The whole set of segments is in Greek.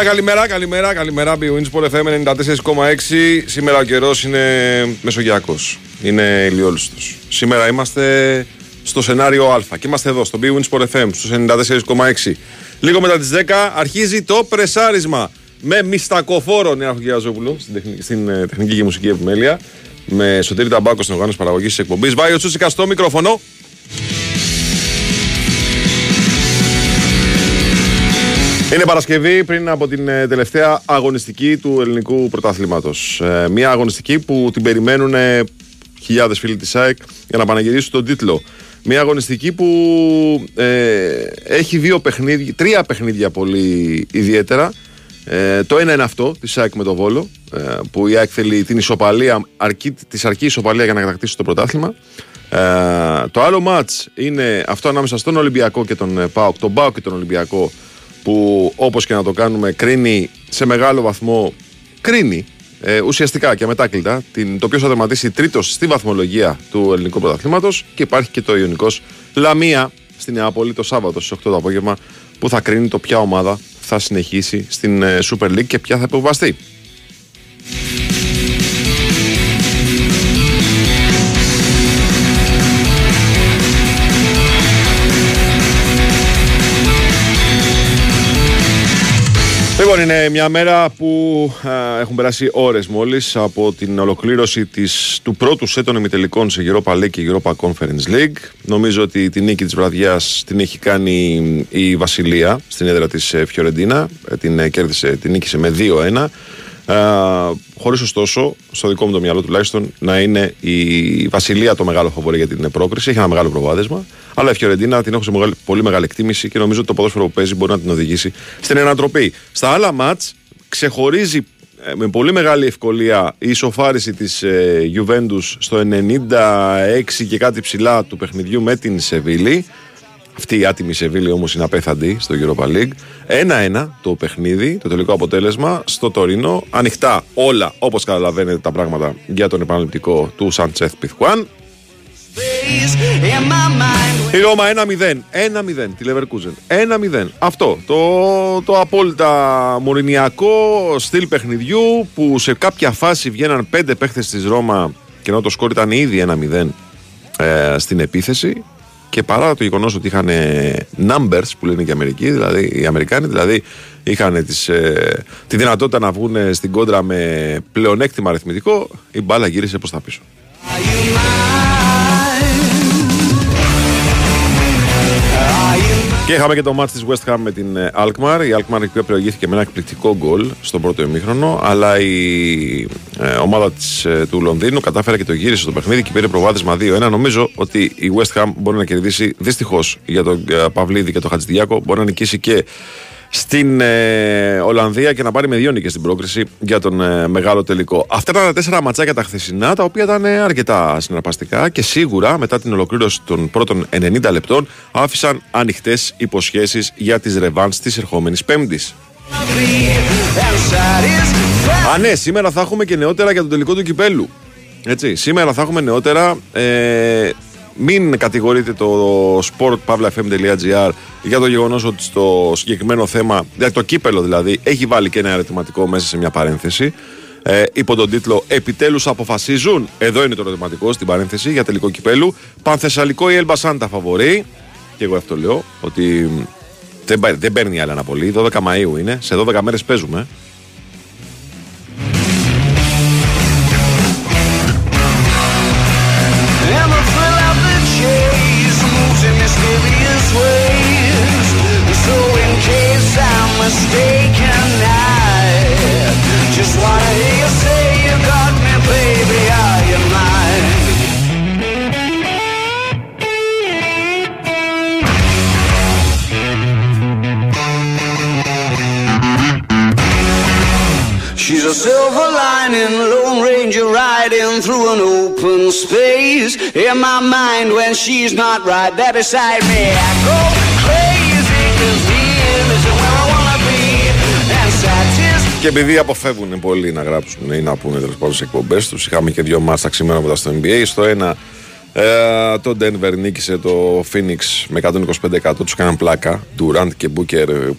Έλα, καλημέρα, καλημέρα, καλημέρα. Big Wins FM 94,6. Σήμερα ο καιρός είναι μεσογειακός. Είναι ηλιόλουστος. Σήμερα είμαστε στο σενάριο Α και είμαστε εδώ στο Big Wins FM στους 94,6. Λίγο μετά τις 10 αρχίζει το πρεσάρισμα με μιστακοφόρο Νέα Χουγιαζόπουλο στην, τεχνική, στην ε, τεχνική και μουσική επιμέλεια. Με Σωτήρη Ταμπάκο στην οργάνωση παραγωγής της εκπομπής. Βάει ο Τσούτσικα στο μικρόφωνο. Είναι Παρασκευή πριν από την ε, τελευταία αγωνιστική του ελληνικού πρωταθλήματο. Ε, μια αγωνιστική που την περιμένουν ε, χιλιάδες φίλοι της ΑΕΚ για να παναγυρίσουν τον τίτλο. Μια αγωνιστική που έχει δύο παιχνίδια, τρία παιχνίδια πολύ ιδιαίτερα. το ένα είναι αυτό της ΑΕΚ με το Βόλο, που η ΑΕΚ θέλει την ισοπαλία, αρκεί, της αρκεί ισοπαλία για να κατακτήσει το πρωτάθλημα. το άλλο μάτς είναι αυτό ανάμεσα στον Ολυμπιακό και τον ΠΑΟΚ, τον ΠΑΟΚ και τον Ολυμπιακό που όπως και να το κάνουμε κρίνει σε μεγάλο βαθμό κρίνει ε, ουσιαστικά και αμετάκλητα την, το ποιος θα τερματίσει τρίτος στη βαθμολογία του ελληνικού πρωταθλήματος και υπάρχει και το Ιωνικός Λαμία στην Νεάπολη το Σάββατο στις 8 το απόγευμα που θα κρίνει το ποια ομάδα θα συνεχίσει στην ε, Super League και ποια θα υποβαστεί. Λοιπόν, είναι μια μέρα που έχουν περάσει ώρες μόλις από την ολοκλήρωση της, του πρώτου σετ των ημιτελικών σε Europa League και Europa Conference League. Νομίζω ότι την νίκη της βραδιάς την έχει κάνει η Βασιλεία στην έδρα της ε, Φιωρεντίνα. Ε, την ε, κέρδισε, την νίκησε με 2-1. Χωρίς ωστόσο, στο δικό μου το μυαλό τουλάχιστον, να είναι η Βασιλεία το μεγάλο φοβορή για την πρόκριση. Έχει ένα μεγάλο προβάδισμα. Αλλά η Φιωρεντίνα την έχω σε μεγάλη, πολύ μεγάλη εκτίμηση και νομίζω ότι το ποδόσφαιρο που παίζει μπορεί να την οδηγήσει στην ανατροπή. Στα άλλα μάτς ξεχωρίζει ε, με πολύ μεγάλη ευκολία η ισοφάριση της ε, Juventus στο 96 και κάτι ψηλά του παιχνιδιού με την Σεβίλη αυτή η άτιμη Σεβίλη όμως είναι απέθαντη στο Europa League. 1-1 το παιχνίδι, το τελικό αποτέλεσμα στο Τωρίνο. Ανοιχτά όλα όπως καταλαβαίνετε τα πράγματα για τον επαναληπτικό του Σαντσέθ Πιθκουάν. Η Ρώμα 1-0. 1-0 τη Leverkusen. 1-0. Αυτό το, το απόλυτα μορινιακό στυλ παιχνιδιού που σε κάποια φάση βγαίναν πέντε παίχτες της Ρώμα και ενώ το σκόρ ήταν ήδη 1-0 ε, στην επίθεση και παρά το γεγονός ότι είχαν numbers που λένε και οι Αμερικοί, δηλαδή οι Αμερικάνοι, δηλαδή είχαν τις, ε, τη δυνατότητα να βγουν στην κόντρα με πλεονέκτημα αριθμητικό, η μπάλα γύρισε προς τα πίσω. Και είχαμε και το μάτς της West Ham με την ε, Alkmaar. Η Alkmaar η προηγήθηκε με ένα εκπληκτικό γκολ στον πρώτο ημίχρονο, αλλά η ε, ομάδα της, ε, του Λονδίνου κατάφερε και το γύρισε στο παιχνίδι και πήρε προβάδισμα 2-1. Νομίζω ότι η West Ham μπορεί να κερδίσει δυστυχώς για τον ε, Παυλίδη και τον Χατζηδιάκο. Μπορεί να νικήσει και στην ε, Ολλανδία και να πάρει με δύο νίκες στην πρόκριση για τον ε, μεγάλο τελικό. Αυτά ήταν τα τέσσερα ματσάκια τα χθεσινά, τα οποία ήταν ε, αρκετά συναρπαστικά και σίγουρα μετά την ολοκλήρωση των πρώτων 90 λεπτών άφησαν ανοιχτές υποσχέσεις για τις ρεβάν της ερχόμενης Πέμπτης. Α, ναι, σήμερα θα έχουμε και νεότερα για τον τελικό του κυπέλου. Έτσι, σήμερα θα έχουμε νεότερα. Ε, μην κατηγορείτε το sportpavlafm.gr για το γεγονός ότι στο συγκεκριμένο θέμα, για το κύπελο δηλαδή, έχει βάλει και ένα ερωτηματικό μέσα σε μια παρένθεση. Ε, υπό τον τίτλο Επιτέλους αποφασίζουν. Εδώ είναι το ερωτηματικό στην παρένθεση για τελικό κυπέλου. Πανθεσσαλικό ή Ελμπασάντα φαβορεί. Και εγώ αυτό λέω ότι δεν, δεν παίρνει άλλη αναπολή. 12 Μαου είναι. Σε 12 μέρες παίζουμε. A silver lining, Lone Ranger riding through an open space. In my mind, when she's not right there beside me, I go crazy, Και επειδή αποφεύγουν πολύ να γράψουν ή να πούνε τέλος πάντων σε εκπομπές τους, είχαμε και δύο μάτσα ξημέρωματα στο NBA. Στο ένα ε, το Denver νίκησε το Phoenix με 125% τους κάναν πλάκα. Durant και Booker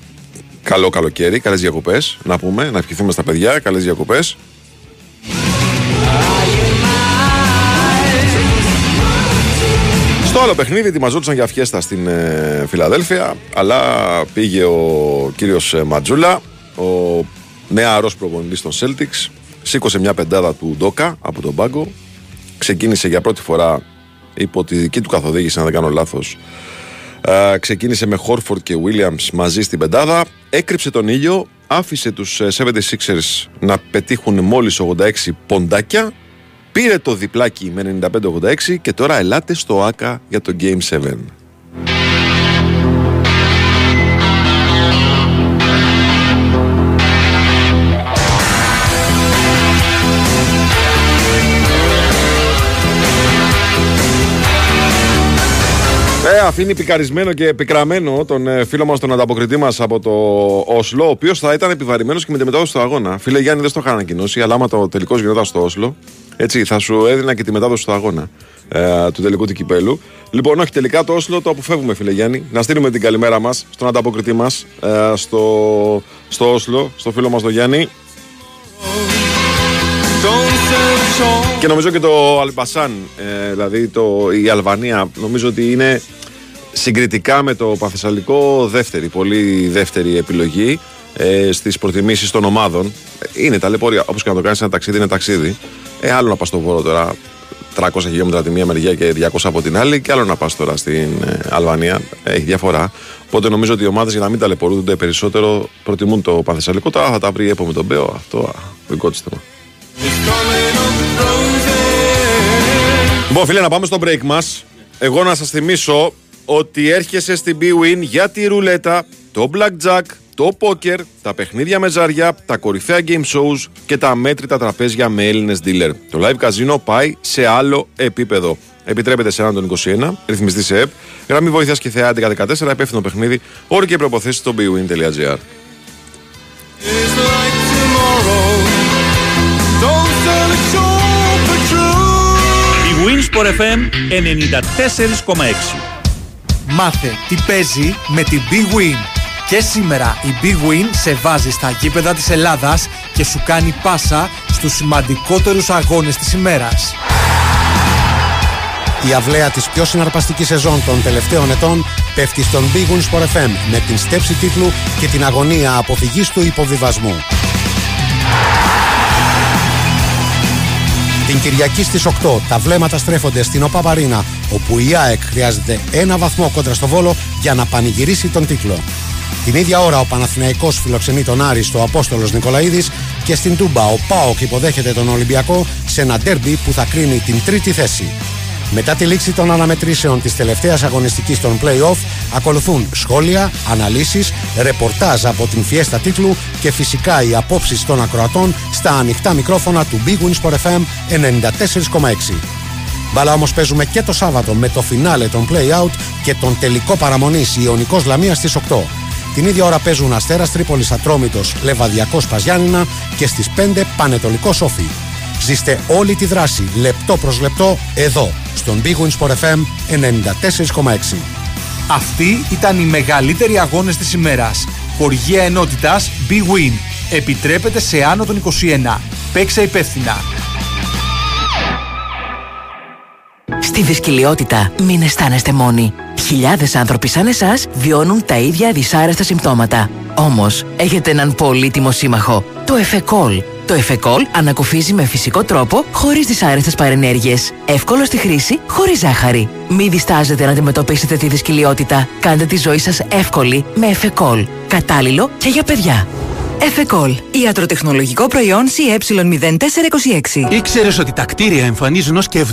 καλό καλοκαίρι, καλές διακοπές. Να πούμε, να ευχηθούμε στα παιδιά, καλές διακοπές. Στο άλλο παιχνίδι ετοιμαζόντουσαν για φιέστα στην ε, Φιλαδέλφια, αλλά πήγε ο κύριος ε, Ματζούλα, ο νεαρός προπονητής των Celtics, σήκωσε μια πεντάδα του Ντόκα από τον πάγκο, ξεκίνησε για πρώτη φορά υπό τη δική του καθοδήγηση, αν δεν κάνω λάθος, ε, ξεκίνησε με Χόρφορντ και Williams μαζί στην πεντάδα, έκρυψε τον ήλιο, άφησε τους 76ers να πετύχουν μόλις 86 ποντάκια. Πήρε το διπλάκι με 95-86 και τώρα ελάτε στο ΆΚΑ για το Game 7. Αφήνει πικαρισμένο και πικραμένο τον ε, φίλο μας, τον ανταποκριτή μας από το Όσλο, ο οποίος θα ήταν επιβαρημένος και με τη μετάδοση του αγώνα. Φίλε Γιάννη, δεν στο είχα ανακοινώσει, αλλά άμα το τελικός γινόταν στο Όσλο, έτσι, θα σου έδινα και τη μετάδοση του αγώνα ε, του τελικού του κυπέλου. Λοιπόν, όχι τελικά το Όσλο το αποφεύγουμε, φίλε Γιάννη. Να στείλουμε την καλημέρα μας στον ανταποκριτή μας ε, στο, στο Όσλο, στο φίλο μας τον Γιάννη. Και νομίζω και το Αλμπασάν, ε, δηλαδή το, η Αλβανία, νομίζω ότι είναι συγκριτικά με το Παθεσσαλικό δεύτερη, πολύ δεύτερη επιλογή ε, στις προτιμήσεις των ομάδων. Είναι ταλαιπωρία, όπως και να το κάνεις ένα ταξίδι είναι ταξίδι. Ε, άλλο να πας στο Βόλο τώρα 300 χιλιόμετρα τη μία μεριά και 200 από την άλλη, και άλλο να πας τώρα στην ε, Αλβανία. Έχει διαφορά. Οπότε νομίζω ότι οι ομάδες για να μην ταλαιπωρούνται περισσότερο προτιμούν το Πανθεσσαλικό. Τώρα θα τα βρει η ΕΠΟ με τον Μπέο. Αυτό δικό της θέμα. Λοιπόν, φίλε, να πάμε στο break μας. Εγώ να σας θυμίσω ότι έρχεσαι στην B-Win για τη ρουλέτα, το blackjack, το πόκερ, τα παιχνίδια με ζάρια, τα κορυφαία game shows και τα μέτρητα τραπέζια με Έλληνες dealer. Το live casino πάει σε άλλο επίπεδο. Επιτρέπεται σε έναν τον 21, ρυθμιστή σε ΕΠ, γραμμή βοήθειας και θεά 1114, υπεύθυνο παιχνίδι, όροι και προποθέσει στο bwin.gr. Η Winsport FM 94,6 Μάθε τι παίζει με την Big Win. Και σήμερα η Big Win σε βάζει στα γήπεδα της Ελλάδας και σου κάνει πάσα στους σημαντικότερους αγώνες της ημέρας. Η αυλαία της πιο συναρπαστικής σεζόν των τελευταίων ετών πέφτει στον Big Win Sport FM με την στέψη τίτλου και την αγωνία αποφυγής του υποβιβασμού. Την Κυριακή στις 8 τα βλέμματα στρέφονται στην ΟΠΑΠΑΡΗΝΑ όπου η ΑΕΚ χρειάζεται ένα βαθμό κόντρα στο Βόλο για να πανηγυρίσει τον τίτλο. Την ίδια ώρα ο Παναθηναϊκός φιλοξενεί τον Άρη στο Απόστολος Νικολαίδης και στην Τούμπα ο Πάοκ υποδέχεται τον Ολυμπιακό σε ένα ντέρμπι που θα κρίνει την τρίτη θέση. Μετά τη λήξη των αναμετρήσεων της τελευταίας αγωνιστικής των play-off ακολουθούν σχόλια, αναλύσεις, ρεπορτάζ από την φιέστα τίτλου και φυσικά οι απόψεις των ακροατών στα ανοιχτά μικρόφωνα του Big Wins for FM 94,6. Μπαλά όμως παίζουμε και το Σάββατο με το φινάλε των play-out και τον τελικό παραμονής Ιωνικός Λαμίας στις 8. Την ίδια ώρα παίζουν Αστέρας Τρίπολης Ατρόμητος Λεβαδιακό Παζιάννηνα και στις 5 Πανετολικό Σόφι. Ζήστε όλη τη δράση λεπτό προς λεπτό εδώ στον Big Wins FM 94,6. Αυτοί ήταν οι μεγαλύτεροι αγώνες της ημέρας. Χοργία ενότητας Big Win. Επιτρέπεται σε άνω των 21. Παίξε υπεύθυνα. Στη δυσκολιότητα μην αισθάνεστε μόνοι. Χιλιάδες άνθρωποι σαν εσάς βιώνουν τα ίδια δυσάρεστα συμπτώματα. Όμως, έχετε έναν πολύτιμο σύμμαχο, το Εφεκόλ. Το Εφεκόλ ανακουφίζει με φυσικό τρόπο, χωρίς δυσάρεστες παρενέργειες. Εύκολο στη χρήση, χωρίς ζάχαρη. Μην διστάζετε να αντιμετωπίσετε τη δυσκολιότητα. Κάντε τη ζωή σας εύκολη με Εφεκόλ. Κατάλληλο και για παιδιά. Εφεκόλ. Ιατροτεχνολογικό προϊόν CE0426. Ήξερες ότι τα κτίρια εμφανίζουν ως και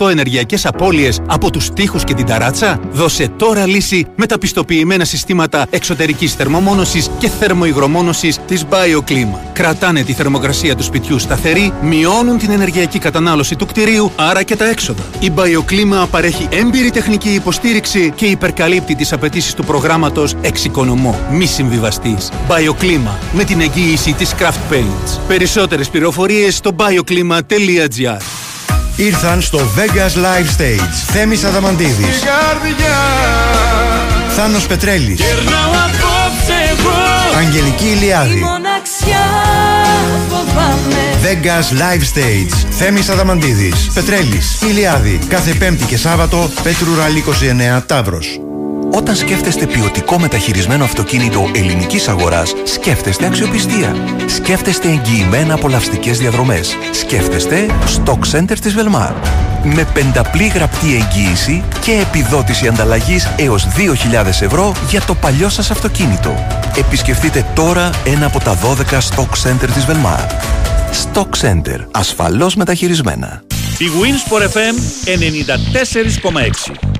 70% ενεργειακές απώλειες από τους τοίχου και την ταράτσα; Δώσε τώρα λύση με τα πιστοποιημένα συστήματα εξωτερικής θερμομόνωσης και θερμοϊγρομόνωσης της BioClima. Κρατάνε τη θερμοκρασία του σπιτιού σταθερή, μειώνουν την ενεργειακή κατανάλωση του κτηρίου, άρα και τα έξοδα. Η BioClima παρέχει έμπειρη τεχνική υποστήριξη και υπερκαλύπτει τις απαιτήσεις του προγράμματος Εξοικονομώ. Μη συμβιβαστή. BioClima με την εγγύηση της Craft Paints. Περισσότερες πληροφορίες στο bioklima.gr Ήρθαν στο Vegas Live Stage Θέμης Αδαμαντίδης Θάνος Πετρέλης Αγγελική Ηλιάδη. Vegas Live Stage. Θέμης Αδαμαντίδης. Πετρέλης. Ηλιάδη. Κάθε Πέμπτη και Σάββατο. Πέτρου Ραλή 29 Ταύρος. Όταν σκέφτεστε ποιοτικό μεταχειρισμένο αυτοκίνητο ελληνικής αγοράς, σκέφτεστε αξιοπιστία. Σκέφτεστε εγγυημένα απολαυστικές διαδρομές. Σκέφτεστε Stock Center της Velmar. Με πενταπλή γραπτή εγγύηση και επιδότηση ανταλλαγής έως 2.000 ευρώ για το παλιό σας αυτοκίνητο. Επισκεφτείτε τώρα ένα από τα 12 Stock Center της Velmar. Stock Center. Ασφαλώς μεταχειρισμένα. Η Winsport FM 94,6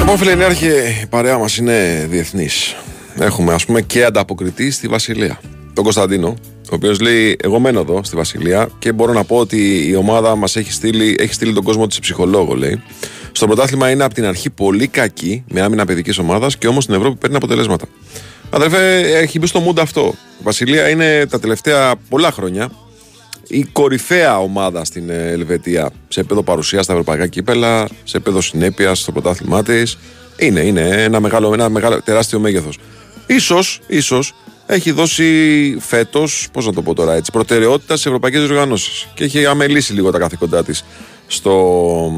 Λοιπόν, φίλε Νέαρχε, η παρέα μας είναι διεθνής. Έχουμε, ας πούμε, και ανταποκριτή στη Βασιλεία. Τον Κωνσταντίνο, ο οποίος λέει: Εγώ μένω εδώ στη Βασιλεία και μπορώ να πω ότι η ομάδα μας έχει στείλει, έχει στείλει τον κόσμο της ψυχολόγο, λέει. Στο πρωτάθλημα είναι από την αρχή πολύ κακή, με άμυνα παιδικής ομάδας και όμως στην Ευρώπη παίρνει αποτελέσματα. Αδερφέ, έχει μπει στο μούντα αυτό. Η Βασιλεία είναι τα τελευταία πολλά χρόνια η κορυφαία ομάδα στην ε, Ελβετία σε επίπεδο παρουσίας στα ευρωπαϊκά κύπελα, σε επίπεδο συνέπειας στο πρωτάθλημά της. Είναι, είναι ένα, μεγάλο, ένα μεγάλο, τεράστιο μέγεθος. Ίσως, ίσως έχει δώσει φέτος, πώς να το πω τώρα έτσι, προτεραιότητα σε ευρωπαϊκές διοργανώσεις και έχει αμελήσει λίγο τα καθήκοντά της στο,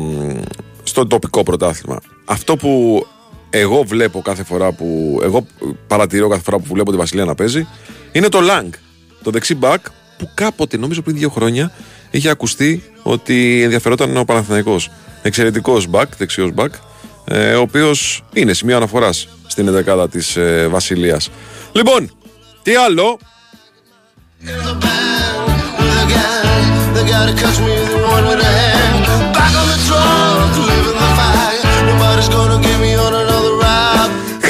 στο τοπικό πρωτάθλημα. Αυτό που εγώ βλέπω κάθε φορά που. Εγώ παρατηρώ κάθε φορά που βλέπω τη Βασιλεία να παίζει είναι το Lang, το δεξί back που κάποτε, νομίζω πριν δύο χρόνια, είχε ακουστεί ότι ενδιαφερόταν ο Παναθηναϊκός. Εξαιρετικός μπακ, δεξιός μπακ, ε, ο οποίος είναι σημείο αναφοράς στην ενδεκάδα της ε, Βασιλείας. Λοιπόν, τι άλλο;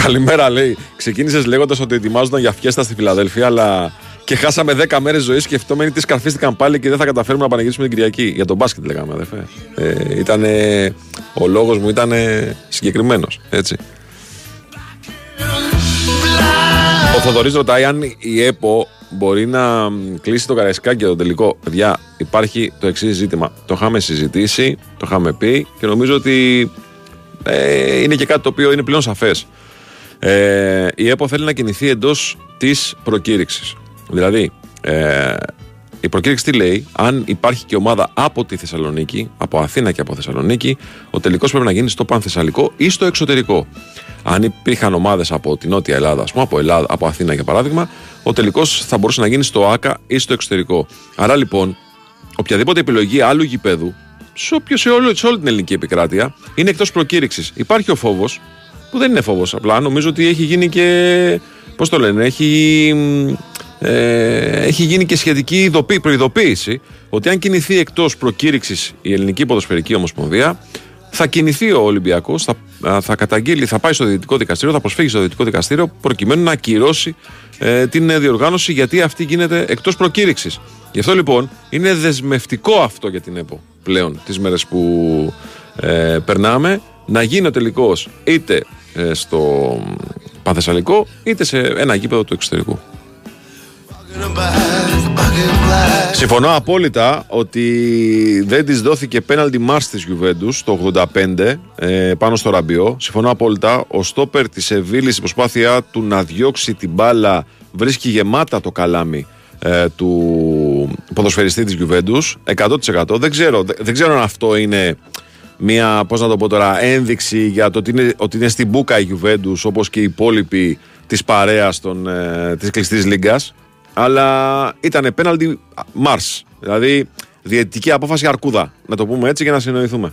Καλημέρα, λέει. Ξεκίνησες λέγοντας ότι ετοιμάζονταν για φιέστα στη Φιλαδέλφια, αλλά και χάσαμε 10 μέρες ζωής σκεφτόμενοι τι σκαρφίστηκαν πάλι και δεν θα καταφέρουμε να πανηγυρίσουμε την Κυριακή. Για τον μπάσκετ λέγαμε, αδερφέ. Ε, ήτανε, ο λόγος μου ήταν συγκεκριμένος. Έτσι. Ο Θοδωρής ρωτάει αν η ΕΠΟ μπορεί να κλείσει το καραϊσκάκι για το τελικό. Παιδιά, υπάρχει το εξής ζήτημα. Το είχαμε συζητήσει, το είχαμε πει και νομίζω ότι ε, είναι και κάτι το οποίο είναι πλέον σαφές. Ε, η ΕΠΟ θέλει να κινηθεί εντός της προκήρυξης. Δηλαδή, ε, η προκήρυξη τι λέει, αν υπάρχει και ομάδα από τη Θεσσαλονίκη, από Αθήνα και από Θεσσαλονίκη, ο τελικός πρέπει να γίνει στο Πανθεσσαλικό ή στο εξωτερικό. Αν υπήρχαν ομάδες από τη Νότια Ελλάδα, πούμε, από, Ελλάδα, από Αθήνα για παράδειγμα, ο τελικός θα μπορούσε να γίνει στο ΑΚΑ ή στο εξωτερικό. Άρα λοιπόν, οποιαδήποτε επιλογή άλλου γηπέδου, σε, σε, όλη, σε όλη την ελληνική επικράτεια, είναι εκτός προκήρυξης. Υπάρχει ο φόβος, που δεν είναι φόβος, απλά νομίζω ότι έχει γίνει και. Πώς το λένε, έχει ε, έχει γίνει και σχετική προειδοποίηση ότι αν κινηθεί εκτός προκήρυξης η Ελληνική Ποδοσφαιρική Ομοσπονδία, θα κινηθεί ο Ολυμπιακός, θα, θα καταγγείλει, θα πάει στο Δυτικό Δικαστήριο, θα προσφύγει στο Δυτικό Δικαστήριο προκειμένου να ακυρώσει ε, την διοργάνωση γιατί αυτή γίνεται εκτός προκήρυξης. Γι' αυτό λοιπόν είναι δεσμευτικό αυτό για την ΕΠΟ πλέον τις μέρες που ε, περνάμε να γίνει ο τελικός είτε ε, στο Παθεσσαλικό είτε σε ένα γήπεδο του εξωτερικού. Συμφωνώ απόλυτα ότι δεν της δόθηκε πέναλτι μάρς της Γιουβέντους το 85 ε, πάνω στο Ραμπιό. Συμφωνώ απόλυτα. Ο στόπερ της Εβίλης, η προσπάθειά του να διώξει την μπάλα βρίσκει γεμάτα το καλάμι ε, του ποδοσφαιριστή της Γιουβέντους 100% δεν ξέρω, δεν ξέρω αν αυτό είναι μια, πώς να το πω τώρα, ένδειξη για το ότι είναι, ότι είναι στην μπούκα η Γιουβέντους όπως και οι υπόλοιποι της παρέας των, ε, της κλειστής λίγκας αλλά ήταν πέναλτι Mars. Δηλαδή διαιτητική απόφαση αρκούδα. Να το πούμε έτσι για να συνοηθούμε.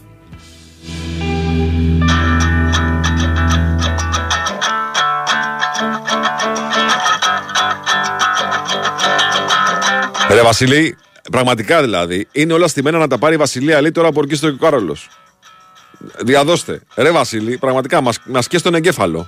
Ρε Βασίλη, πραγματικά δηλαδή, είναι όλα στημένα να τα πάρει η Βασιλεία Λέει τώρα από ορκίστρο και ο Κάρολος. Διαδώστε. Ρε Βασίλη, πραγματικά μας, μας και στον εγκέφαλο.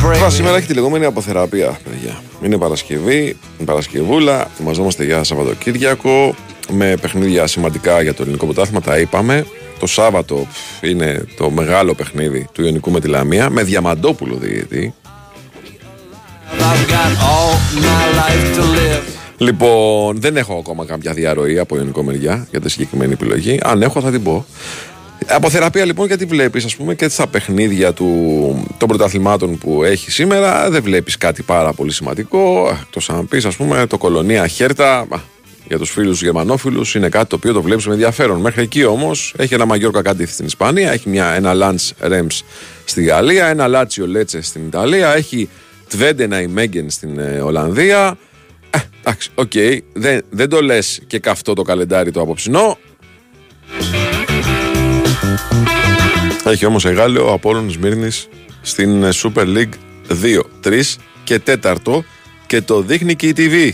Τώρα me? σήμερα έχει τη λεγόμενη αποθεραπεία, παιδιά. Είναι Παρασκευή, είναι Παρασκευούλα, ετοιμαζόμαστε για Σαββατοκύριακο με παιχνίδια σημαντικά για το ελληνικό πρωτάθλημα, τα είπαμε. Το Σάββατο πφ, είναι το μεγάλο παιχνίδι του Ιωνικού με τη Λαμία, με Διαμαντόπουλο διαιτητή. I've got all my life to live. Λοιπόν, δεν έχω ακόμα κάποια διαρροή από Ιωνικό μεριά για τη συγκεκριμένη επιλογή. Αν έχω, θα την πω. Αποθεραπεία λοιπόν γιατί βλέπεις ας πούμε και στα παιχνίδια του, των πρωταθλημάτων που έχει σήμερα δεν βλέπεις κάτι πάρα πολύ σημαντικό. Εκτός αν πεις ας πούμε το κολονία Χέρτα α, για τους φίλους τους γερμανόφιλους είναι κάτι το οποίο το βλέπεις με ενδιαφέρον. Μέχρι εκεί όμως έχει ένα Μαγιόρκα Κάντιθ στην Ισπανία έχει μια, ένα Λαντς Ρέμς στη Γαλλία ένα Λάτσιο Λέτσε στην Ιταλία έχει Τβέντε Ναϊμέγκεν στην ε, Ολλανδία. Ε, εντάξει, οκ, δεν, δεν το λες και καυτό το καλεντάρι το αποψινό Έχει όμως Αιγάλεω Απόλλων Σμύρνης στην ε, Super League 2, 3 και 4 και το δείχνει και η TV.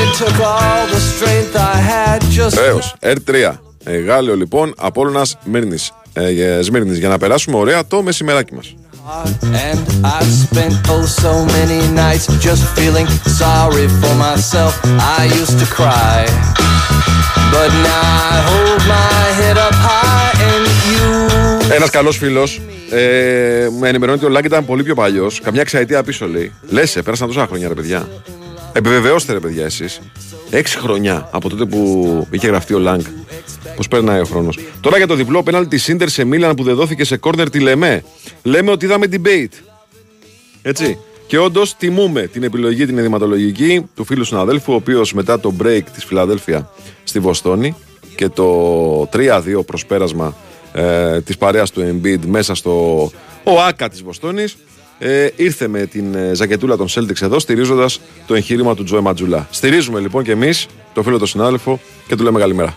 It took all the strength I had just Βεβαίως, R3. Εγάλεο λοιπόν Απόλλωνας Σμύρνης. Ε, ε, Σμύρνης για να περάσουμε ωραία το μεσημεράκι μας. And but now I hold my head up high and you. Ένας καλός φίλος ε, με ενημερώνει ότι ο Λάγκ ήταν πολύ πιο παλιός, καμιά εξαετία πίσω λέει. Λες, ε, πέρασαν τόσα χρόνια ρε παιδιά. Επιβεβαιώστε ρε παιδιά εσείς. Έξι χρονιά από τότε που είχε γραφτεί ο Λάγκ. Πώς περνάει ο χρόνος. Τώρα για το διπλό πέναλτι Σίντερ σε Μίλαν που δεν δόθηκε σε κόρνερ τη Λεμέ. Λέμε ότι είδαμε debate. Έτσι. Και όντως τιμούμε την επιλογή την ενδυματολογική του φίλου συναδέλφου, ο οποίος μετά το break της Φιλαδέλφια στη Βοστόνη και το 3-2 προσπέρασμα ε, της παρέας του Embiid μέσα στο ΟΑΚΑ της Βοστόνης. Ε, ήρθε με την ε, ζακετούλα των Celtics εδώ στηρίζοντας το εγχείρημα του Τζοε Ματζουλά. Στηρίζουμε λοιπόν και εμείς το φίλο τον συνάδελφο και του λέμε καλημέρα.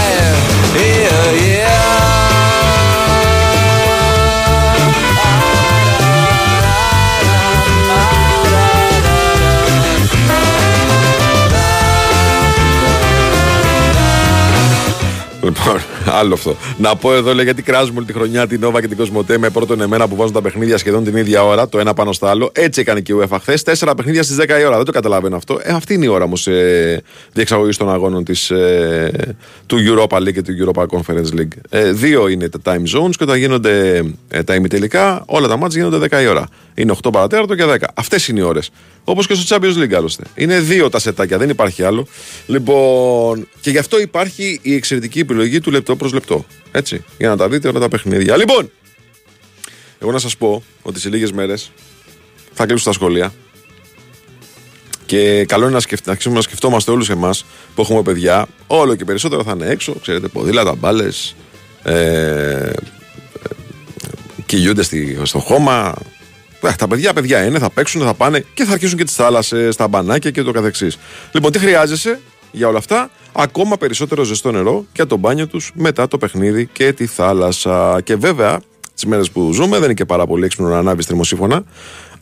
Λοιπόν, άλλο αυτό. Να πω εδώ λέει γιατί κράζουμε όλη τη χρονιά την Νόβα και την Κοσμοτέ με πρώτον εμένα που βάζουν τα παιχνίδια σχεδόν την ίδια ώρα, το ένα πάνω στο άλλο. Έτσι έκανε και η UEFA χθες. Τέσσερα παιχνίδια στις 10 η ώρα. Δεν το καταλαβαίνω αυτό. Ε, αυτή είναι η ώρα όμως ε, διεξαγωγής των αγώνων της, ε, του Europa League και του Europa Conference League. Ε, δύο είναι τα time zones και όταν γίνονται ε, τα ημιτελικά, όλα τα μάτια γίνονται 10 η ώρα. Είναι 8 παρατέταρτο και 10. Αυτές είναι οι ώρες. Όπως και στο Champions League άλλωστε. Είναι δύο τα σετάκια, δεν υπάρχει άλλο. Λοιπόν, και γι' αυτό υπάρχει η εξαιρετική επιλογή του λεπτό προς λεπτό. Έτσι, για να τα δείτε όλα τα παιχνίδια. Λοιπόν, εγώ να σας πω ότι σε λίγες μέρες θα κλείσουν τα σχολεία. Και καλό είναι να, σκεφ... να αρχίσουμε να σκεφτόμαστε όλους εμάς που έχουμε παιδιά. Όλο και περισσότερο θα είναι έξω. Ξέρετε, ποδήλατα, μπάλες. Ε, κυλιούνται στη, στο χώμα. Ε, τα παιδιά, παιδιά είναι, θα παίξουν, θα πάνε και θα αρχίσουν και τις θάλασσες, τα μπανάκια και το καθεξής. Λοιπόν, τι χρειάζεσαι; Για όλα αυτά, ακόμα περισσότερο ζεστό νερό για το μπάνιο τους μετά το παιχνίδι και τη θάλασσα. Και βέβαια, τις μέρες που ζούμε, δεν είναι και πάρα πολύ έξυπνο να ανάβεις θερμοσύφωνα.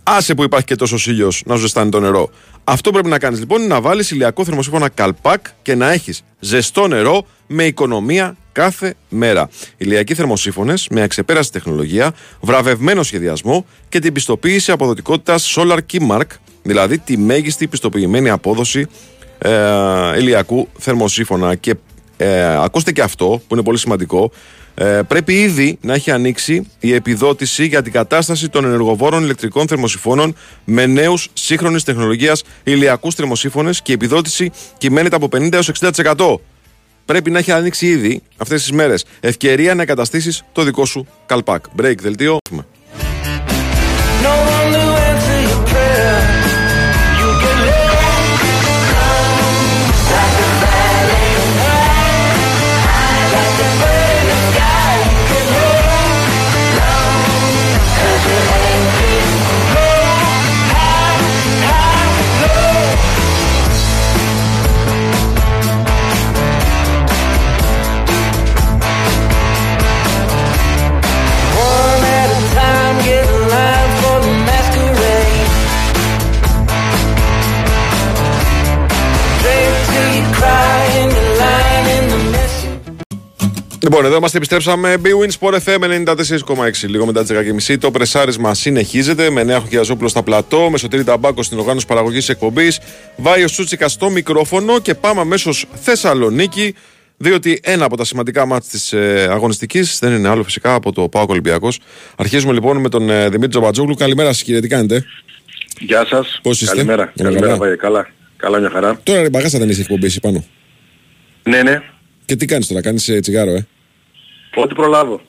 Άσε που υπάρχει και τόσος ήλιος να σου ζεστάνει το νερό. Αυτό πρέπει να κάνεις λοιπόν είναι να βάλεις ηλιακό θερμοσύφωνα καλπάκ και να έχεις ζεστό νερό με οικονομία κάθε μέρα. Ηλιακοί θερμοσύφωνε με αξεπέραστη τεχνολογία, βραβευμένο σχεδιασμό και την πιστοποίηση αποδοτικότητας Solar Keymark, δηλαδή τη μέγιστη πιστοποιημένη απόδοση ε, ηλιακού θερμοσύφωνα. Και ε, ακούστε και αυτό που είναι πολύ σημαντικό. Ε, πρέπει ήδη να έχει ανοίξει η επιδότηση για την κατάσταση των ενεργοβόρων ηλεκτρικών θερμοσυφώνων με νέους σύγχρονης τεχνολογίας ηλιακούς θερμοσύφωνες και η επιδότηση κυμαίνεται από 50 έως 60%. πρέπει να έχει ανοίξει ήδη αυτές τις μέρες. Ευκαιρία να εγκαταστήσεις το δικό σου καλπάκ. Break δελτίο. No Λοιπόν, εδώ είμαστε, επιστρέψαμε. B-Win Sport FM 94,6. Λίγο μετά τις 10.30. Το πρεσάρισμα συνεχίζεται με Νέα Χοκιαζόπουλο στα πλατό, με Σωτήρη Ταμπάκο στην οργάνωση παραγωγής εκπομπής, Βάιος Σούτσικα στο μικρόφωνο και πάμε αμέσως Θεσσαλονίκη. Διότι ένα από τα σημαντικά μάτια της ε, αγωνιστικής δεν είναι άλλο φυσικά από το Πάο Ολυμπιακός. Αρχίζουμε λοιπόν με τον ε, Δημήτρη Τζαμπατζόγλου. Καλημέρα σας, κύριε, τι κάνετε; Γεια σας. Πώς είστε; Καλημέρα. Όλα Καλημέρα, καλά. Βάγε. Καλά. Καλά μια χαρά. Τώρα ρε μπαγάσα δεν είσαι εκπομπή εσύ πάνω. Ναι, ναι. Και τι κάνεις τώρα, κάνεις τσιγάρο, ε; Ό,τι προλάβω.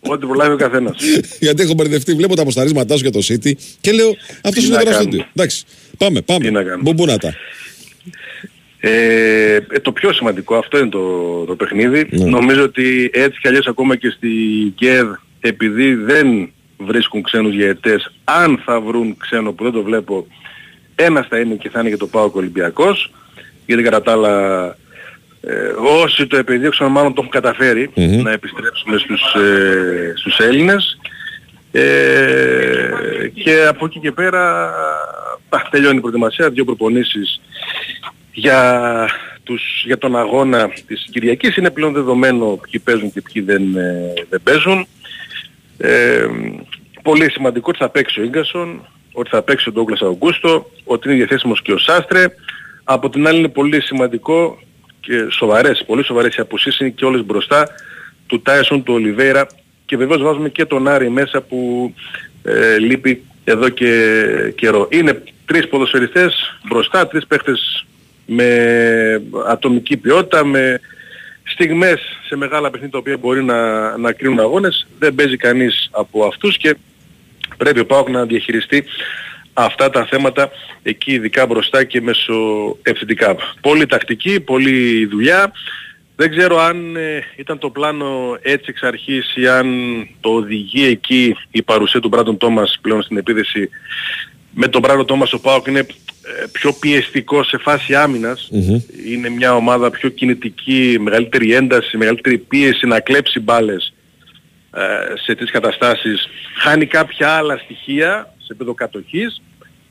Ό,τι προλάβει ο καθένας. Γιατί έχω μπερδευτεί, βλέπω τα αποσταρίσματά σου για το City και λέω αυτός είναι να τώρα στο κάνουμε; του. Εντάξει, πάμε, πάμε. Τι να κάνουμε; Μπομπούνα Ε, ε, το πιο σημαντικό αυτό είναι το, το παιχνίδι. Ναι. Νομίζω ότι έτσι κι αλλιώς ακόμα και στη ΚΕΔ επειδή δεν βρίσκουν ξένους διαιτές, αν θα βρουν ξένο που δεν το βλέπω, ένας θα είναι και θα είναι για το ΠΑΟΚ Ολυμπιακός, γιατί κατά τα άλλα ε, όσοι το επιδίωξαν μάλλον το έχουν καταφέρει Μμμ. να επιστρέψουν στους, ε, στους Έλληνες ε, και από εκεί και πέρα α, τελειώνει η προετοιμασία, δύο προπονήσεις για, τους, για τον αγώνα της Κυριακής είναι πλέον δεδομένο ποιοι παίζουν και ποιοι δεν, ε, δεν παίζουν. Ε, πολύ σημαντικό ότι θα παίξει ο Ίγκασον, ότι θα παίξει ο Ντόγκλας Αουγκούστο, ότι είναι διαθέσιμος και ο Σάστρε. Από την άλλη είναι πολύ σημαντικό και σοβαρές, πολύ σοβαρές οι απουσίες είναι και όλες μπροστά του Τάισον, του Ολιβέιρα και βεβαίως βάζουμε και τον Άρη μέσα που ε, λείπει εδώ και καιρό. Είναι τρεις ποδοσφαιριστές μπροστά, τρεις παίχτες με ατομική ποιότητα, με στιγμές σε μεγάλα παιχνίδια τα οποία μπορεί να, να κρίνουν αγώνες. Δεν παίζει κανείς από αυτούς και πρέπει ο ΠΑΟΚ να διαχειριστεί αυτά τα θέματα εκεί ειδικά μπροστά και μέσω ευθυντικά. Πολύ τακτική, πολύ δουλειά. Δεν ξέρω αν ε, ήταν το πλάνο έτσι εξ αρχής ή αν το οδηγεί εκεί η παρουσία του Μπράντον Τόμας πλέον στην επίδεση. Με τον Μπράντον Τόμας ο ΠΑΟΚ είναι ε, πιο πιεστικό σε φάση άμυνας. Είναι μια ομάδα πιο κινητική, μεγαλύτερη ένταση, μεγαλύτερη πίεση να κλέψει μπάλες ε, σε τις καταστάσεις. Χάνει κάποια άλλα στοιχεία σε επίπεδο κατοχής,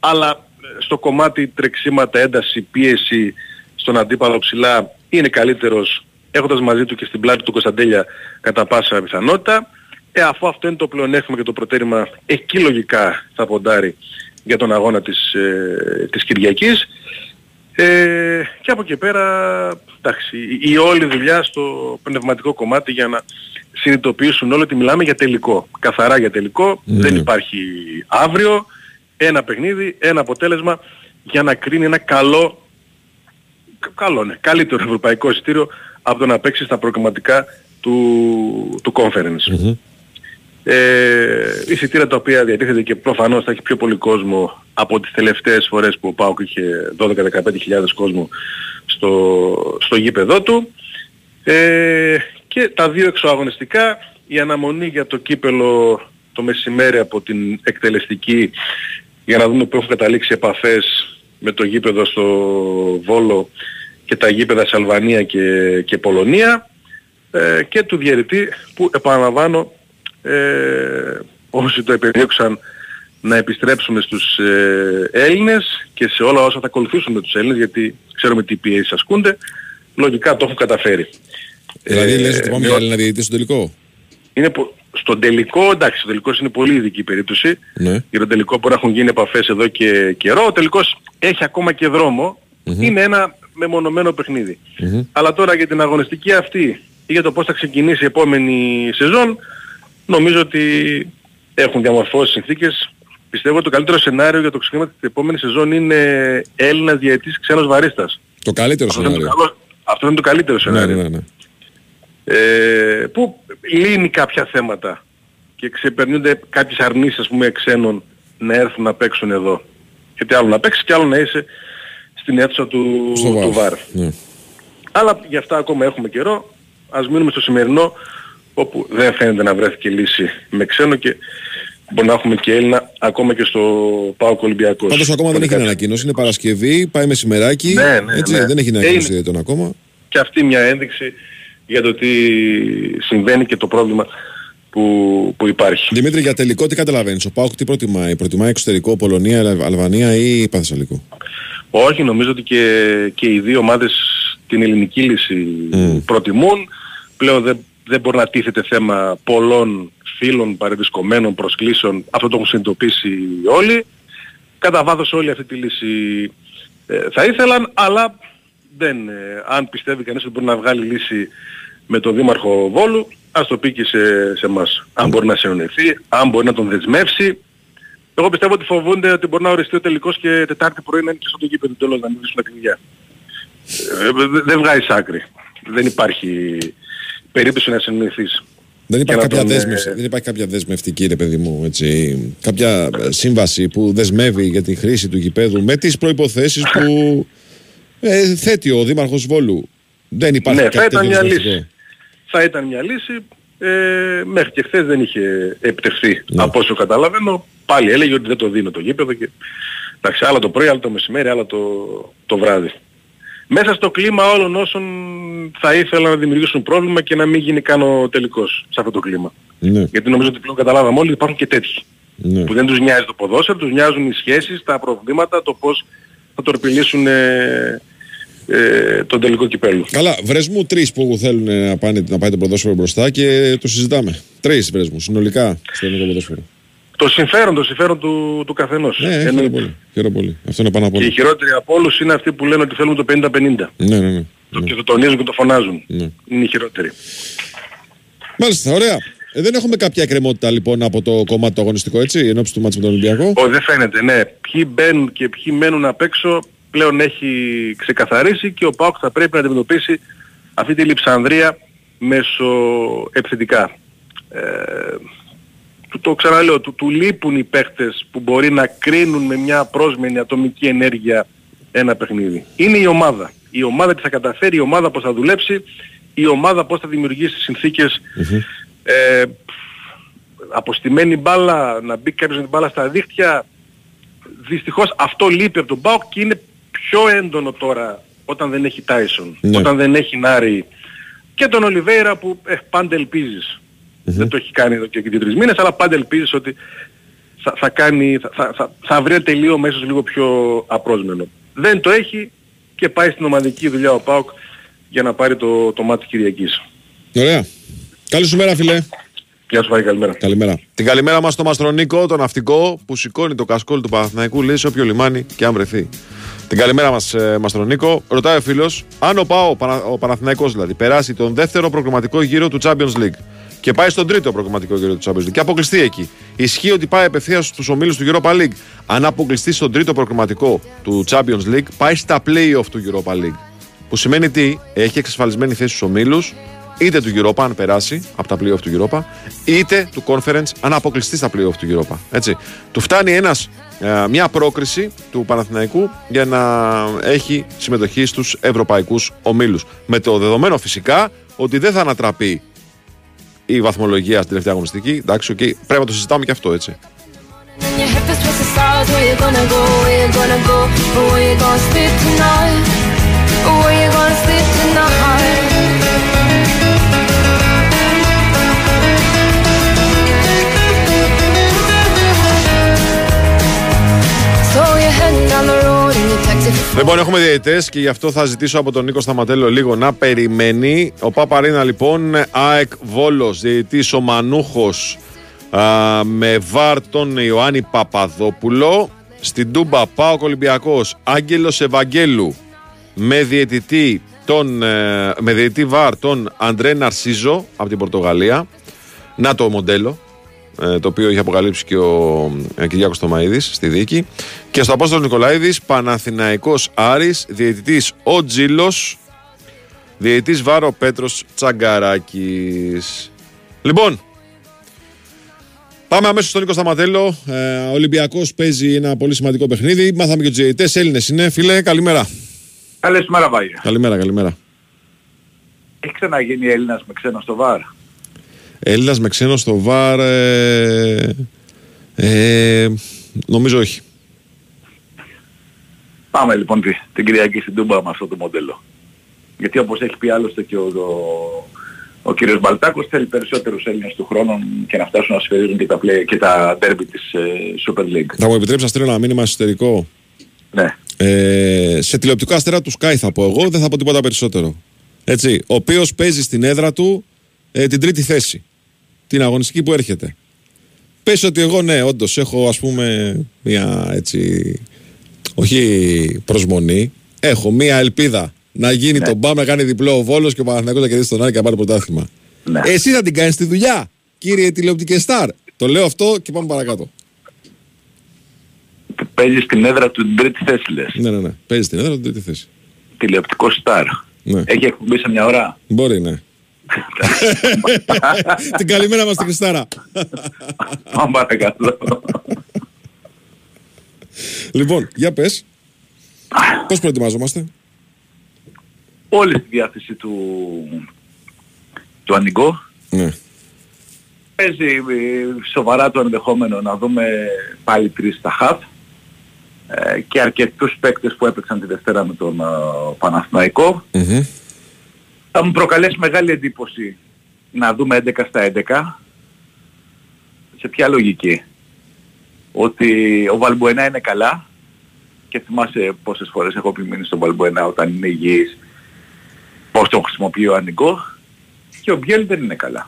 αλλά ε, στο κομμάτι τρεξίματα, ένταση, πίεση στον αντίπαλο ψηλά είναι καλύτερος έχοντας μαζί του και στην πλάτη του Κωνσταντέλια κατά πάσα πιθανότητα. Ε, αφού αυτό είναι το πλεονέκτημα και το προτέρημα, εκεί λογικά θα ποντάρει για τον αγώνα της, ε, της Κυριακής. Ε, και από εκεί πέρα, εντάξει, η, η όλη δουλειά στο πνευματικό κομμάτι για να συνειδητοποιήσουν όλοι ότι μιλάμε για τελικό. Καθαρά για τελικό, δεν υπάρχει αύριο, ένα παιχνίδι, ένα αποτέλεσμα για να κρίνει ένα καλό, κα- καλό ναι, καλύτερο ευρωπαϊκό εισιτήριο από το να παίξει στα προκριματικά του, του conference. Ε, εισιτήρια τα οποία διατίθεται και προφανώς θα έχει πιο πολύ κόσμο από τις τελευταίες φορές που ο ΠΑΟΚ είχε 12-15 χιλιάδες κόσμο στο, στο γήπεδό του. Ε, και τα δύο εξωαγωνιστικά, η αναμονή για το κύπελο το μεσημέρι από την εκτελεστική για να δούμε που έχουν καταλήξει επαφές με το γήπεδο στο Βόλο και τα γήπεδα σε Αλβανία και, και Πολωνία ε, και του διαιρετή που επαναλαμβάνω ε, όσοι το επιδίωξαν να επιστρέψουμε στους ε, Έλληνες και σε όλα όσα θα ακολουθήσουν με τους Έλληνες γιατί ξέρουμε τι πιέσεις ασκούνται λογικά το έχουν καταφέρει. Δηλαδή Ε, λες ότι πάμε με- για Έλληνα διαιτητή στο τελικό; είναι πο- στον τελικό, εντάξει, ο τελικός είναι πολύ ειδική περίπτωση. Ναι. Για τον τελικό μπορεί να έχουν γίνει επαφές εδώ και καιρό. Ο τελικός έχει ακόμα και δρόμο. Είναι ένα μεμονωμένο παιχνίδι. Αλλά τώρα για την αγωνιστική αυτή ή για το πώς θα ξεκινήσει η επόμενη σεζόν, νομίζω ότι έχουν διαμορφώσει συνθήκες. Πιστεύω ότι το καλύτερο σενάριο για το ξεκίνημα της επόμενης σεζόν είναι Έλληνας διαιτής ξένος βαρίστας. Το καλύτερο Αυτό είναι το σενάριο. καλό, Αυτό είναι το καλύτερο Ναι, σενάριο. ναι, ναι. Ε, που λύνει κάποια θέματα και ξεπερνούνται κάποιες αρνήσεις ας πούμε ξένων να έρθουν να παίξουν εδώ. Γιατί άλλο να παίξεις και άλλο να είσαι στην αίθουσα του, Στο του βάρ. ΒΑΡ. Ναι. Αλλά γι' αυτά ακόμα έχουμε καιρό. Ας μείνουμε στο σημερινό όπου δεν φαίνεται να βρέθηκε λύση με ξένο και μπορεί να έχουμε και Έλληνα ακόμα και στο ΠΑΟΚ Ολυμπιακός. Πάντως ακόμα δεν έχει ανακοινώσει. Είναι Παρασκευή, πάει μεσημεράκι. Ναι, ναι, έτσι, ναι. Δεν έχει Ε, ανακοινώσει είναι- τον ακόμα. και αυτή μια ένδειξη για το τι συμβαίνει και το πρόβλημα που, που υπάρχει. Δημήτρη, για τελικό τι καταλαβαίνεις; Ο Πάοκ τι προτιμάει; Προτιμάει εξωτερικό, Πολωνία, Αλ- Αλβανία ή Πανθεσσαλικό; Όχι, νομίζω ότι και, και οι δύο ομάδες την ελληνική λύση Μμ. προτιμούν. Πλέον δεν, δεν μπορεί να τίθεται θέμα πολλών φίλων παρευρισκομένων προσκλήσεων. Αυτό το έχουν συνειδητοποιήσει όλοι. Κατά βάθος όλοι αυτή τη λύση ε, θα ήθελαν, αλλά δεν, ε, αν πιστεύει κανείς ότι μπορεί να βγάλει λύση με τον Δήμαρχο Βόλου, ας το πει και σε, σε εμάς. Αν μπορεί να συνονιθεί, αν μπορεί να τον δεσμεύσει. Εγώ πιστεύω ότι φοβούνται ότι μπορεί να οριστεί ο τελικός και Τετάρτη πρωί να είναι και στο το γήπεδο τέλος να μην βρίσκουν τα κλειδιά. Ε, δε- δεν βγάζεις άκρη. Δεν υπάρχει περίπτωση να συνεννοηθείς. Δεν υπάρχει, να κάποια τον, ε, δέσμευση, δεν υπάρχει κάποια δεσμευτική, ρε παιδί μου, έτσι, κάποια ε, σύμβαση που δεσμεύει για τη χρήση του γηπέδου με τις προϋποθέσεις που ε, θέτει ο Δήμαρχος Βόλου. Δεν υπάρχει Ναι, κάτι θα ήταν τέτοιο μια δεσμευτικό. λύση. Θα ήταν μια λύση. Ε, μέχρι και χθες δεν είχε επιτευχθεί Ναι. από όσο καταλαβαίνω. Πάλι έλεγε ότι δεν το δίνω το γήπεδο και εντάξει, άλλα το πρωί, άλλα το μεσημέρι, άλλα το, το βράδυ. Μέσα στο κλίμα όλων όσων θα ήθελαν να δημιουργήσουν πρόβλημα και να μην γίνει καν ο τελικός σε αυτό το κλίμα. Ναι, Γιατί νομίζω ότι πλέον καταλάβαμε όλοι ότι υπάρχουν και τέτοιοι ναι. που δεν τους νοιάζει το ποδόσφαιρο, τους νοιάζουν οι σχέσεις, τα προβλήματα, το πώς θα τορπιλήσουν ε, ε, τον τελικό κυπέλου. Καλά, βρες μου τρεις που θέλουν να, πάνε, να πάει το ποδόσφαιρο μπροστά και το συζητάμε. Τρεις βρες μου, συνολικά στο ελληνικό ποδόσφαιρο. Το συμφέρον, το συμφέρον του, του καθενός. Ναι, χαίρομαι Εννοείται. πολύ. Χαίρομαι πολύ. Αυτό είναι πάνω απ' Και οι όλα. χειρότεροι από όλους είναι αυτοί που λένε ότι θέλουν το 50-50. Ναι, ναι, ναι. Το- Και το τονίζουν και το φωνάζουν. Ναι. Είναι οι χειρότεροι. Μάλιστα, ωραία. Ε, δεν έχουμε κάποια εκκρεμότητα λοιπόν από το κομμάτι το αγωνιστικό, έτσι, εν ώψη του μάτς με τον Ολυμπιακό; Όχι, δεν φαίνεται, ναι. Ποιοι μπαίνουν και ποιοι μένουν απ' έξω πλέον έχει ξεκαθαρίσει και ο ΠΑΟΚ θα πρέπει να αντιμετωπίσει αυτή τη λειψανδρία μέσω επιθετικά. Ε, του, το ξαναλέω, του, του λείπουν οι παίχτες που μπορεί να κρίνουν με μια πρόσμενη ατομική ενέργεια ένα παιχνίδι. Είναι η ομάδα. Η ομάδα τι θα καταφέρει, η ομάδα πώς θα δουλέψει, η ομάδα πώς θα δημιουργήσει συνθήκες ε, αποστημένη μπάλα, να μπει κάποιος με την μπάλα στα δίχτυα. Δυστυχώς αυτό λείπει από τον ΠΑΟΚ και είναι πιο έντονο τώρα όταν δεν έχει Τάισον, Ναι. όταν δεν έχει Νάρη και τον Ολιβέηρα που ε, πάντα ελπίζεις. Δεν το έχει κάνει εδώ και δύο-τρεις μήνες, αλλά πάντα ελπίζεις ότι θα, θα, κάνει, θα, θα, θα, θα βρει ένα τελείο μέσω λίγο πιο απρόσμενο. Δεν το έχει και πάει στην ομαδική δουλειά ο ΠΑΟΚ για να πάρει το, το μάτι της Κυριακής. Ωραία. Καλή σου μέρα, φιλέ. Γεια σου, Βάρη, καλημέρα. Καλημέρα. Την καλημέρα μας στο Μαστρονίκο, τον ναυτικό που σηκώνει το κασκόλ του Παναθηναϊκού, λέει σε όποιο λιμάνι και αν βρεθεί. Την καλημέρα μας, ε, Μαστρονίκο. Ρωτάει ο φίλος, αν ο ΠΑΟ, ο, Πανα... ο Παναθηναϊκός δηλαδή, περάσει τον δεύτερο προγραμματικό γύρο του Champions League και πάει στον τρίτο προγραμματικό γύρο του Champions League και αποκλειστεί εκεί. Ισχύει ότι πάει απευθείας στους ομίλους του Europa League. Αν αποκλειστεί στον τρίτο προγραμματικό του Champions League, πάει στα playoff του Europa League. Που σημαίνει τι, έχει εξασφαλισμένη θέση στους ομίλους, είτε του Europa αν περάσει από τα playoff του Europa, είτε του Conference αν αποκλειστεί στα playoff του Europa. Έτσι. Του φτάνει ένας, ε, μια πρόκριση του Παναθηναϊκού για να έχει συμμετοχή στους ευρωπαϊκούς ομίλους. Με το δεδομένο φυσικά ότι δεν θα ανατραπεί η βαθμολογία στην τελευταία αγωνιστική. Εντάξει, okay, πρέπει να το συζητάμε και αυτό έτσι. Your head is towards the stars, where you gonna go, where Λοιπόν, έχουμε διαιτητές και γι' αυτό θα ζητήσω από τον Νίκο Σταματέλο λίγο να περιμένει. Ο Παπαρίνα, λοιπόν, ΑΕΚ Βόλος, διαιτητής ο Μανούχος με βάρ τον Ιωάννη Παπαδόπουλο. Στην Τούμπα Πάο Ολυμπιακός Άγγελος Ευαγγέλου με διαιτητή, τον, ε, με διαιτητή βάρ τον Αντρέ Ναρσίζο από την Πορτογαλία. Να το μοντέλο ε, το οποίο είχε αποκαλύψει και ο ε, Κυριάκος Τωμαίδης στη δίκη. Και στο Απόστολος Νικολαίδης, Παναθηναϊκός Άρης, διαιτητής ο Τζίλος, Διαιτής Βάρο Πέτρος Τσαγκαράκης. Λοιπόν, πάμε αμέσως στον Νίκο Σταματέλο. Ε, ο Ολυμπιακός παίζει ένα πολύ σημαντικό παιχνίδι. Μάθαμε και τους διαιτητές Έλληνες είναι. Φίλε, καλημέρα. Καλησπέρα Βάγια. Καλημέρα, καλημέρα. Έχει ξαναγίνει Έλληνας με ξένο στο ΒΑΡ. Έλληνας με ξένο στο ΒΑΡ... Ε, ε, νομίζω όχι. Πάμε λοιπόν τη- την Κυριακή στην Τούμπα με αυτό το μοντέλο. Γιατί όπως έχει πει άλλωστε και ο, ο, ο κύριος Μπαλτάκος θέλει περισσότερους Έλληνες του χρόνου και να φτάσουν να σφαιρίζουν και τα, play, και τα derby της ε, Super League. Θα μου επιτρέψει να στείλω ένα μήνυμα εσωτερικό; Ναι. Ε, σε τηλεοπτικό αστέρα του Sky θα πω εγώ, δεν θα πω τίποτα περισσότερο. Έτσι, ο οποίος παίζει στην έδρα του ε, την τρίτη θέση. Την αγωνιστική που έρχεται. Πες ότι εγώ ναι, όντως έχω ας πούμε μια έτσι. Όχι προσμονή. Έχω μια ελπίδα να γίνει Ναι. τον Μπαμ να κάνει διπλό ο Βόλος και ο Παναθηναϊκός να κερδίσει τον Άρη και να πάρει πρωτάθλημα. Ναι. Εσύ θα την κάνεις τη δουλειά, κύριε τηλεοπτική στάρ. Το λέω αυτό και πάμε παρακάτω. Παίζεις στην έδρα του την τρίτη θέση λες. Ναι, ναι, ναι. Παίζεις στην έδρα του την τρίτη θέση. Τηλεοπτικό στάρ. Ναι. Έχει εκπομπή σε μια ώρα; Μπορεί, ναι. την καλημέρα μας στην Χριστάρα. Πάμε παρακάτω. λοιπόν, για πες. Πώς προετοιμάζομαστε; Όλη στη διάθεση του, του Ανιγκό. Ναι. Παίζει ε, σοβαρά το ενδεχόμενο να δούμε πάλι τρεις στα χαφ ε, και αρκετούς παίκτες που έπαιξαν τη Δευτέρα με τον ε, Παναθηναϊκό. Μμμ. Θα μου προκαλέσει μεγάλη εντύπωση να δούμε 11 στα 11. Σε ποια λογική; Ότι ο Βαλμποενά είναι καλά και θυμάσαι πόσες φορές έχω επιμείνει στον Βαλμποενά όταν είναι υγιής πώς τον χρησιμοποιεί ο Ανικό και ο Μπιέλ δεν είναι καλά.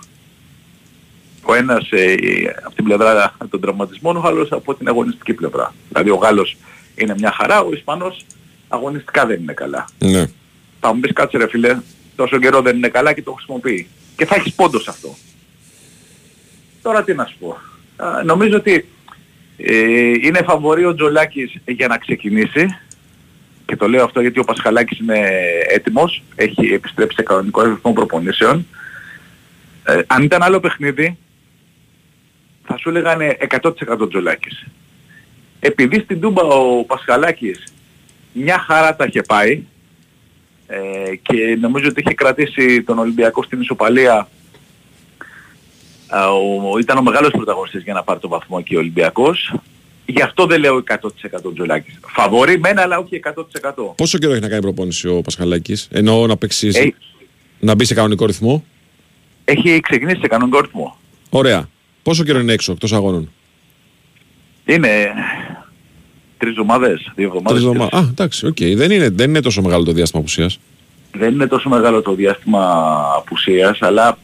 Ο ένας ε, από την πλευρά των τραυματισμών, ο άλλος από την αγωνιστική πλευρά. Δηλαδή ο Γάλλος είναι μια χαρά, ο Ισπανός αγωνιστικά δεν είναι καλά. Ναι. Θα μου πεις κάτσε ρε φίλε, τόσο καιρό δεν είναι καλά και το χρησιμοποιεί. Και θα έχεις πόντο σε αυτό. Τώρα τι να σου πω. Α, νομίζω ότι ε, είναι φαβορή ο Τζολάκης για να ξεκινήσει. Και το λέω αυτό γιατί ο Πασχαλάκης είναι έτοιμος. Έχει επιστρέψει σε κανονικό ρυθμό προπονήσεων. Ε, αν ήταν άλλο παιχνίδι, θα σου έλεγαν 100% Τζολάκης. Επειδή στην Τούμπα ο Πασχαλάκης μια χαρά τα είχε πάει, ε, και νομίζω ότι είχε κρατήσει τον Ολυμπιακό στην ισοπαλία Α, ο, ήταν ο μεγάλος πρωταγωνιστής για να πάρει τον βαθμό και ο Ολυμπιακός γι' αυτό δεν λέω 100% Τζολάκης φαβορεί μένα αλλά όχι 100% Πόσο καιρό έχει να κάνει προπόνηση ο Πασχαλάκης, εννοώ να παίξει, Έχει- να μπει σε κανονικό ρυθμό; έχει ξεκινήσει σε κανονικό ρυθμό Ωραία. Πόσο καιρό είναι έξω, εκτός αγώνων; είναι τρεις εβδομάδες δύο εβδομάδες Τρεις εβδομάδες. Α, εντάξει, οκ. Δεν, είναι, δεν είναι τόσο μεγάλο το διάστημα απουσίας. δεν είναι τόσο μεγάλο το διάστημα απουσίας αλλά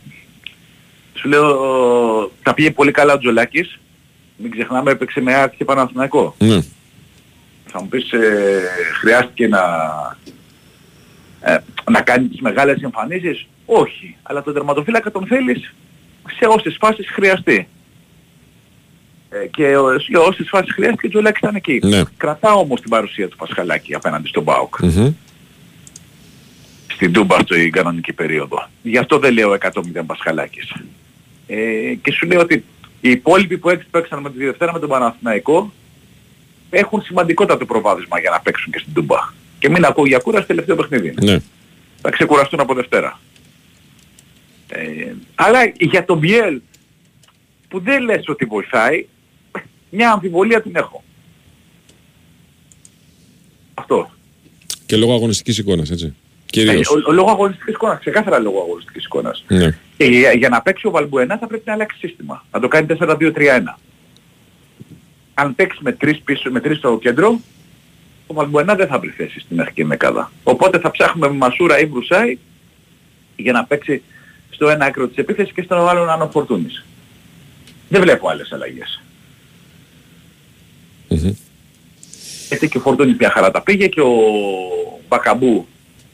σου λέω τα πήγε πολύ καλά ο Τζολάκης μην ξεχνάμε έπαιξε με ΑΕΚ και Παναθηναϊκό Ναι. θα μου πεις ε, χρειάστηκε να, ε, να κάνει τις μεγάλες εμφανίσεις; Όχι. Αλλά τον τερματοφύλακα τον θέλεις σε όσες φάσεις χρειαστεί. Ε, και ο- σε όσες φάσεις χρειάστηκε ο Τζολάκης ήταν εκεί. Ναι. Κρατά όμως την παρουσία του Πασχαλάκη απέναντι στον ΠΑΟΚ. Μμμ. Στην Τούμπα στην κανονική περίοδο. Γι' αυτό δεν λέω 100-0 Πασχαλάκης. Ε, και σου λέω ότι οι υπόλοιποι που έξι παίξαν με τη Δευτέρα με τον Παναθηναϊκό έχουν σημαντικότατο προβάδισμα για να παίξουν και στην Τούμπα. Και μην ακούω για κούραση τελευταίο παιχνίδι. είναι. Ναι. Θα ξεκουραστούν από Δευτέρα. Ε, αλλά για τον Μπιέλ που δεν λες ότι βοηθάει, μια αμφιβολία την έχω. Αυτός. Και λόγω αγωνιστικής εικόνας, έτσι. Ε, Κυρίως. ο, ο λόγω αγωνιστικής εικόνας, ξεκάθαρα λόγω αγωνιστικής εικόνας. Ναι. Και για, για να παίξει ο Βαλμπουενά θα πρέπει να αλλάξει σύστημα. Να το κάνει 4-2-3-1. Αν παίξει με τρεις πίσω, με τρεις στο κέντρο, ο Βαλμπουενά δεν θα βρει θέση στην αρχική δεκάδα. Οπότε θα ψάχνουμε με Μασούρα ή Βρουσάη για να παίξει στο ένα άκρο της επίθεσης και στον άλλο να είναι ο Φορτούνης. Δεν βλέπω άλλες αλλαγές. Μμμ. Έτσι και ο Φορτούνης μια χαρά τα πήγε και ο Μπακαμπού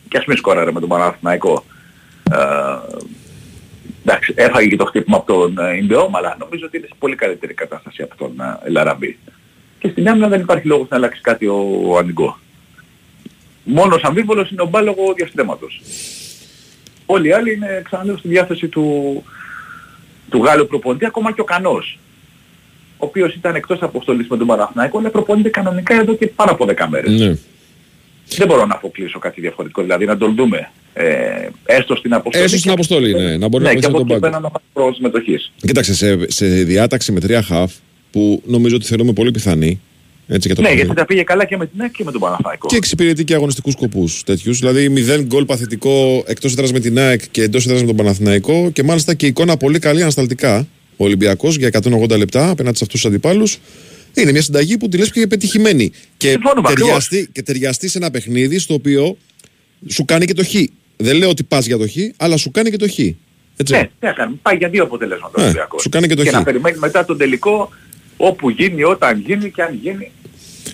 και ας μην σκόραρε με τον Παναθηναϊκό. Ε, εντάξει, έφαγε και το χτύπημα από τον ε, Ιντεόμ, αλλά νομίζω ότι είναι σε πολύ καλύτερη κατάσταση από τον ε, Ελαραμπή. Και στην άμυνα δεν υπάρχει λόγος να αλλάξει κάτι ο, ο Ανιγκό. Μόνος αμφίβολος είναι ο μπάλογο διαστρέμματος. Όλοι οι άλλοι είναι ξαναλέω στη διάθεση του, του Γάλλου προπονητή, ακόμα και ο Κανός. Ο οποίος ήταν εκτός αποστολής με τον Παναθηναϊκό, αλλά προπονείται κανονικά εδώ και πάνω από 10 μέρες. Ναι. Δεν μπορώ να αποκλείσω κάτι διαφορετικό, δηλαδή να τον δούμε ε, έστω στην αποστολή. Έστω στην αποστολή, ναι. Να μπορεί ναι, να και παίξει από με τον εκεί πάγκο. πέρα να πάρει πρόοδο συμμετοχής. Κοίταξε, σε, σε διάταξη με τρία χαφ που νομίζω ότι θεωρούμε πολύ πιθανή. Έτσι, για το Ναι, παιχνίδι. γιατί τα πήγε καλά και με την ΑΕΚ και με τον Παναθηναϊκό. Και εξυπηρετεί και αγωνιστικούς σκοπούς τέτοιους. Δηλαδή, μηδέν γκολ παθητικό εκτός έδρας με την ΑΕΚ και εντός έδρας με τον Παναθηναϊκό. Και μάλιστα και εικόνα πολύ καλή ανασταλτικά. Ο Ολυμπιακός για 180 λεπτά απέναντι σε αυτούς τους αντιπάλους. Είναι μια συνταγή που τη λες και πετυχημένη. Και Συμφωνούμε, ταιριαστεί, και ταιριαστεί σε ένα παιχνίδι στο οποίο σου κάνει και το χ. Δεν λέω ότι πας για το χ, αλλά σου κάνει και το χ. Έτσι. Ναι, τι να κάνουμε. Πάει για δύο αποτελέσματα ο Ναι, Ολυμπιακός. σου κάνει και το χ. να περιμένει μετά τον τελικό όπου γίνει, όταν γίνει και αν γίνει.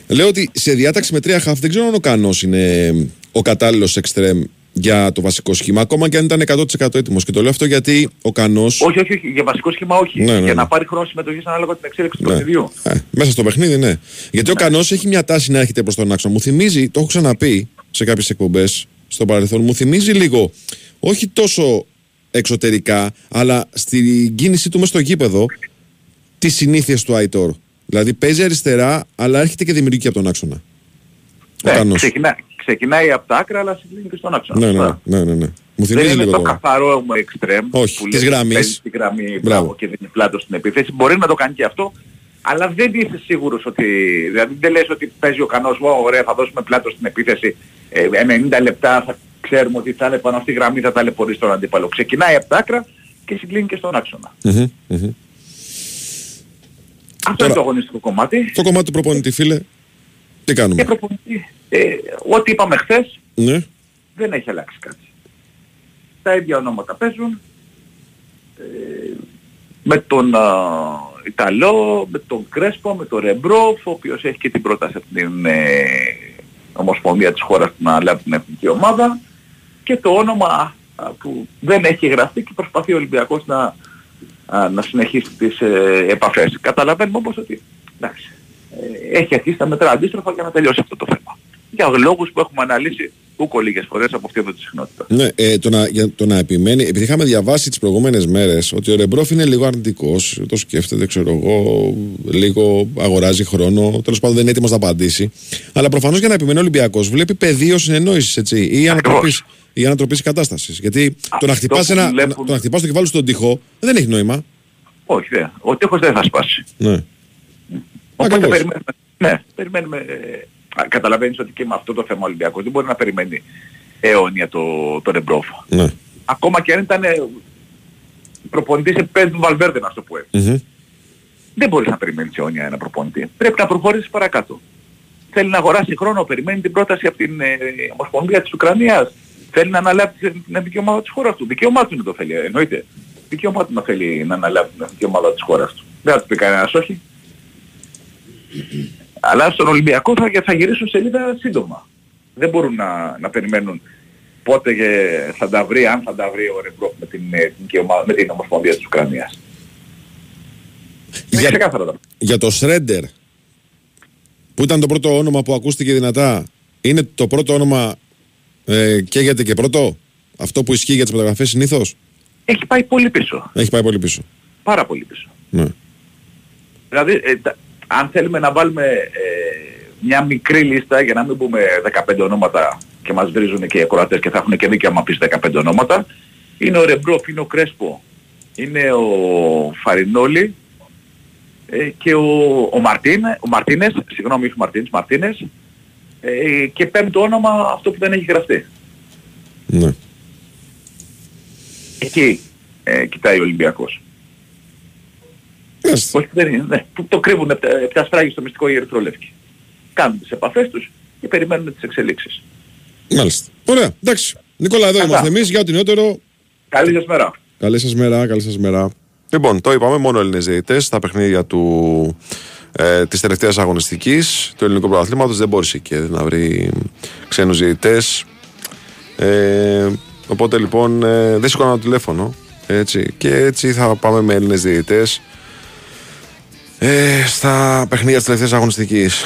Λέω ότι σε διάταξη με τρία χαφ δεν ξέρω αν ο Κανός είναι ο κατάλληλος εξτρέμ για το βασικό σχήμα. Ακόμα και αν ήταν 100% έτοιμος. Και το λέω αυτό γιατί ο Κανό. Όχι, όχι, όχι, για βασικό σχήμα όχι. Ναι, ναι, για ναι. να πάρει χρόνο συμμετοχής ανάλογα με την εξέλιξη του Ναι. παιχνιδιού. Ε, μέσα στο παιχνίδι, ναι. Γιατί ο Κανός έχει μια τάση να έρχεται προς τον άξονα. Μου θυμίζει, το έχω ξαναπεί σε κάποιες εκπομπές στο παρελθόν, μου θυμίζει λίγο, όχι τόσο εξωτερικά, αλλά στην κίνησή του μέσα στο γήπεδο, τις συνήθειες του Αϊτόρ. Δηλαδή παίζει αριστερά, αλλά έρχεται και δημιουργεί και από τον άξονα. Ο Ναι, Κανός. ξεκινά, ξεκινάει από τα άκρα αλλά συγκλίνει και στον άξονα. Ναι, ναι, Σωστά. ναι, ναι, ναι. Μου Δεν θυμίζει είναι λίγο το το. καθαρό μου εξτρέμ Όχι, που της λέει, γραμμής. παίζει Τη γραμμή Μπράβο. μπράβο, και δίνει πλάτο στην επίθεση. Μπορεί να το κάνει και αυτό, αλλά δεν είσαι σίγουρος ότι... Δηλαδή δεν λες ότι παίζει ο κανός, «Ω, ωραία θα δώσουμε πλάτο στην επίθεση, ε, 90 λεπτά θα ξέρουμε ότι θα είναι πάνω στη γραμμή, θα ταλαιπωρήσει τον αντίπαλο. Ξεκινάει από τα άκρα και συγκλίνει και στον άξονα. Μμμ, μμμ. Αυτό είναι το αγωνιστικό κομμάτι. Το κομμάτι του προπονητή, φίλε, τι κάνουμε; Και προπονητή. Ε, ό,τι είπαμε χθες Ναι. δεν έχει αλλάξει κάτι. Τα ίδια ονόματα παίζουν. Ε, με τον α, Ιταλό, με τον Κρέσπο, με τον Ρεμπρόφ, ο οποίος έχει και την πρόταση από την ε, Ομοσπονδία της χώρας του να λάβει την εθνική ομάδα και το όνομα α, που δεν έχει γραφτεί και προσπαθεί ο Ολυμπιακός να, α, να συνεχίσει τις ε, επαφές. Καταλαβαίνουμε όμως ότι εντάξει, ε, έχει αρχίσει τα μετρά αντίστροφα για να τελειώσει αυτό το θέμα. Για λόγους που έχουμε αναλύσει ούκο λίγες φορές από αυτή εδώ τη συχνότητα. Ναι, ε, το, να, για, το να επιμένει, επειδή είχαμε διαβάσει τις προηγούμενες μέρες ότι ο Ρεμπρόφ είναι λίγο αρνητικός, το σκέφτεται, ξέρω εγώ, λίγο αγοράζει χρόνο, τέλος πάντων δεν είναι έτοιμος να απαντήσει. Αλλά προφανώς για να επιμένει ο Ολυμπιακός βλέπει πεδίο συνεννόησης, έτσι, ή ανατροπής ή ανατροπής κατάστασης. Γιατί το να χτυπάς που ένα, βλέπουν- το να χτυπάς το κεφάλι στον τοίχο δεν έχει νόημα. Όχι, δεν. Ο τείχος δεν θα σπάσει. Ναι. Οπότε Ακριβώς. περιμένουμε. Ναι, περιμένουμε. ε, α, καταλαβαίνεις ότι και με αυτό το θέμα ο Ολυμπιακός δεν μπορεί να περιμένει αιώνια το, το Ρεμπρόφ. ναι. Ακόμα και αν ήταν ε, προπονητής επίπεδου του Βαλβέρδε να σου το πω έτσι. Μμμ. Δεν μπορείς να περιμένεις αιώνια ένα προπονητή. Πρέπει να προχωρήσεις παρακάτω. Θέλει να αγοράσει χρόνο, περιμένει την πρόταση από την ε, Ομοσπονδία της Ουκρανίας. Θέλει να αναλάβει την την εθνική ομάδα της χώρας του. Δικαίωμά του είναι το θέλει, εννοείται. Δικαίωμά του να θέλει να αναλάβει την εθνική ομάδα της χώρας του. Δεν θα του πει κανένας όχι. Αλλά στον Ολυμπιακό θα, θα γυρίσουν σελίδα σύντομα. Δεν μπορούν να, να περιμένουν πότε ε, θα τα βρει, αν θα τα βρει ο Ρεμπρόφ με την, ε, εθνική ομάδα, με την Ομοσπονδία της Ουκρανίας. Είναι Για, ξεκάθαρα τα για το Σρέντερ, που ήταν το πρώτο όνομα που ακούστηκε δυνατά, είναι το πρώτο όνομα ε, καίγεται και πρώτο; Αυτό που ισχύει για τις μεταγραφές συνήθως; Έχει πάει πολύ πίσω. Έχει πάει πολύ πίσω. Πάρα πολύ πίσω. Ναι. Δηλαδή, ε, τα- αν θέλουμε να βάλουμε ε, μια μικρή λίστα, για να μην πούμε 15 ονόματα και μας βρίζουν και οι ακροατές και θα έχουν και δίκιο άμα πεις 15 ονόματα, είναι ο Ρεμπρόφ, είναι ο Κρέσπο, είναι ο Φαρινόλη ε, και ο, ο, Μαρτίν, ο Μαρτίνες, συγγνώμη όχι Μαρτίνες, Μαρτίνες ε, και πέμπτο όνομα αυτό που δεν έχει γραφτεί. ναι. Εκεί ε, κοιτάει ο Ολυμπιακός. Μάλιστα. Όχι δεν είναι, ναι. Που το κρύβουν επτά σφράγγι στο μυστικό η Ερυθρόλευκη. Κάνουν τις επαφές τους και περιμένουν τις εξελίξεις. Μάλιστα. Ωραία. Εντάξει. Νικόλα, εδώ Αυτά. είμαστε εμείς για ό,τι νεότερο. Καλή σας μέρα. Καλή σας μέρα, καλή σας μέρα. Λοιπόν, το είπαμε, μόνο Έλληνες διαιτητές στα παιχνίδια του, ε, της τελευταίας αγωνιστικής του ελληνικού πρωταθλήματος. Δεν μπόρεσε και να βρει ξένους διαιτητές. Ε, οπότε λοιπόν ε, δεν σηκώνα το τηλέφωνο. Έτσι, και έτσι θα πάμε με Έλληνες διαιτητές ε, στα παιχνίδια της τελευταίας αγωνιστικής.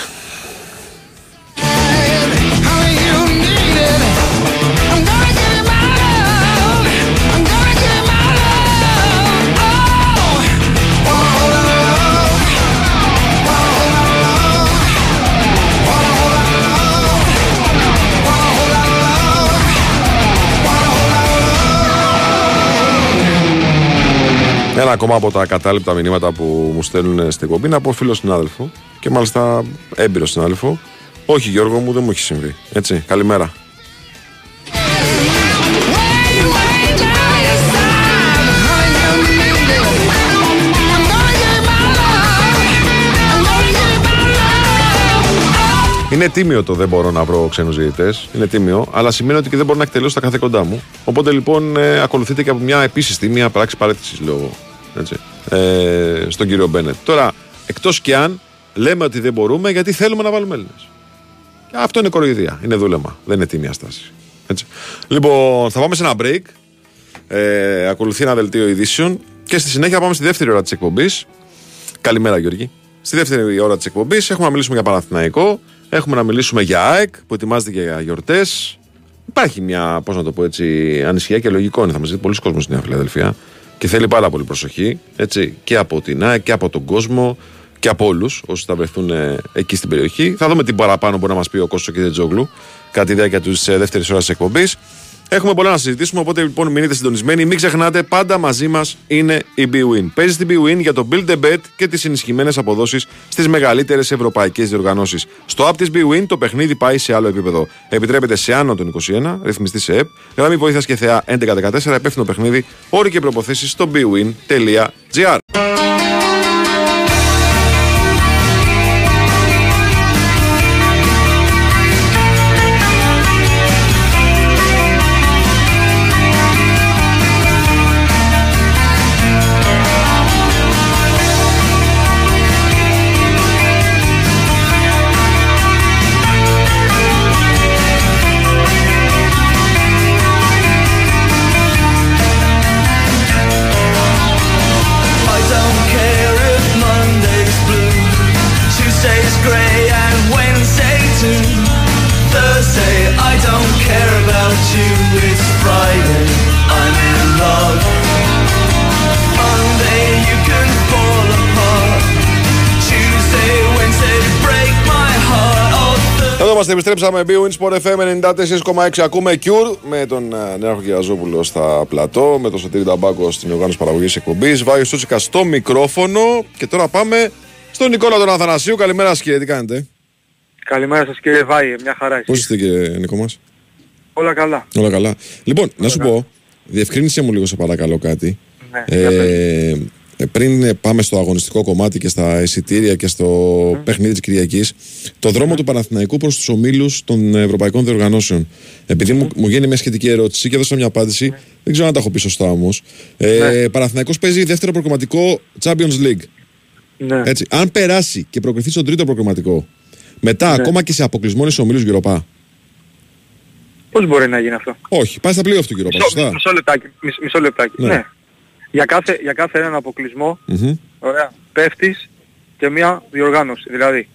Ένα ακόμα από τα κατάληπτα μηνύματα που μου στέλνουν στην εκπομπή είναι από φίλο συνάδελφο και μάλιστα έμπειρο συνάδελφο. Όχι Γιώργο μου, δεν μου έχει συμβεί. Έτσι, καλημέρα. Είναι τίμιο το δεν μπορώ να βρω ξένους διαιτητές. Είναι τίμιο, αλλά σημαίνει ότι και δεν μπορώ να εκτελέσω τα καθήκοντά μου. Οπότε λοιπόν ε, ακολουθείται και από μια επίσης τίμια πράξη παρέτηση, λέω εγώ. Έτσι, ε, στον κύριο Μπένετ. Τώρα, εκτός και αν λέμε ότι δεν μπορούμε γιατί θέλουμε να βάλουμε Έλληνες. Αυτό είναι κοροϊδία. Είναι δούλεμα. Δεν είναι τίμια στάση. Έτσι. Λοιπόν, θα πάμε σε ένα break. Ε, ακολουθεί ένα δελτίο ειδήσεων και στη συνέχεια πάμε στη δεύτερη ώρα της εκπομπής. Καλημέρα, Γιώργη. Στη δεύτερη ώρα της εκπομπής έχουμε να μιλήσουμε για Παναθηναϊκό. Έχουμε να μιλήσουμε για ΑΕΚ που ετοιμάζεται και για γιορτές. Υπάρχει μια, πώς να το πω έτσι, ανησυχία και λογικό είναι. Θα μας δει πολλοί κόσμος στη Νέα Φιλαδελφία και θέλει πάρα πολύ προσοχή έτσι, και από την ΑΕΚ και από τον κόσμο και από όλους όσοι θα βρεθούν ε, εκεί στην περιοχή. Θα δούμε τι παραπάνω μπορεί να μας πει ο Κώστο και Τζόγλου κατά τη διάρκεια της ε, δεύτερης ώρας της εκπομπής. Έχουμε πολλά να συζητήσουμε, οπότε λοιπόν μείνετε συντονισμένοι. Μην ξεχνάτε, πάντα μαζί μας είναι η BWIN. Παίζεις την BWIN για το Build a Bet και τις ενισχυμένες αποδόσεις στις μεγαλύτερες ευρωπαϊκές διοργανώσεις. Στο app της BWIN το παιχνίδι πάει σε άλλο επίπεδο. Επιτρέπεται σε άνω των 21, ρυθμιστή σε ΕΠ, γραμμή βοήθειας και θεά 1114, υπεύθυνο παιχνίδι, όροι και προποθέσει στο bwin.gr. είμαστε, επιστρέψαμε. BWIN Sport FM 94,6. Ακούμε Cure με τον ε, Νέαρχο Κυραζόπουλο στα πλατό, με τον Σωτήρη Ταμπάκο στην οργάνωση παραγωγής εκπομπής. Βάγιο Στούτσικα στο μικρόφωνο. Και τώρα πάμε στον Νικόλα τον Αθανασίου. Καλημέρα σα, κύριε, τι κάνετε; Καλημέρα σας κύριε Βάη, μια χαρά Πώς εσείς. είστε, κύριε Νικό μας; Όλα καλά. Όλα καλά. Λοιπόν, να σου πω, διευκρίνησε μου λίγο σε παρακαλώ κάτι. Ναι, Ε, ε, πριν ε, πάμε στο αγωνιστικό κομμάτι και στα εισιτήρια και στο παιχνίδι της Κυριακής το δρόμο του Παναθηναϊκού προς τους ομίλους των ευρωπαϊκών διοργανώσεων επειδή μου, μου γίνει μια σχετική ερώτηση και έδωσα μια απάντηση δεν ξέρω αν τα έχω πει σωστά όμως ε, Παναθηναϊκός παίζει δεύτερο προκριματικό Champions League Ναι. Έτσι, αν περάσει και προκριθεί στον τρίτο προκριματικό μετά Ναι. ακόμα και σε αποκλεισμό είναι σε ομίλους Europa Πώς μπορεί να γίνει αυτό; όχι, πάει στα playoff του Europa, Μισό, σωστά μισό λεπτάκι. μισ- μισό λεπτάκι. Ναι. Ναι. Για, κάθε, για κάθε έναν αποκλεισμό, Μμμ. ωραία, πέφτεις και μια διοργάνωση. Δηλαδή,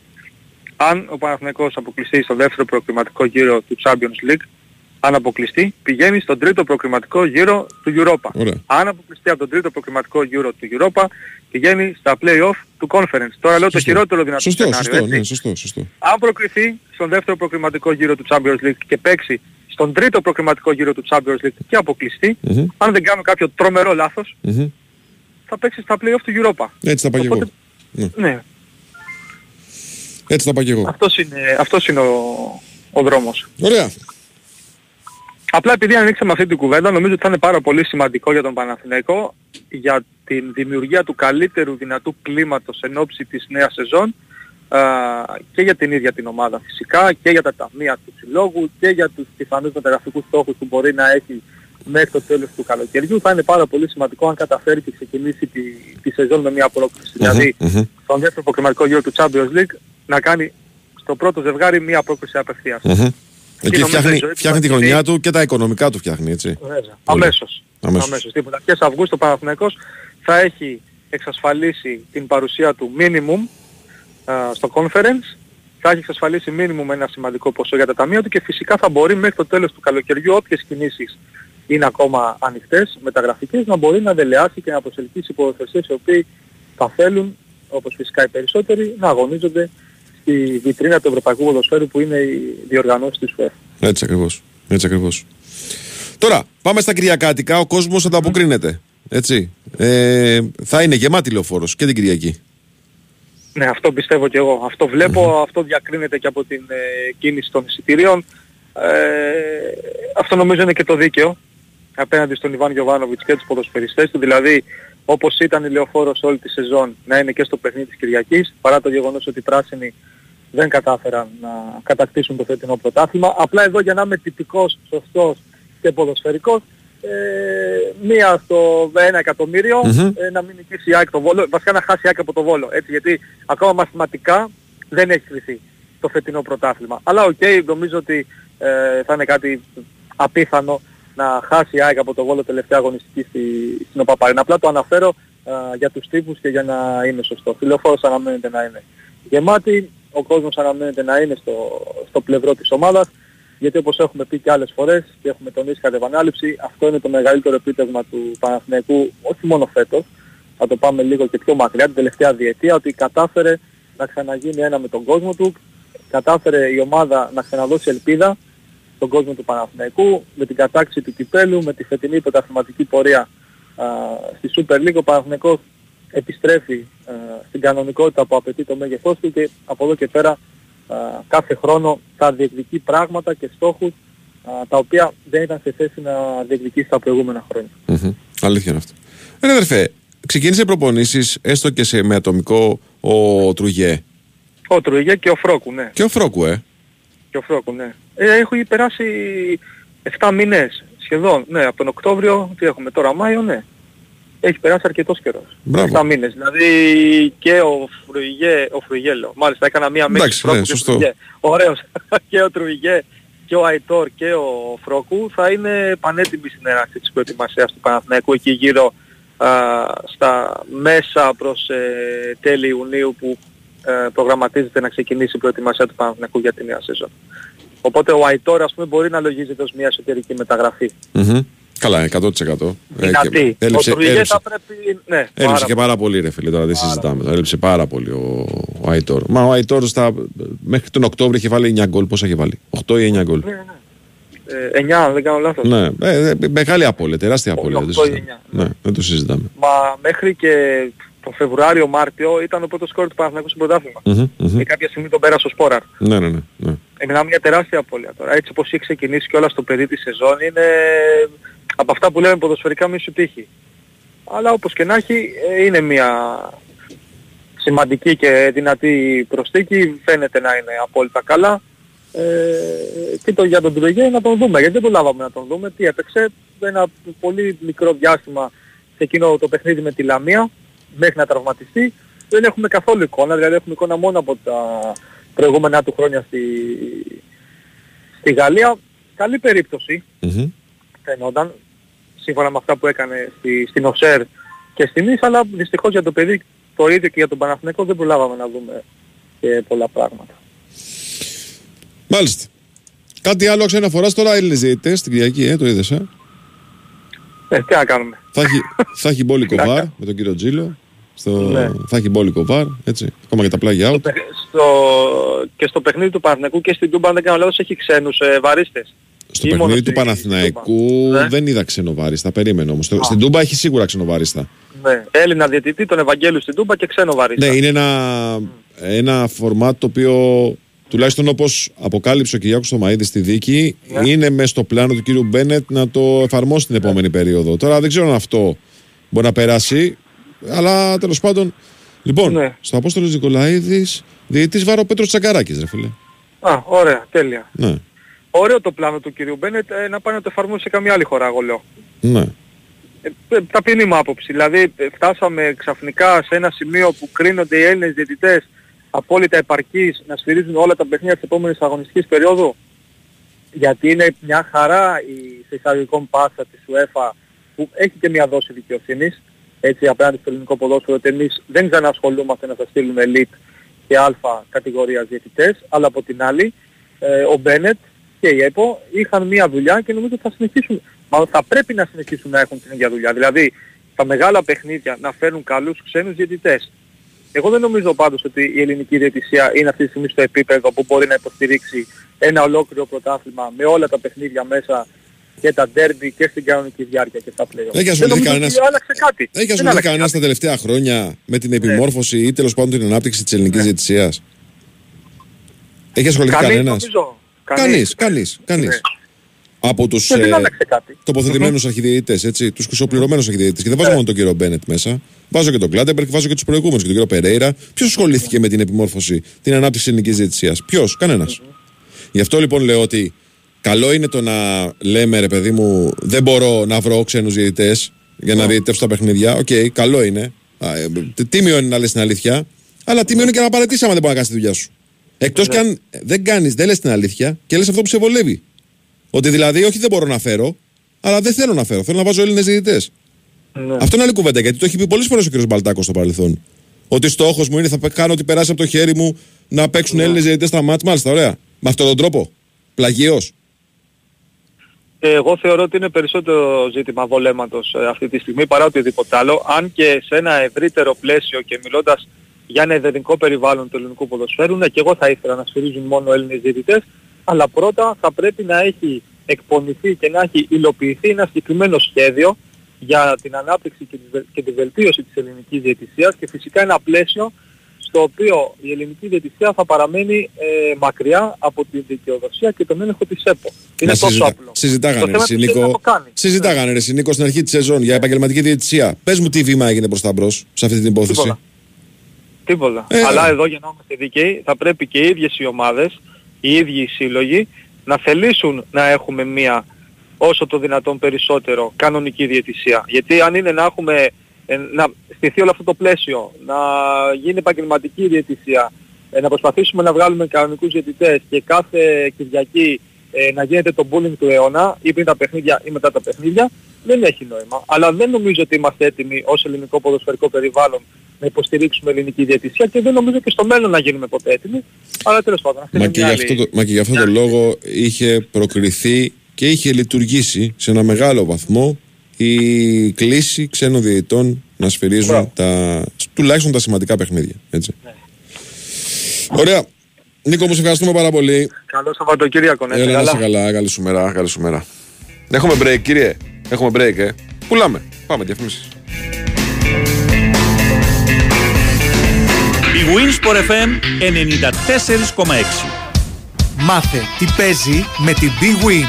αν ο Παναθηναϊκός αποκλειστεί στο δεύτερο προκριματικό γύρο του Champions League, αν αποκλειστεί, πηγαίνει στον τρίτο προκριματικό γύρο του Europa. Ωραία. Αν αποκλειστεί από τον τρίτο προκριματικό γύρο του Europa, πηγαίνει στα play-off του Conference. Τώρα λέω το Σωστό. χειρότερο δυνατό Σωστό, σενάριο, σωστό, έτσι. ναι, σωστό, σωστό. Αν προκριθεί στον δεύτερο προκριματικό γύρο του Champions League και παίξει στον τρίτο προκριματικό γύρο του Champions League και αποκλειστεί, Μμμ. αν δεν κάνω κάποιο τρομερό λάθος, Μμμ. θα παίξει στα play-off του Europa. Έτσι θα πάω και εγώ. Οπότε- Ναι, Έτσι θα πάω και εγώ. αυτός είναι, αυτός είναι ο, ο δρόμος. Ωραία. Απλά επειδή ανοίξαμε αυτή την κουβέντα, νομίζω ότι θα είναι πάρα πολύ σημαντικό για τον Παναθηναϊκό για την δημιουργία του καλύτερου δυνατού κλίματος εν ώψη της νέας σεζόν α, και για την ίδια την ομάδα φυσικά και για τα ταμεία του συλλόγου και για τους πιθανούς μεταγραφικούς στόχους που μπορεί να έχει μέχρι το τέλος του καλοκαιριού. Θα είναι πάρα πολύ σημαντικό αν καταφέρει και ξεκινήσει τη, τη σεζόν με μια πρόκληση. Δηλαδή, Μμμ. στον δεύτερο προκριματικό γύρο του Champions League να κάνει στο πρώτο ζευγάρι μια πρόκληση απευθείας. Μμμ. Εκεί νομίζω φτιάχνει, η ζωή του φτιάχνει τη θα χρονιά γίνει- του και τα οικονομικά του φτιάχνει, έτσι. Βέβαια. Πολύ. Αμέσως. Αμέσως. Αμέσως. Στις αρχές Αυγούστου ο Παναθηναϊκός θα έχει εξασφαλίσει την παρουσία του minimum α, στο conference, θα έχει εξασφαλίσει minimum ένα σημαντικό ποσό για τα ταμεία του και φυσικά θα μπορεί μέχρι το τέλος του καλοκαιριού όποιες κινήσεις είναι ακόμα ανοιχτές, μεταγραφικές, να μπορεί να δελεάσει και να προσελκύσει υποδοθεσίες οι οποίοι θα θέλουν, όπως φυσικά οι περισσότεροι, να αγωνίζονται στη βιτρίνα του Ευρωπαϊκού Ποδοσφαίρου που είναι οι διοργανώσεις της UEFA. Έτσι ακριβώς. Έτσι ακριβώς. Τώρα, πάμε στα Κυριακάτικα. Ο κόσμος ανταποκρίνεται. Έτσι. Ε, θα είναι γεμάτη λεωφόρος και την Κυριακή. Ναι, αυτό πιστεύω και εγώ. Αυτό βλέπω, αυτό διακρίνεται και από την ε, κίνηση των εισιτηρίων. Ε, αυτό νομίζω είναι και το δίκαιο απέναντι στον Ιβάν Γιωβάνοβιτς και τους ποδοσφαιριστές του. Δηλαδή, όπως ήταν η λεωφόρος όλη τη σεζόν, να είναι και στο παιχνίδι της Κυριακής, παρά το γεγονός ότι οι πράσινοι δεν κατάφεραν να κατακτήσουν το φετινό πρωτάθλημα. Απλά εδώ για να είμαι τυπικός, σωστός και ποδοσφαιρικός, ε, μία στο 1 εκατομμυριο ε, να μην νικήσει η ΑΕΚ το Βόλο, βασικά να χάσει η ΑΕΚ από το Βόλο, έτσι, γιατί ακόμα μαθηματικά δεν έχει κρυθεί το φετινό πρωτάθλημα. Αλλά οκ, νομίζω ότι ε, θα είναι κάτι απίθανο να χάσει η ΑΕΚ από το Βόλο τελευταία αγωνιστική στη, στην OPAP Arena. Απλά το αναφέρω ε, για τους τύπους και για να είναι σωστό. Λεωφόρος αναμένεται να είναι γεμάτη, ο κόσμος αναμένεται να είναι στο, στο πλευρό της ομάδας γιατί όπως έχουμε πει και άλλες φορές και έχουμε τονίσει κατά επανάληψη, αυτό είναι το μεγαλύτερο επίτευγμα του Παναθηναϊκού, όχι μόνο φέτος, θα το πάμε λίγο και πιο μακριά, την τελευταία διετία, ότι κατάφερε να ξαναγίνει ένα με τον κόσμο του, κατάφερε η ομάδα να ξαναδώσει ελπίδα στον κόσμο του Παναθηναϊκού, με την κατάξη του κυπέλου, με τη φετινή πρωταθληματική πορεία α, στη Super League, ο Παναθηναϊκός επιστρέφει α, στην κανονικότητα που απαιτεί το μέγεθός του και από εδώ και πέρα α, κάθε χρόνο θα διεκδικεί πράγματα και στόχους α, τα οποία δεν ήταν σε θέση να διεκδικήσει τα προηγούμενα χρόνια. Μμμ. Αλήθεια είναι αυτό. Ε, αδερφέ, ξεκίνησε προπονήσεις έστω και σε, με ατομικό ο Τρουγέ. Ο Τρουγέ και ο Φρόκου, ναι. Και ο Φρόκου, ε. Και ο Φρόκου, ναι. Ε, έχω περάσει 7 μήνες σχεδόν, ναι, από τον Οκτώβριο, τι έχουμε τώρα, Μάιο, ναι. Έχει περάσει αρκετός καιρός. Μπράβο. 7 μήνες. Δηλαδή και ο Φρουγέ, ο Φρουγέ λέω, μάλιστα έκανα μία μέση Εντάξει, Φρόκου ναι, και σωστό. Φρουγέ. Ωραίος. και ο Τρουιγέ και ο Αϊτόρ και ο Φρόκου θα είναι πανέτοιμοι στην έναρξη της προετοιμασίας του Παναθηναϊκού εκεί γύρω α, στα μέσα προς ε, τέλη Ιουνίου που ε, προγραμματίζεται να ξεκινήσει η προετοιμασία του Παναθηναϊκού για τη νέα σεζόν. Οπότε ο Αϊτόρ ας πούμε μπορεί να λογίζεται ως μια εσωτερική μεταγραφή. Μμμ. Καλά, 100%. Ε, Δυνατή. και- Ο Έλειψε, Τρουιγέ έλειψε, θα πρέπει... Ναι, έλειψε πάρα και πάρα πολύ ρε φίλε, τώρα δεν συζητάμε. τώρα. Έλειψε πάρα πολύ ο, ο Αϊτόρ. Μα ο Αϊτόρ στα, μέχρι τον Οκτώβριο είχε βάλει 9 γκολ. Πόσα είχε βάλει, 8 ή 9 γκολ; Ε, 9 αν δεν κάνω λάθος. Ναι, ε, ε, μεγάλη απώλεια, τεράστια απώλεια. δεν το 8 ή συζητάμε. Ναι, δεν το συζητάμε. Μα μέχρι και το Φεβρουάριο-Μάρτιο ήταν ο πρώτος σκόρ του Παναθηναϊκού στο πρωτάθλημα. Μμμ, μμμ. Και κάποια στιγμή τον πέρασε ο Σπόραρ. Ναι, ναι, ναι. ναι. Είναι μια τεράστια απώλεια τώρα. Έτσι όπως έχει ξεκινήσει και όλα στο παιδί της σεζόν είναι από αυτά που λέμε ποδοσφαιρικά μη σου τύχει. Αλλά όπως και να έχει ε, είναι μια σημαντική και δυνατή προσθήκη. Φαίνεται να είναι απόλυτα καλά. Ε, και το για τον Τρουεγέ να τον δούμε. Γιατί δεν προλάβαμε να τον δούμε. Τι έπαιξε ένα πολύ μικρό διάστημα σε εκείνο το παιχνίδι με τη Λαμία μέχρι να τραυματιστεί. Δεν έχουμε καθόλου εικόνα. Δηλαδή έχουμε εικόνα μόνο από τα προηγούμενα του χρόνια στη, στη Γαλλία. Καλή περίπτωση Μμμ. φαινόταν σύμφωνα με αυτά που έκανε στη, στην ΟΣΕΡ και στην ΙΣ αλλά δυστυχώς για το παιδί το ίδιο και για τον Παναθηναϊκό δεν προλάβαμε να δούμε και πολλά πράγματα. Μάλιστα. Κάτι άλλο ξαναφοράς τώρα Έλληνες διαιτητές στην Κυριακή, ε, το είδες, ε; Ε, τι να κάνουμε. Θα έχει, θα έχει μπόλικο βαρ με τον κύριο Τζίλο. Στο, Ναι. Θα έχει μπόλικο βαρ, έτσι. Ακόμα και τα πλάγια out. Στο, και στο παιχνίδι του Παναθηναϊκού και στην Τούμπα αν δεν κάνω λάθος έχει ξένους ε, βαρίστες. Στο Ή μόνο παιχνίδι του στη- Παναθηναϊκού Ναι. δεν είδα ξενοβάριστα, περίμενε όμως. Στο- Στην Τούμπα έχει σίγουρα ξενοβάριστα. Ναι. Έλληνα διαιτητή, τον Ευαγγέλου στην Τούμπα και ξένο βαρίστα. Ναι, είναι ένα, ένα φορμάτ το οποίο τουλάχιστον όπως αποκάλυψε ο Κυριάκος Θωμαίδης στη δίκη Ναι. είναι μες στο πλάνο του κύριου Μπένετ να το εφαρμόσει την επόμενη περίοδο. Τώρα δεν ξέρω αν αυτό μπορεί να περάσει, αλλά τέλος πάντων. Λοιπόν, Ναι. στο Απόστολος Νικολαίδης, διαιτής βάρο Πέτρος Τσακαράκης, ρε φίλε. Α, ωραία, τέλεια. Ναι, Ωραίο το πλάνο του κυρίου Μπένετ ε, να πάει να το εφαρμόσει σε καμία άλλη χώρα, εγώ λέω. ναι. Ε, ε, ταπεινή μου άποψη. Δηλαδή ε, φτάσαμε ξαφνικά σε ένα σημείο που κρίνονται οι Έλληνες διαιτητές απόλυτα επαρκείς να σφυρίζουν όλα τα παιχνίδια της επόμενης αγωνιστικής περίοδου; Γιατί είναι μια χαρά η σε εισαγωγικών πάσα της UEFA που έχει και μια δόση δικαιοσύνης έτσι απέναντι στο ελληνικό ποδόσφαιρο ότι εμείς δεν ξανασχολούμαστε να σας στείλουμε elite και α κατηγορίας διαιτητές αλλά από την άλλη ε, ο Μπένετ και η ΕΠΟ είχαν μια δουλειά και νομίζω ότι θα συνεχίσουν, μάλλον θα πρέπει να συνεχίσουν να έχουν την ίδια δουλειά. Δηλαδή στα μεγάλα παιχνίδια να φέρουν καλούς ξένους διαιτητές. Εγώ δεν νομίζω πάντως ότι η ελληνική διαιτησία είναι αυτή τη στιγμή στο επίπεδο που μπορεί να υποστηρίξει ένα ολόκληρο πρωτάθλημα με όλα τα παιχνίδια μέσα και τα ντέρμπι και στην κανονική διάρκεια και στα πλέον. Έχει Δεν ασχοληθεί νομίζω κανένας- ότι άλλαξε κάτι. Έχει Δεν ασχοληθεί άλλαξε κανένας τα τελευταία χρόνια με την επιμόρφωση ή τέλος πάντων την ανάπτυξη της ελληνικής διαιτησίας; Έχει ασχοληθεί Κανείς, κανένας; νομίζω. Κανείς, κανείς, κανείς. Ναι. Από τους Και δεν άλλαξε κάτι. τοποθετημένους αρχιδιαιτητές, έτσι. Τους χρυσοπληρωμένους αρχιδιαιτητές. Και δεν βάζω Ναι. μόνο τον κύριο Μπένετ μέσα. Βάζω και τον Κλάντεμπεργκ, βάζω και τους προηγούμενους και τον κύριο Περέιρα. Ποιος ασχολήθηκε με την επιμόρφωση, την ανάπτυξη ελληνικής διαιτησίας; Ποιος, κανένας. Γι' αυτό λοιπόν λέω ότι καλό είναι το να λέμε ρε παιδί μου, δεν μπορώ να βρω ξένους διαιτητές για να διαιτητεύσω τα παιχνίδια. Οκ, καλό είναι. Α, ε, Τίμιο είναι να λες την αλήθεια. Αλλά τίμιο είναι και να παρατήσει άμα δεν μπορεί να κάνεις τη δουλειά σου. Εκτός κι αν δεν κάνεις, δεν λες την αλήθεια και λες αυτό που σε βολεύει. Ότι δηλαδή, όχι δεν μπορώ να φέρω, αλλά δεν θέλω να φέρω. Θέλω να βάζω Έλληνες διαιτητές. Ναι. Αυτό είναι άλλη κουβέντα γιατί το έχει πει πολλές φορές ο κ. Μπαλτάκος στο παρελθόν. Ότι στόχος μου είναι θα κάνω ότι περάσει από το χέρι μου να παίξουν Ναι. Έλληνες διαιτητές στα μάτια. Μάλιστα, ωραία. Με αυτόν τον τρόπο. Πλαγίως. Ε, Εγώ θεωρώ ότι είναι περισσότερο ζήτημα βολέματος ε, αυτή τη στιγμή παρά οτιδήποτε άλλο. Αν και σε ένα ευρύτερο πλαίσιο και μιλώντας για ένα ιδανικό περιβάλλον του ελληνικού ποδοσφαίρου, ναι, και εγώ θα ήθελα να σφυρίζουν μόνο Έλληνες διαιτητές, αλλά πρώτα θα πρέπει να έχει εκπονηθεί και να έχει υλοποιηθεί ένα συγκεκριμένο σχέδιο για την ανάπτυξη και τη, βελ- και τη βελτίωση της ελληνικής διαιτησίας και φυσικά ένα πλαίσιο στο οποίο η ελληνική διαιτησία θα παραμένει ε, μακριά από τη δικαιοδοσία και τον έλεγχο της ΕΠΟ. Είναι Να τόσο συζητά- απλό. Το Συζητάγανε, θέμα ρε του είναι να Σινίκο. το κάνει. Συζητάγανε, ρε Σινίκο, στην αρχή της σεζόν για επαγγελματική διαιτησία. Πες μου τι βήμα έγινε προς τα μπρος σε αυτή την υπόθεση. Τίποτα. Τίποτα. Ε. Αλλά εδώ για να είμαστε δίκαιοι θα πρέπει και οι ίδιες οι ομάδες, οι ίδιοι οι σύλλογοι να θελήσουν να έχουμε μία όσο το δυνατόν περισσότερο κανονική διαιτησία. Γιατί αν είναι να έχουμε ε, να στηθεί όλο αυτό το πλαίσιο, να γίνει επαγγελματική διαιτησία, ε, να προσπαθήσουμε να βγάλουμε κανονικούς διαιτητές και κάθε Κυριακή ε, να γίνεται το bullying του αιώνα ή πριν τα παιχνίδια ή μετά τα παιχνίδια, δεν έχει νόημα. Αλλά δεν νομίζω ότι είμαστε έτοιμοι ως ελληνικό ποδοσφαιρικό περιβάλλον να υποστηρίξουμε ελληνική διαιτησία και δεν νομίζω και στο μέλλον να γίνουμε ποτέ έτοιμοι. Αλλά τέλος πάντων, αυτή Μα είναι και, μια γι' άλλη... αυτό το, μα και γι' αυτό το λόγο είχε προκριθεί και είχε λειτουργήσει σε ένα μεγάλο βαθμό η κλίση ξένων διαιτητών να σφυρίζουν τα, τουλάχιστον τα σημαντικά παιχνίδια. Έτσι. Ναι. Ωραία. Νίκο, μου σε ευχαριστούμε πάρα πολύ. Καλό Σαββατοκύριακο, να είστε Έλα, να είσαι καλά. καλά. Καλή σου μέρα. Καλή σου μέρα. Έχουμε break, κύριε. Έχουμε break, ε. Πουλάμε. Πάμε, διαφημίσεις. Η Winsport FM 94,6 Μάθε τι παίζει με την Big Win.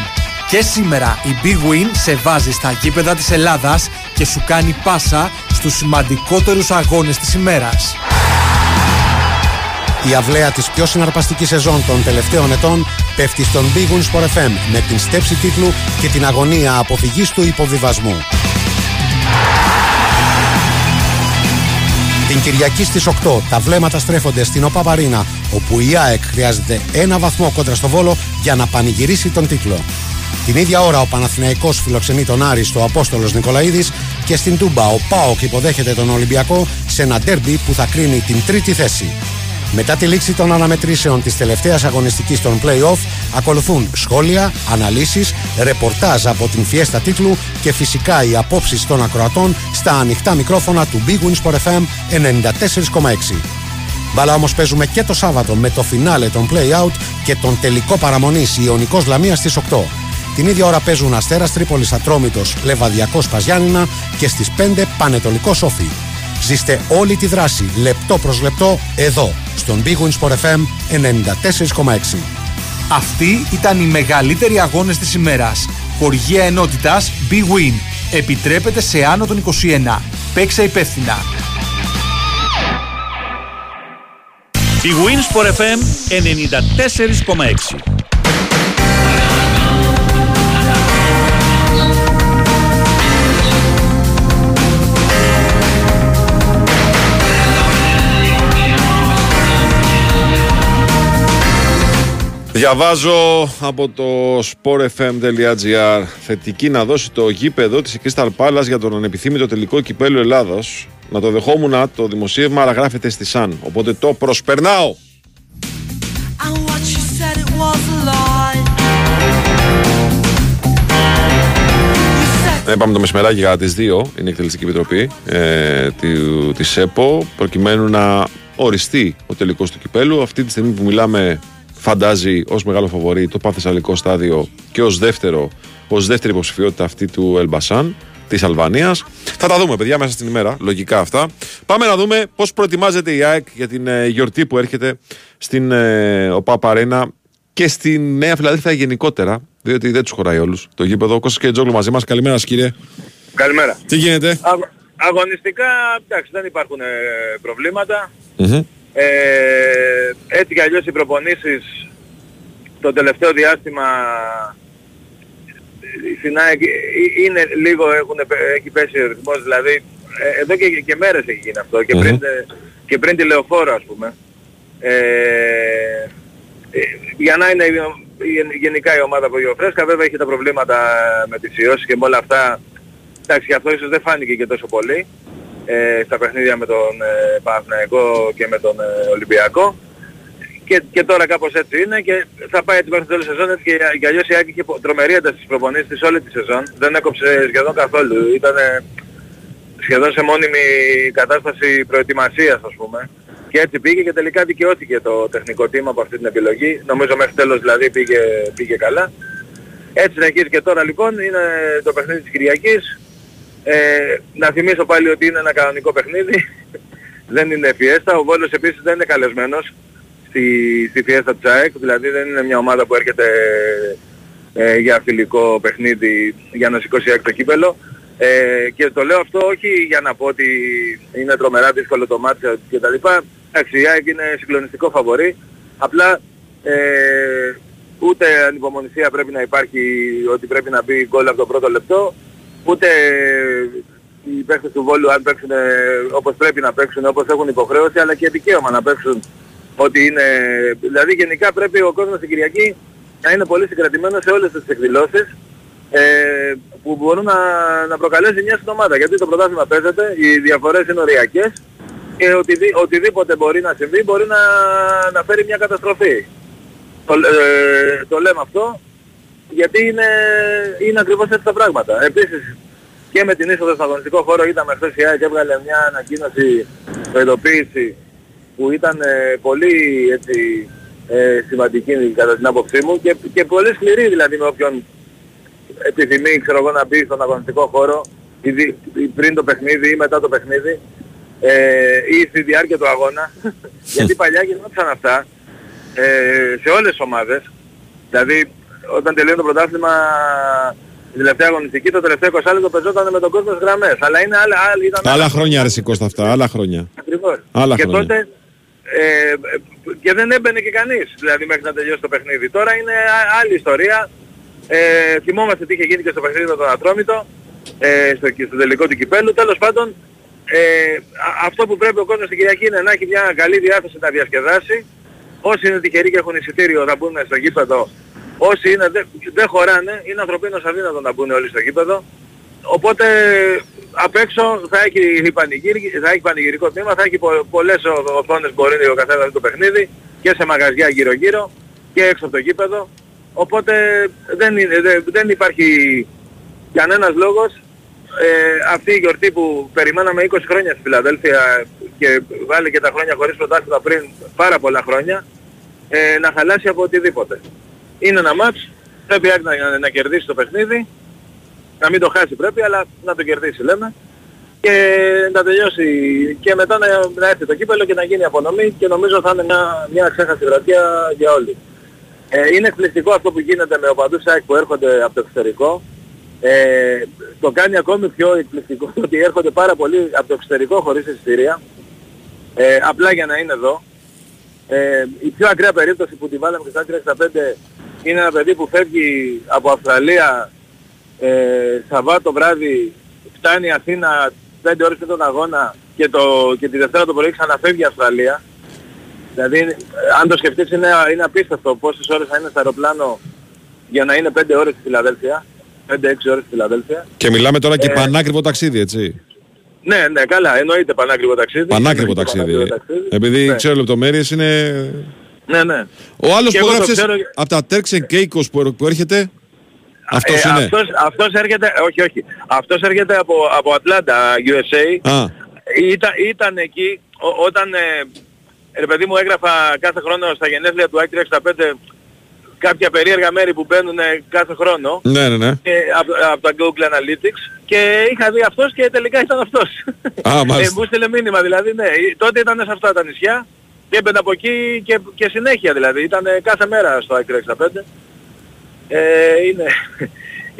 Και σήμερα η Big Win σε βάζει στα γήπεδα της Ελλάδας και σου κάνει πάσα στους σημαντικότερους αγώνες της ημέρας. Η αυλαία της πιο συναρπαστικής σεζόν των τελευταίων ετών πέφτει στον Big Win Sport FM με την στέψη τίτλου και την αγωνία αποφυγής του υποβιβασμού. Την Κυριακή στις 8 τα βλέμματα στρέφονται στην ΟΠΑ Βαρίνα όπου η ΑΕΚ χρειάζεται ένα βαθμό κόντρα στο Βόλο για να πανηγυρίσει τον τίτλο. Την ίδια ώρα ο Παναθηναϊκός φιλοξενεί τον Άρη στο Απόστολος Νικολαίδης και στην Τούμπα ο ΠΑΟΚ υποδέχεται τον Ολυμπιακό σε ένα ντέρμπι που θα κρίνει την τρίτη θέση. Μετά τη λήξη των αναμετρήσεων της τελευταίας αγωνιστικής των play-off ακολουθούν σχόλια, αναλύσεις, ρεπορτάζ από την φιέστα τίτλου και φυσικά οι απόψεις των ακροατών στα ανοιχτά μικρόφωνα του Big Win Sport FM 94,6. Μπάλα όμως παίζουμε και το Σάββατο με το φινάλε των play-out και τον τελικό παραμονής Ιωνικός Λαμίας στις 8. Την ίδια ώρα παίζουν Αστέρας Τρίπολης Ατρόμητος Λεβαδιακός Παζιάννηνα και στις 5 Πανετολικός Όφη. Ζήστε όλη τη δράση λεπτό προς λεπτό εδώ στον Big Win Sport FM 94,6. Αυτοί ήταν οι μεγαλύτεροι αγώνες της ημέρας. Χοργία ενότητας Big Win. Επιτρέπεται σε άνω των 21. Παίξε υπεύθυνα. Η Winsport FM 94,6 Διαβάζω από το sportfm.gr θετική να δώσει το γήπεδο της Crystal Palace για τον ανεπιθύμητο τελικό κυπέλου Ελλάδος. Να το δεχόμουν το δημοσίευμα, αλλά γράφεται στη ΣΑΝ. Οπότε το προσπερνάω. And what you said it was a lie. Ε, πάμε το μεσημεράκι για τις 2, είναι η εκτελεστική επιτροπή ε, του, της ΕΠΟ, προκειμένου να οριστεί ο τελικός του κυπέλου. Αυτή τη στιγμή που μιλάμε φαντάζει ως μεγάλο φαβορή το Παθεσσαλικό στάδιο και ως δεύτερο ως δεύτερη υποψηφιότητα αυτή του Ελμπασάν της Αλβανίας. Θα τα δούμε παιδιά μέσα στην ημέρα, λογικά αυτά. Πάμε να δούμε πώς προετοιμάζεται η ΑΕΚ για την ε, γιορτή που έρχεται στην ε, ΟΠΑ Παρένα και στη Νέα Φιλαδέλφια γενικότερα, διότι δεν τους χωράει όλους το γήπεδο. Κώστας και Τζόγλου μαζί μας. Καλημέρα σας κύριε. Καλημέρα. Τι γίνεται; Αγ- αγωνιστικά, εντάξει, δεν υπάρχουν ε, προβλήματα. Μμμ. Ε, έτσι κι αλλιώς οι προπονήσεις το τελευταίο διάστημα ε, στην ΑΕΚ ε, είναι λίγο, έχουν, πε- έχει πέσει ο ρυθμός, δηλαδή ε, εδώ και, και μέρες έχει γίνει αυτό και, πριν, ε, και πριν τη λεωφόρο ας πούμε. Ε, ε, για να είναι η- η- γενικά η ομάδα πιο φρέσκα, βέβαια έχει τα προβλήματα με τις ιώσεις και με όλα αυτά. Εντάξει, αυτό ίσως δεν φάνηκε και τόσο πολύ ε, στα παιχνίδια με τον ε, Παναθηναϊκό και με τον ε, Ολυμπιακό. Και, και τώρα κάπως έτσι είναι και θα πάει έτσι μέχρι το τέλος της σεζόν έτσι και, και αλλιώς η Άκη είχε πο- τρομερή ένταση στις προπονήσεις της όλη τη σεζόν. Δεν έκοψε σχεδόν καθόλου. Ήταν σχεδόν σε μόνιμη κατάσταση προετοιμασίας ας πούμε. Και έτσι πήγε και τελικά δικαιώθηκε το τεχνικό τίμα από αυτή την επιλογή. Νομίζω μέχρι τέλος δηλαδή πήγε, πήγε καλά. Έτσι συνεχίζει και τώρα λοιπόν είναι το παιχνίδι της Κυριακής. Ε, να θυμίσω πάλι ότι είναι ένα κανονικό παιχνίδι. δεν είναι φιέστα. Ο Βόλος επίσης δεν είναι καλεσμένος στη, στη φιέστα της ΑΕΚ. Δηλαδή δεν είναι μια ομάδα που έρχεται ε, για φιλικό παιχνίδι για να σηκώσει η ΑΕΚ το κύπελο. Ε, και το λέω αυτό όχι για να πω ότι είναι τρομερά δύσκολο το μάτι και τα λοιπά. Εντάξει, η ΑΕΚ είναι συγκλονιστικό φαβορή. Απλά ε, ούτε ανυπομονησία πρέπει να υπάρχει ότι πρέπει να μπει γκολ από το πρώτο λεπτό, ούτε οι παίκτες του Βόλου αν παίξουν ε, όπως πρέπει να παίξουν, όπως έχουν υποχρέωση, αλλά και δικαίωμα να παίξουν ότι είναι... Δηλαδή γενικά πρέπει ο κόσμος στην Κυριακή να είναι πολύ συγκρατημένος σε όλες τις εκδηλώσεις ε, που μπορούν να, να προκαλέσει μια στην ομάδα. Γιατί το πρωτάθλημα παίζεται, οι διαφορές είναι οριακές και οτιδή, οτιδήποτε μπορεί να συμβεί μπορεί να, να φέρει μια καταστροφή. Το, ε, το λέμε αυτό γιατί είναι, είναι ακριβώς έτσι τα πράγματα. Επίσης και με την είσοδο στον αγωνιστικό χώρο είδαμε χθες η ΑΕΚ έβγαλε μια ανακοίνωση προειδοποίηση που ήταν ε, πολύ έτσι, ε, σημαντική κατά την άποψή μου και, και πολύ σκληρή δηλαδή με όποιον επιθυμεί ξέρω εγώ να μπει στον αγωνιστικό χώρο ήδη πριν το παιχνίδι ή μετά το παιχνίδι ε, ή στη διάρκεια του αγώνα γιατί παλιά γινόταν αυτά ε, σε όλες τις ομάδες δηλαδή όταν τελείωνε το πρωτάθλημα η τελευταία αγωνιστική το τελευταίο 20 λεπτό παίζονταν με τον κόσμο στις γραμμές αλλά είναι άλλα, άλλα, ήταν Άλλα χρόνια ρε Κώστα αυτά, άλλα χρόνια. Ακριβώς. Άλλα και χρόνια. τότε ε, και δεν έμπαινε και κανείς δηλαδή μέχρι να τελειώσει το παιχνίδι. Τώρα είναι α- άλλη ιστορία. Ε, θυμόμαστε τι είχε γίνει και στο παιχνίδι με τον Ατρόμητο ε, στο, και στο τελικό του κυπέλου. Τέλος πάντων ε, α- αυτό που πρέπει ο κόσμος στην Κυριακή είναι να έχει μια καλή διάθεση να διασκεδάσει. Όσοι είναι τυχεροί και έχουν εισιτήριο θα μπουν στο γήπεδο. Όσοι είναι, δεν, δεν χωράνε, είναι ανθρωπίνως αδύνατο να μπουν όλοι στο γήπεδο. Οπότε απ' έξω θα έχει, πανηγύρι, θα έχει πανηγυρικό τμήμα, θα έχει πο, πολλές ο- οθόνες μπορεί ο καθένας να δει το παιχνίδι και σε μαγαζιά γύρω-γύρω και έξω από το γήπεδο. Οπότε δεν, είναι, δεν, δεν υπάρχει κανένας λόγος ε, αυτή η γιορτή που περιμέναμε 20 χρόνια στη Φιλαδέλφια και βάλει και τα χρόνια χωρίς πρωτάθλημα πριν πάρα πολλά χρόνια ε, να χαλάσει από οτιδήποτε. Είναι ένα μάτς, πρέπει η ΑΕΚ να, να κερδίσει το παιχνίδι να μην το χάσει πρέπει, αλλά να το κερδίσει λέμε. Και να τελειώσει και μετά να, να έρθει το κύπελο και να γίνει απονομή και νομίζω θα είναι μια, μια ξέχαστη βραδιά για όλοι. Ε, είναι εκπληκτικό αυτό που γίνεται με οπαδούς ΑΕΚ που έρχονται από το εξωτερικό. Ε, το κάνει ακόμη πιο εκπληκτικό ότι έρχονται πάρα πολύ από το εξωτερικό χωρίς εισιτήρια. Ε, απλά για να είναι εδώ. Ε, η πιο ακραία περίπτωση που τη βάλαμε και στα 365 είναι ένα παιδί που φεύγει από Αυστραλία ε, Σαββάτο βράδυ φτάνει Αθήνα 5 ώρες πριν τον αγώνα και, το, και τη Δευτέρα το πρωί ξαναφεύγει η Αυστραλία. Δηλαδή ε, αν το σκεφτείς είναι, είναι απίστευτο πόσες ώρες θα είναι στο αεροπλάνο για να είναι 5 ώρες στη Φιλαδέλφια. 5-6 ώρες στη Φιλαδέλφια. Και μιλάμε τώρα και Ε, πανάκριβο ταξίδι, έτσι. Ναι, ναι, καλά, εννοείται πανάκριβο ταξίδι. Πανάκριβο Εννοείται ταξίδι. πανάκριβο ταξίδι. Επειδή Ναι. ξέρω λεπτομέρειες είναι... Ναι, ναι. Ο άλλος Και που εγώ το έγραψες ξέρω- από τα Turks and Caicos που, που έρχεται, αυτός Ε, είναι. Αυτός, αυτός έρχεται, όχι, όχι. Αυτός έρχεται από, από Ατλάντα, USA. Α, Ήταν, ήταν εκεί ό- όταν, ε, ρε παιδί μου, έγραφα κάθε χρόνο στα γενέθλια του Άκη 65 κάποια περίεργα μέρη που μπαίνουν κάθε χρόνο Ναι, ναι, ναι. και από, από τα Google Analytics και είχα δει αυτός και τελικά ήταν αυτός. Α, ε, μάλιστα. μου 'στειλε μήνυμα δηλαδή, ναι. Τότε ήταν σε αυτά τα νησιά και έμπαινα από εκεί και, και συνέχεια δηλαδή. Ήταν κάθε μέρα στο Άκρο 65. Ε, είναι,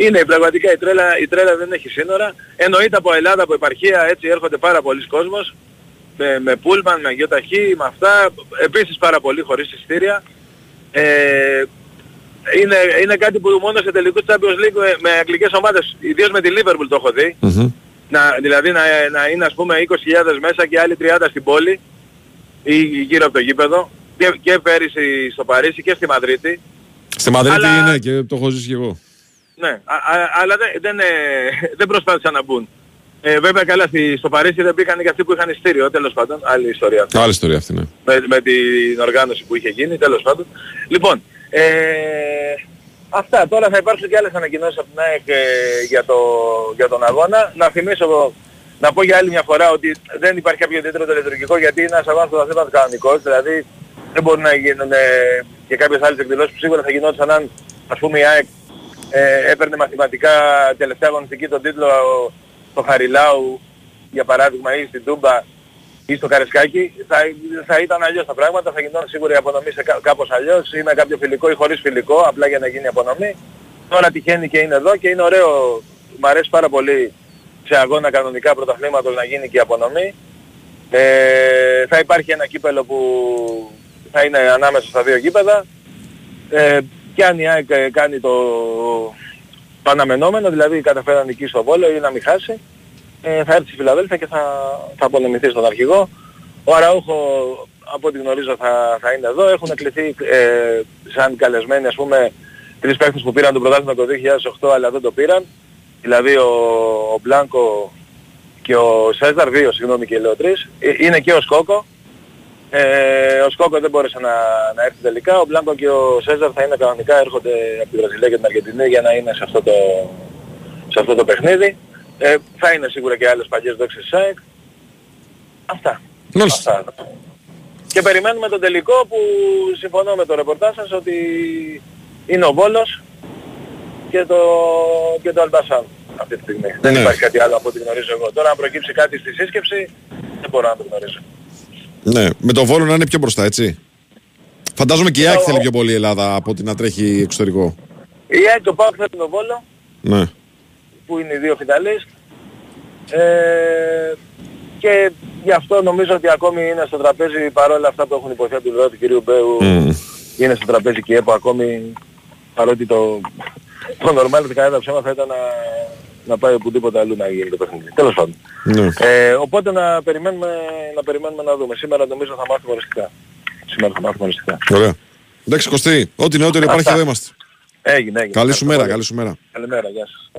είναι πραγματικά η τρέλα, η τρέλα δεν έχει σύνορα. Εννοείται από Ελλάδα, από επαρχία, έτσι έρχονται πάρα πολλοί κόσμος. Με, με πούλμαν, με αγιοταχή, με αυτά. Επίσης πάρα πολύ χωρίς εισιτήρια. Ε, είναι, είναι κάτι που μόνο σε τελικούς Champions League με, με αγγλικές ομάδες, ιδίως με τη Liverpool το έχω δει, να, δηλαδή να, να είναι ας πούμε 20.000 μέσα και άλλοι 30 στην πόλη ή γύρω από το γήπεδο και, και πέρυσι στο Παρίσι και στη Μαδρίτη. Στη Μαδρίτη Αλλά- είναι και το έχω ζήσει κι εγώ. Ναι, α, α- αλλά δεν, δεν, ε, δεν προσπάθησαν να μπουν. Ε, βέβαια καλά στη, στο Παρίσι δεν μπήκαν και αυτοί που είχαν ειστήριο, τέλος πάντων, άλλη ιστορία αυτή. Άλλη ιστορία αυτή, ναι. με, με την οργάνωση που είχε γίνει, τέλος πάντων. Λοιπόν, ε, αυτά. Τώρα θα υπάρξουν και άλλες ανακοινώσεις από την ΑΕΚ ε, για, το, για τον αγώνα. Να θυμίσω, να πω για άλλη μια φορά ότι δεν υπάρχει κάποιο ιδιαίτερο τελετουργικό γιατί είναι ένας αγώνας πρωταθλήματος κανονικός, δηλαδή δεν μπορούν να γίνουν ε, και κάποιες άλλες εκδηλώσεις που σίγουρα θα γινόντουσαν αν ας πούμε η ΑΕΚ ε, έπαιρνε μαθηματικά τελευταία αγωνιστική τον τίτλο στο Χαριλάου για παράδειγμα ή στην Τούμπα ή στο Καρεσκάκι θα, θα ήταν αλλιώς τα πράγματα, θα γινόταν σίγουρα η απονομή σε κά- κάπως αλλιώς ή με κάποιο φιλικό ή χωρίς φιλικό, απλά για να γίνει η απονομή. Τώρα τυχαίνει και είναι εδώ και είναι ωραίο, μου αρέσει πάρα πολύ σε αγώνα κανονικά πρωταθλήματος να γίνει και η απονομή. Ε, θα υπάρχει ένα κύπελο που θα είναι ανάμεσα στα δύο γήπεδα. Ε, και αν η ΑΕΚ ε, κάνει το, το αναμενόμενο, δηλαδή καταφέρει να νικήσει το Βόλο ή να μην χάσει, ε, θα έρθει στη Φιλαδέλφια και θα, θα απονεμηθεί στον αρχηγό. Ο Αραούχο, από ό,τι γνωρίζω, θα, θα είναι εδώ. Έχουν κληθεί ε, σαν καλεσμένοι, ας πούμε, τρεις παίκτες που πήραν το πρωτάθλημα το 2008 αλλά δεν το πήραν. Δηλαδή ο, ο Μπλάνκο και ο Σέζαρ, δύο συγγνώμη και λέω τρεις. Ε, είναι και ο Σκόκο. Ε, ο Σκόκο δεν μπόρεσε να, να έρθει τελικά. Ο Μπλάνκο και ο Σέζαρ θα είναι κανονικά, έρχονται από τη Βραζιλία και την Αργεντινή για να είναι σε αυτό το, σε αυτό το παιχνίδι. Ε, θα είναι σίγουρα και άλλες παλιές δόξες της ΑΕΚ. Αυτά. Αυτά. Και περιμένουμε τον τελικό που συμφωνώ με το ρεπορτάζ σας ότι είναι ο Βόλος και το, και το Αλμπασάν αυτή τη στιγμή. Δεν Ναι. υπάρχει κάτι άλλο από ό,τι γνωρίζω εγώ. Τώρα αν προκύψει κάτι στη σύσκεψη δεν μπορώ να το γνωρίζω. Ναι, με το Βόλο να είναι πιο μπροστά, έτσι. Φαντάζομαι και η ΑΕΚ θέλει πιο πολύ η Ελλάδα από ότι να τρέχει εξωτερικό. Η ΑΕΚ και ο Πάοκ θέλει τον Βόλο Ναι. Που είναι οι δύο φιναλίστ. Ε, και γι' αυτό νομίζω ότι ακόμη είναι στο τραπέζι παρόλα αυτά που έχουν υποθεί από την πλευρά του κυρίου Μπέου είναι στο τραπέζι και η ΕΠΟ ακόμη παρότι το, το normal ότι κανένα ψέμα θα ήταν να, να πάει οπουδήποτε αλλού να γίνει το παιχνίδι. Τέλος πάντων. ναι. Ε, οπότε να περιμένουμε, να περιμένουμε να δούμε. Σήμερα νομίζω θα μάθουμε οριστικά. Σήμερα θα μάθουμε οριστικά. Ωραία. Εντάξει, Κωστή, ό,τι νεότερο υπάρχει Αυτά. εδώ είμαστε. Έγινε, έγινε. Καλή σου Ευχαριστώ μέρα, πολύ. καλή σου μέρα. Καλημέρα, γεια σας.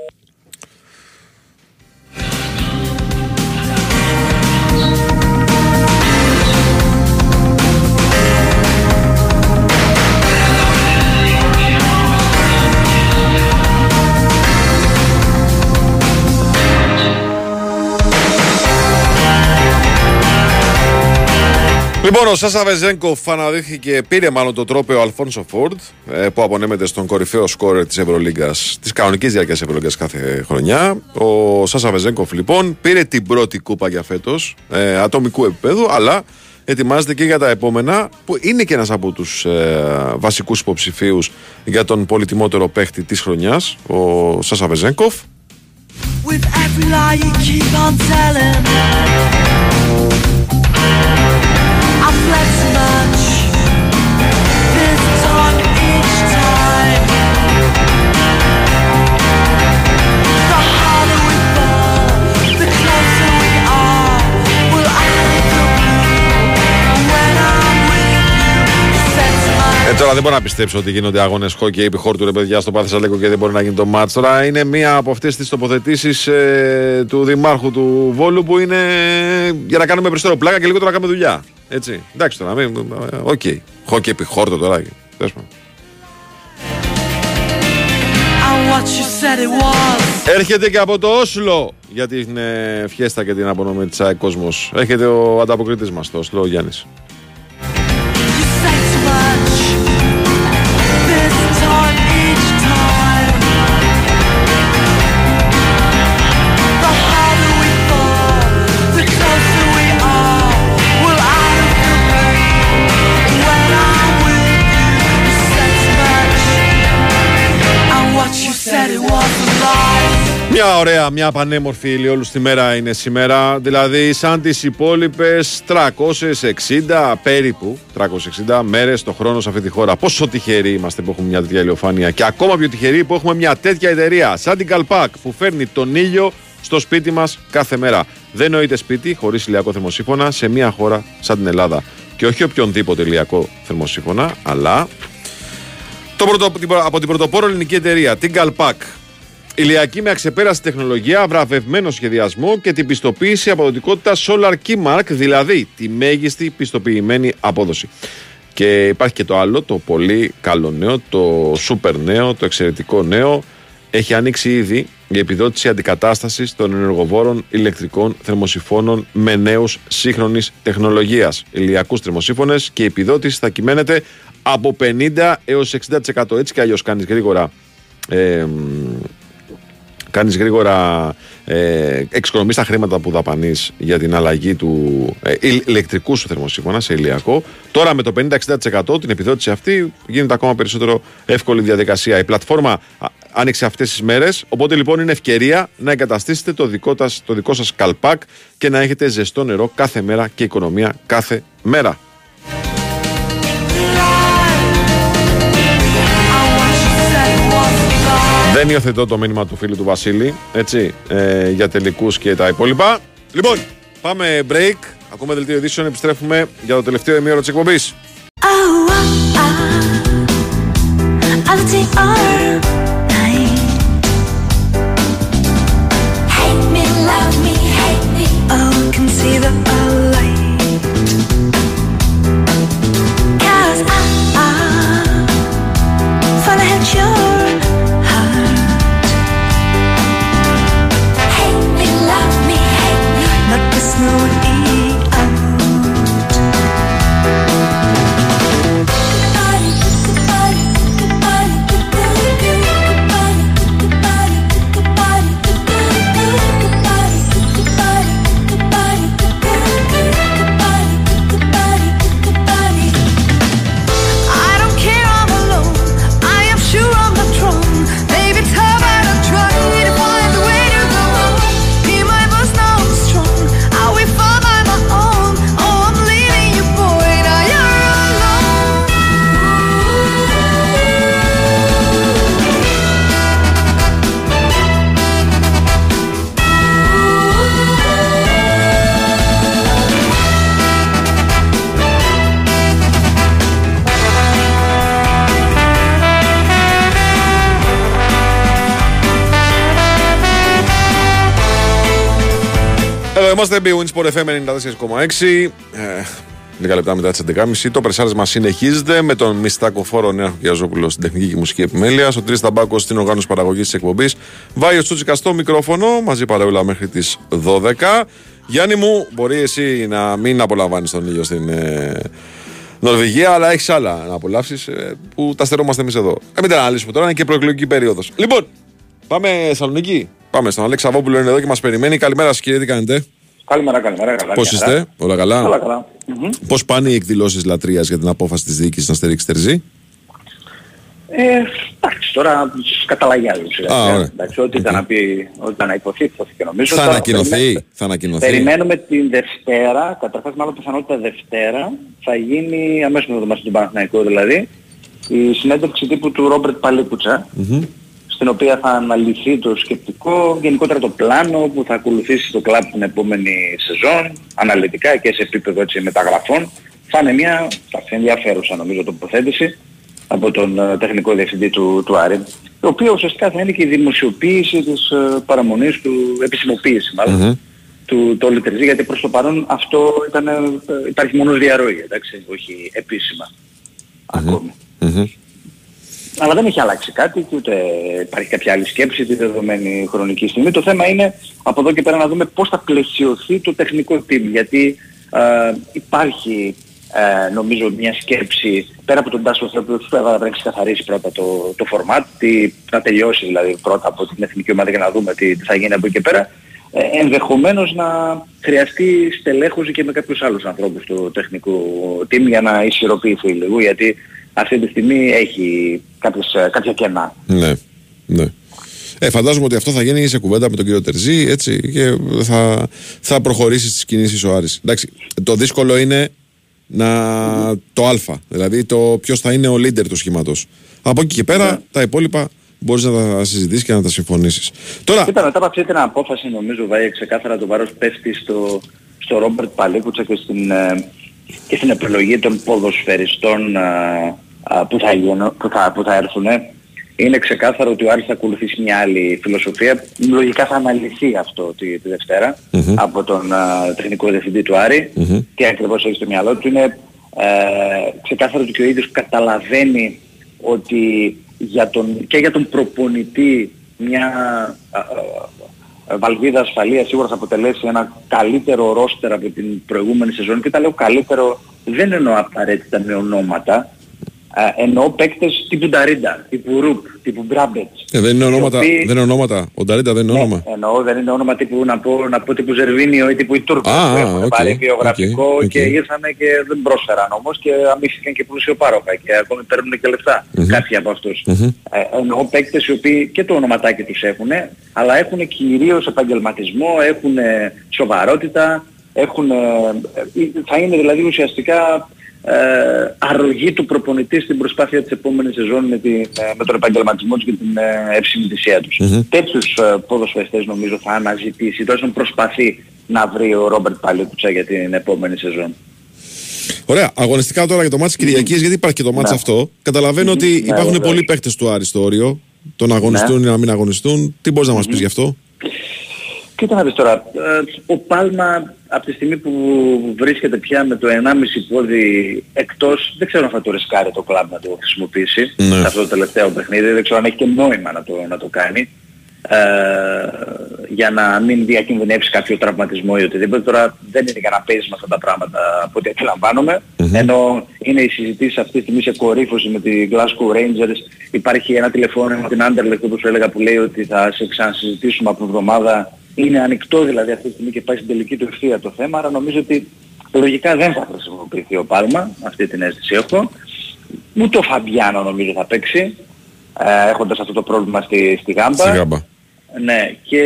Λοιπόν, ο Σάσα Βεζέγκοφ αναδείχθηκε, πήρε μάλλον το τρόπαιο Αλφόνσο Φόρντ, ε, που απονέμεται στον κορυφαίο σκόρερ της Ευρωλίγκας, της κανονικής διάρκειας Ευρωλίγκας κάθε χρονιά. Ο Σάσα Βεζέγκοφ, λοιπόν, πήρε την πρώτη κούπα για φέτος, ε, ατομικού επίπεδου, αλλά ετοιμάζεται και για τα επόμενα, που είναι και ένας από τους ε, βασικούς υποψηφίους για τον πολυτιμότερο παίχτη της χρονιάς, ο Σάσα Βεζέγκοφ. With every lie you keep on telling τώρα δεν μπορώ να πιστέψω ότι γίνονται αγώνες χόκκι επί χώρου του ρε παιδιά στο Πάθη Αλέκο και δεν μπορεί να γίνει το μάτς. Τώρα είναι μία από αυτές τις τοποθετήσεις ε, του Δημάρχου του Βόλου που είναι για να κάνουμε περισσότερο πλάκα και λίγο τώρα να κάνουμε δουλειά. Έτσι. Εντάξει τώρα, μην. ε, Οκ. Χόκκι επί χόρτο τώρα. Τέλος πάντων. And what you said it was Έρχεται και από το Όσλο για την ε, φιέστα και την απονομή της ΑΕΚ Κόσμος. Έρχεται ο ανταποκριτής μας στο Όσλο, ο Γιάννης. Μια ωραία, μια πανέμορφη ηλιόλουστη μέρα είναι σήμερα. Δηλαδή, σαν τις υπόλοιπες 360 περίπου 360 μέρες το χρόνο σε αυτή τη χώρα. Πόσο τυχεροί είμαστε που έχουμε μια τέτοια ηλιοφάνεια. Και ακόμα πιο τυχεροί που έχουμε μια τέτοια εταιρεία σαν την Καλπάκ που φέρνει τον ήλιο στο σπίτι μας κάθε μέρα. Δεν νοείται σπίτι χωρίς ηλιακό θερμοσύφωνα σε μια χώρα σαν την Ελλάδα. Και όχι οποιονδήποτε ηλιακό θερμοσύφωνα, αλλά το πρωτο, από την πρωτοπόρο ελληνική εταιρεία, την Galpac. Ηλιακή με αξεπέραστη τεχνολογία, βραβευμένο σχεδιασμό και την πιστοποίηση αποδοτικότητα Solar Keymark, δηλαδή τη μέγιστη πιστοποιημένη απόδοση. Και υπάρχει και το άλλο, το πολύ καλό νέο, το super νέο, το εξαιρετικό νέο. Έχει ανοίξει ήδη η επιδότηση αντικατάστασης των ενεργοβόρων ηλεκτρικών θερμοσυφώνων με νέους σύγχρονης τεχνολογίας. Ηλιακούς θερμοσύφωνε και η επιδότηση θα κυμαίνεται από 50 έως 60%. Έτσι κι αλλιώς κάνεις γρήγορα ε, κάνεις γρήγορα ε, εξοικονομείς τα χρήματα που δαπανείς για την αλλαγή του ε, ηλεκτρικού σου θερμοσύμφωνα σε ηλιακό. Τώρα με το 50-60% την επιδότηση αυτή γίνεται ακόμα περισσότερο εύκολη διαδικασία. Η πλατφόρμα α, άνοιξε αυτές τις μέρες, οπότε λοιπόν είναι ευκαιρία να εγκαταστήσετε το δικό, τας, το δικό σας καλπάκ και να έχετε ζεστό νερό κάθε μέρα και οικονομία κάθε μέρα. Δεν υιοθετώ το μήνυμα του φίλου του Βασίλη, έτσι, ε, για τελικούς και τα υπόλοιπα. Λοιπόν, πάμε break. Ακούμε δελτίο ειδήσεων, επιστρέφουμε για το τελευταίο ημίωρο της εκπομπής. Εδώ είμαστε, B-Wins Sport FM 94,6. Ε, Λίγα λεπτά μετά τις 11.30. Το πρεσάρισμα συνεχίζεται με τον Μιστάκο Φόρο Νέαρχο Γιαζόπουλος στην τεχνική και μουσική επιμέλεια. Ο Τρει Ταμπάκο στην οργάνωση παραγωγής της εκπομπής. Βάιο Τσούτσικα στο μικρόφωνο. Μαζί παρεούλα μέχρι τις 12. Γιάννη μου, μπορεί εσύ να μην απολαμβάνεις τον ήλιο στην ε, Νορβηγία, αλλά έχεις άλλα να απολαύσεις ε, που τα στερόμαστε εμείς εδώ. Ε, μην τα αναλύσουμε τώρα, είναι και προεκλογική περίοδος. Λοιπόν, πάμε Θεσσαλονίκη. Πάμε στον Αλέξη Αβόπουλο, είναι εδώ και μας περιμένει. Καλημέρα σας, κύριε, τι κάνετε; Καλημέρα, καλημέρα. Καλά, Πώς μια χαρά. είστε, όλα καλά; Όλα καλά. Μμμ. Πώς πάνε οι εκδηλώσεις λατρείας για την απόφαση της διοίκησης να στηρίξει Τερζή. Ε, εντάξει, τώρα καταλαγιάζει σιγά Α, σιγά. ωραία. Εντάξει, ό,τι ήταν να πει, ό,τι ήταν να υποθεί, υποθήκε νομίζω. Θα Τώρα ανακοινωθεί. περιμένουμε- Θα ανακοινωθεί. Περιμένουμε την Δευτέρα, καταρχάς μάλλον πιθανότητα Δευτέρα, θα γίνει αμέσως μετά το μάτι του Παναθηναϊκού δηλαδή, η συνέντευξη τύπου του Ρόμπερτ Παλίκουτσα, Μμμ. Στην οποία θα αναλυθεί το σκεπτικό, γενικότερα το πλάνο που θα ακολουθήσει το κλαμπ την επόμενη σεζόν, αναλυτικά και σε επίπεδο έτσι, μεταγραφών. Θα είναι μια εντάξει, ενδιαφέρουσα νομίζω τοποθέτηση από τον ε, τεχνικό διευθυντή του, του Άρη, το οποίο ουσιαστικά θα είναι και η δημοσιοποίηση της ε, παραμονής του, επισημοποίηση μάλλον, του Τόλι Τερζή, γιατί προς το παρόν αυτό ήταν, ε, υπάρχει μόνος διαρροή, εντάξει, όχι επίσημα ακόμη. Αλλά δεν έχει αλλάξει κάτι και ούτε υπάρχει κάποια άλλη σκέψη τη δεδομένη χρονική στιγμή. Το θέμα είναι από εδώ και πέρα να δούμε πώς θα πλαισιωθεί το τεχνικό team. Γιατί ε, υπάρχει ε, νομίζω μια σκέψη πέρα από τον Τάσο Θεό που θα πρέπει να ξεκαθαρίσει πρώτα το, το format, τι, να τελειώσει δηλαδή πρώτα από την εθνική ομάδα για να δούμε τι, τι θα γίνει από εκεί και πέρα. Ε, ενδεχομένως να χρειαστεί στελέχωση και με κάποιους άλλους ανθρώπους στο τεχνικό team για να ισχυροποιηθεί λίγο γιατί αυτή τη στιγμή έχει κάποιες, ε, κάποια κενά. Ναι, ναι. Ε, φαντάζομαι ότι αυτό θα γίνει σε κουβέντα με τον κύριο Τερζή έτσι, και θα, θα προχωρήσει στις κινήσεις ο Άρης. Εντάξει, το δύσκολο είναι να, το Α, δηλαδή το ποιος θα είναι ο leader του σχήματος. Από εκεί και πέρα τα υπόλοιπα μπορείς να τα συζητήσεις και να τα συμφωνήσεις. Τώρα, Κοίτα, μετά από αυτή την απόφαση νομίζω βάει ξεκάθαρα το βάρος πέφτει στο, στο Ρόμπερτ Παλίκουτσα και στην, ε, και στην επιλογή των ποδοσφαιριστών ε, ε, που, θα, γίνω- που, θα, που θα έρθουν. Είναι ξεκάθαρο ότι ο Άρης θα ακολουθήσει μια άλλη φιλοσοφία. Λογικά θα αναλυθεί αυτό τη, τη δευτερα από τον ε, τεχνικό διευθυντή του Άρη τι ακριβώς έχει στο μυαλό του. Είναι ε, ξεκάθαρο ότι και ο ίδιος καταλαβαίνει ότι για τον, και για τον προπονητή μια α, α, α, βαλβίδα ασφαλείας σίγουρα θα αποτελέσει ένα καλύτερο ρόστερ από την προηγούμενη σεζόν και τα λέω καλύτερο δεν εννοώ απαραίτητα με ονόματα α, εννοώ παίκτες τύπου Νταρίντα, τύπου Ρουπ, τύπου Μπράμπετς ε, δεν, είναι οι ονόματα, οποίοι- δεν είναι ονόματα. Ο Νταρίντα δεν είναι ναι, όνομα. εννοώ δεν είναι όνομα τύπου να πω, να πω τύπου Ζερβίνιο ή τύπου Ιτούρμπε Α, που α, έχουν οκ, πάρει βιογραφικό οκ, οκ. και ήρθανε και δεν πρόσφεραν όμως και αμείφθηκαν και πλουσιοπάροχα και ακόμη παίρνουν και λεφτά κάποιοι από αυτούς. Μμμ. Ε, εννοώ παίκτες οι οποίοι και το ονοματάκι τους έχουν, αλλά έχουν κυρίως επαγγελματισμό, έχουν σοβαρότητα, έχουν, ε, ε, θα είναι δηλαδή ουσιαστικά ε, αρρωγή του προπονητή στην προσπάθεια της επόμενης σεζόν με, την, ε, με τον επαγγελματισμό τους και την ε, ευσυνειδησία τους. Τέτοιους ε, ποδοσφαιριστές νομίζω θα αναζητήσει, τουλάχιστον προσπαθεί να βρει ο Ρόμπερτ Παλίκουτσα για την επόμενη σεζόν. Ωραία. Αγωνιστικά τώρα για το μάτι Κυριακής, γιατί υπάρχει και το μάτι Ναι. αυτό. Καταλαβαίνω ότι Ναι, υπάρχουν βεβαίως. πολλοί παίχτε του Άρη στο όριο. Το να αγωνιστούν Ναι. ή να μην αγωνιστούν. Τι μπορείς να μας πεις γι' αυτό; Κοίτα να δεις τώρα, ε, ο Πάλμα από τη στιγμή που βρίσκεται πια με το 1,5 πόδι εκτός, δεν ξέρω αν θα το ρισκάρει το κλαμπ να το χρησιμοποιήσει Ναι. σε αυτό το τελευταίο παιχνίδι, δεν ξέρω αν έχει και νόημα να το, να το κάνει. Ε, για να μην διακινδυνεύσει κάποιο τραυματισμό ή οτιδήποτε. Τώρα δεν είναι για να παίζει με αυτά τα πράγματα από ό,τι αντιλαμβάνομαι. Ενώ είναι οι συζητήσεις αυτή τη στιγμή σε κορύφωση με τη Glasgow Rangers. Υπάρχει ένα τηλεφώνημα με την Anderlecht όπως σου έλεγα που λέει ότι θα σε ξανασυζητήσουμε από εβδομάδα. Είναι ανοιχτό δηλαδή αυτή τη στιγμή και πάει στην τελική του ευθεία το θέμα. Άρα νομίζω ότι λογικά δεν θα χρησιμοποιηθεί ο Πάλμα. Αυτή την αίσθηση έχω. Ούτε ο Φαμπιάνο νομίζω θα παίξει. Ε, έχοντας αυτό το πρόβλημα στη, στη Γάμπα. Στη γάμπα. Ναι, και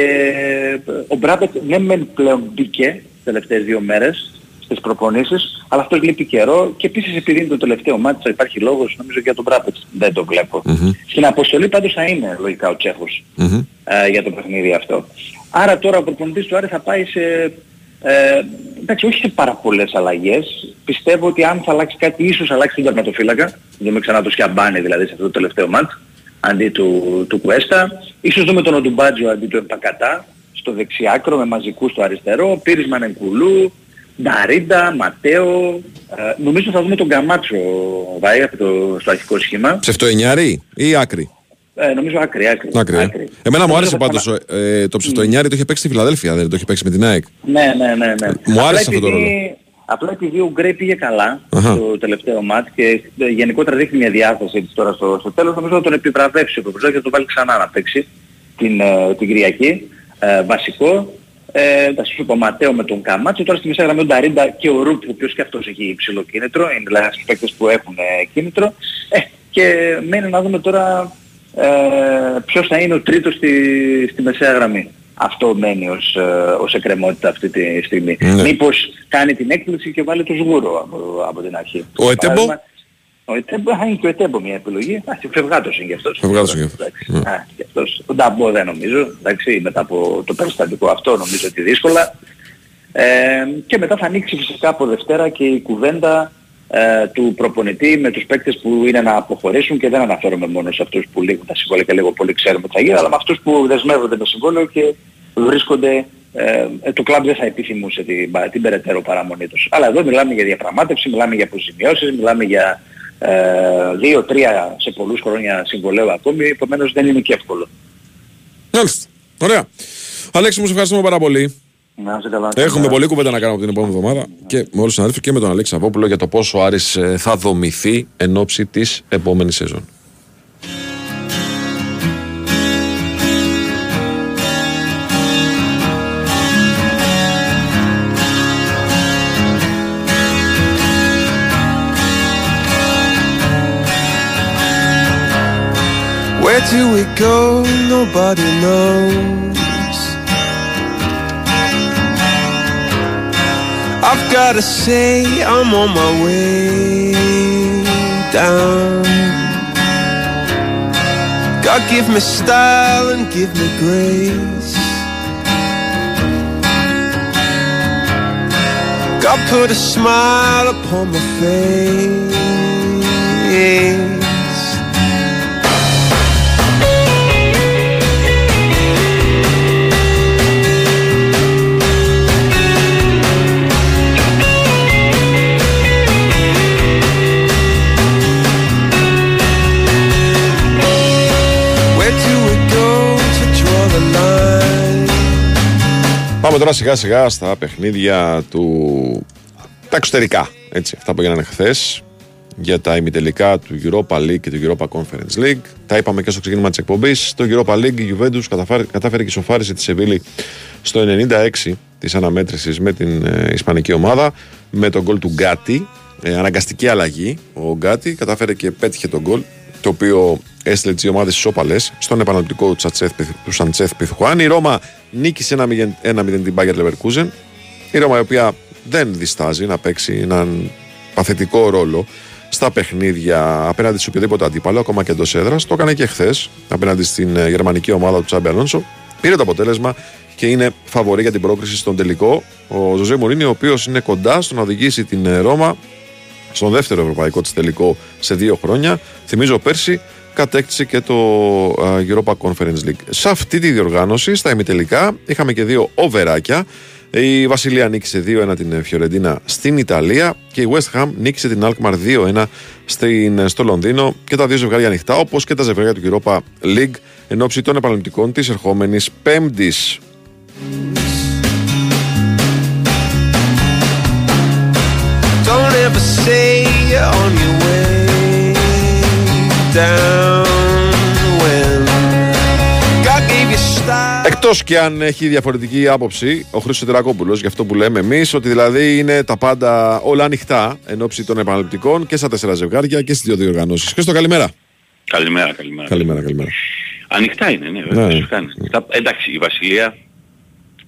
ο Μπράμπετ ναι μεν πλέον μπήκε τις τελευταίες δύο μέρες στις προπονήσεις, αλλά αυτός λείπει καιρό και επίσης επειδή είναι το τελευταίο μάτι θα υπάρχει λόγος, νομίζω και για τον Μπράμπετ δεν το βλέπω. Στην αποστολή πάντως θα είναι λογικά ο τσεχος ε, για το παιχνίδι αυτό. Άρα τώρα ο προπονητής του Άρη θα πάει σε, ε, εντάξει όχι σε πάρα πολλές αλλαγές, πιστεύω ότι αν θα αλλάξει κάτι ίσως αλλάξει τον τερματοφύλακα, δούμε ξανά το Σιαμπάνι δηλαδή σε αυτό το τελευταίο μάτς, αντί του, του Κουέστα. Ίσως δούμε τον Οντουμπάτζιο αντί του Εμπακατά στο δεξιάκρο με μαζικούς στο αριστερό, Πίρισμαν Ενκουλού, Νταρίντα, Ματέο. Ε, νομίζω θα δούμε τον Καμάτσο Βάη από το, στο αρχικό σχήμα. Ψευτοενιάρη ή άκρη; Ε, νομίζω άκρη, άκρη. Άκρη. ε. άκρη. Εμένα μου Νομίζω άρεσε θα πάντως ξανα- ε, το ψευτοενιάρη το είχε παίξει στη Φιλαδέλφια, δεν το είχε παίξει με την ΑΕΚ. Ναι, ναι, ναι. ναι. Μου Απλά άρεσε αυτό το επειδή- ρόλο. Απλά επειδή ο Γκρέι πήγε καλά Αχα. στο τελευταίο μάτς και ε, γενικότερα δείχνει μια διάθεση έτσι τώρα στο, στο τέλος, νομίζω θα τον επιβραβεύσει ο Πεπουζάκης και θα τον βάλει ξανά να παίξει την, ε, την Κυριακή. Ε, βασικό. Ε, θα σου πω Ματέο με τον Καμάτσο, τώρα στη μεσαία γραμμή ο Νταρίντα και ο Ρουπ, ο οποίος και αυτός έχει υψηλό κίνητρο, είναι δηλαδή στους παίκτες που έχουν ε, κίνητρο. Ε, και μένει να δούμε τώρα ε, ποιος θα είναι ο τρίτος στη, στη μεσαία γραμμή. Αυτό μένει ως, ε, ως εκκρεμότητα αυτή τη στιγμή. Ναι. Μήπως κάνει την έκπληξη και βάλει το σγούρο από, από την αρχή. Ο Ετέμπο; Παράδειγμα, Ο Ετέμπο, α, είναι και ο Ετέμπο μια επιλογή. Α, φευγάτος είναι και αυτός. Φευγάτος είναι και αυτός. Εντάξει, α, και αυτός. Ο Νταμπό δεν νομίζω. Εντάξει, μετά από το περιστατικό αυτό νομίζω ότι δύσκολα. Ε, και μετά θα ανοίξει φυσικά από Δευτέρα και η κουβέντα ε, του προπονητή με τους παίκτες που είναι να αποχωρήσουν και δεν αναφέρομαι μόνο σε αυτούς που λίγο τα συμβόλαια και λίγο πολύ ξέρουμε τι θα γίνει, αλλά με αυτούς που δεσμεύονται με συμβόλαιο και βρίσκονται, ε, ε, το κλαμπ δεν θα επιθυμούσε την, πα- την περαιτέρω παραμονή τους. Αλλά εδώ μιλάμε για διαπραγμάτευση, μιλάμε για αποζημιώσεις, μιλάμε για ε, δύο-τρία σε πολλούς χρόνια συμβολέου ακόμη, επομένως δεν είναι και εύκολο. Μάλιστα. Ωραία. Αλέξη μου, σε ευχαριστούμε πάρα πολύ. Να είστε καλά. Έχουμε πολλή κουβέντα να κάνουμε από την επόμενη εβδομάδα και με όλους τους συναδέλφους και με τον Αλέξη Σαββόπουλο για το πόσο ο Άρης ε, θα δομηθεί εν ώψη της επόμενης σεζόν. Where do we go? Nobody knows. I've gotta say I'm on my way down. God give me style and give me grace. God put a smile upon my face. Πάμε τώρα σιγά σιγά στα παιχνίδια του. τα εξωτερικά. Έτσι, αυτά που έγιναν χθες για τα ημιτελικά του Europa League και του Europa Conference League. Τα είπαμε και στο ξεκίνημα της εκπομπής. Στο Europa League η Juventus καταφέρει- κατάφερε και σοφάρισε τη Σεβίλη στο 96 της αναμέτρησης με την ε, Ισπανική ομάδα με τον γκολ του Γκάτι. Ε, αναγκαστική αλλαγή. Ο Γκάτι κατάφερε και πέτυχε τον γκολ το οποίο έστειλε τι ομάδες ισόπαλε στον επαναληπτικό του, Τσατσέφ, του Σαντσέφ Πιθουάν. Η Ρώμα νίκησε 1-0 1-0 την Bayer Leverkusen. Η Ρώμα η οποία δεν διστάζει να παίξει έναν παθητικό ρόλο στα παιχνίδια απέναντι σε οποιοδήποτε αντίπαλο, ακόμα και εντός έδρας. Το έκανε και χθες απέναντι στην ε, γερμανική ομάδα του Τσάμπε Αλόνσο. Πήρε το αποτέλεσμα και είναι φαβορή για την πρόκριση στον τελικό. Ο Ζωζέ Μουρίνη, ο οποίος είναι κοντά στο να οδηγήσει την ε, Ρώμα στον δεύτερο ευρωπαϊκό της τελικό σε δύο χρόνια. Θυμίζω πέρσι κατέκτησε και το α, Europa Conference League. Σε αυτή τη διοργάνωση, στα ημιτελικά, είχαμε και δύο οβεράκια. Η Βασιλεία νίκησε 2-1 την Φιωρεντίνα στην Ιταλία και η West Ham νίκησε την Alkmaar 2-1 στην, στο Λονδίνο και τα δύο ζευγάρια ανοιχτά, όπως και τα ζευγάρια του Europa League εν ώψη των επαναληπτικών της ερχόμενης Πέμπτης. Don't ever say you're on your way Εκτός και αν έχει διαφορετική άποψη ο Χρήστος Τερακόπουλος για αυτό που λέμε εμείς, ότι δηλαδή είναι τα πάντα όλα ανοιχτά εν ώψη των επαναληπτικών και στα τέσσερα ζευγάρια και στις δύο διοργανώσεις. Χρήστο, καλημέρα. Καλημέρα, καλημέρα. Καλημέρα, καλημέρα. Ανοιχτά είναι, ναι, βέβαια. Ναι. φυσικά είναι. Τα- εντάξει, η Βασιλεία,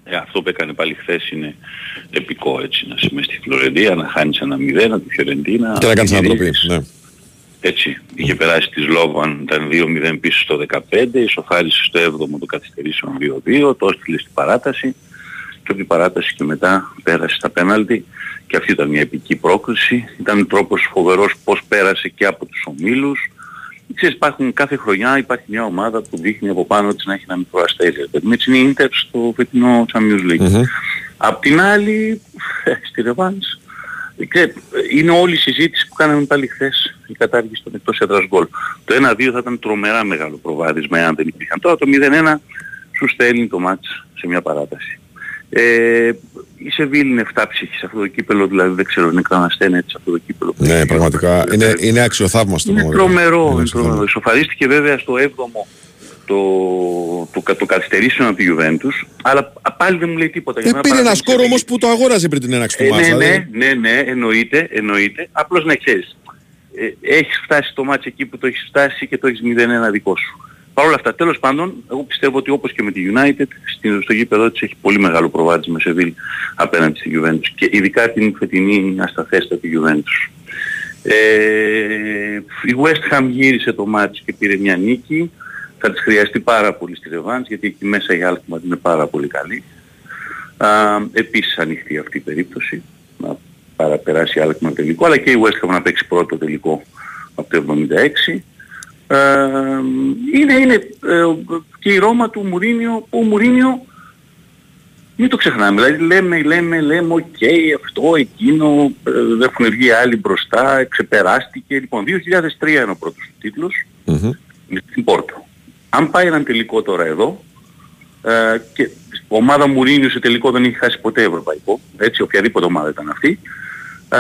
ε, αυτό που έκανε πάλι χθες είναι επικό έτσι, να είσαι μες στη Φλωρεντία, να χάνεις ένα μηδέν από τη Φιωρεντίνα. Και να κάνεις ανατροπή. γυρίσεις. Ναι. Έτσι, είχε περάσει της Σλόβαν, ήταν 2-0 πίσω στο 15, ισοφάρισε στο 7ο το καθυστερήσεων 2-2, το έστειλε στην παράταση και από την παράταση και μετά πέρασε στα πέναλτι και αυτή ήταν μια επική πρόκληση. Ήταν τρόπος φοβερός πώς πέρασε και από τους ομίλους. Ξέρεις, υπάρχουν κάθε χρονιά υπάρχει μια ομάδα που δείχνει από πάνω της να έχει ένα μικρό αστέρι. ρε παιδί μου. Έτσι είναι η Ίντερ στο φετινό Champions League. Απ' την άλλη, στη Ρεβάνς, και είναι όλη η συζήτηση που κάναμε πάλι χθες η κατάργηση των εκτός έδρας γκολ. Το 1-2 θα ήταν τρομερά μεγάλο προβάδισμα εάν δεν υπήρχαν. Τώρα το 0-1 σου στέλνει το μάτς σε μια παράταση. Ε, η Σεβίλη είναι 7 ψυχής σε αυτό το κύπελο, δηλαδή δεν ξέρω, είναι κανένα στένε σε αυτό το κύπελο. Ναι, πραγματικά είναι, είναι αξιοθαύμαστο. Είναι πραγματικά. τρομερό, είναι αξιοθαύμαστο. τρομερό. Ισοφαρίστηκε βέβαια στο 7ο το, το, το, το καθυστερήσεων από τη Juventus, αλλά πάλι δεν μου λέει τίποτα. Για Ε, μένα πήρε ένα παραμένει σκορ Σεβίλη. όμως που το αγόραζε πριν την έναξη του Ε, μάτσα. ναι, δηλαδή. ναι, ναι, ναι, εννοείται, εννοείται. Απλώς να ξέρεις. Ε, έχεις φτάσει στο μάτς εκεί που το έχεις φτάσει και το έχεις 0-1 δικό σου. Παρ' όλα αυτά, τέλος πάντων, εγώ πιστεύω ότι όπως και με τη United, στην- στο γήπεδο της έχει πολύ μεγάλο προβάδισμα σε Σεβίλ απέναντι στη Juventus και ειδικά την φετινή ασταθέστατη Juventus. Ε, η West Ham γύρισε το ματς και πήρε μια νίκη. Θα της χρειαστεί πάρα πολύ στη ρεβάνς γιατί εκεί μέσα η Alkmaar είναι πάρα πολύ καλή. Α, επίσης ανοιχτή αυτή η περίπτωση να παραπεράσει η Alkmaar τελικό αλλά και η West Ham να παίξει πρώτο τελικό από το 76. Ε, είναι, είναι ε, και η Ρώμα του Μουρίνιο, που ο Μουρίνιο μην το ξεχνάμε. Δηλαδή λέμε, λέμε, λέμε, οκ, αυτό, εκείνο, ε, δεν έχουν βγει άλλοι μπροστά, ξεπεράστηκε. Λοιπόν, 2003 είναι ο πρώτος του τίτλος, στην Πόρτο. Αν πάει έναν τελικό τώρα εδώ, ε, και η ομάδα Μουρίνιου σε τελικό δεν έχει χάσει ποτέ ευρωπαϊκό, έτσι οποιαδήποτε ομάδα ήταν αυτή, ε,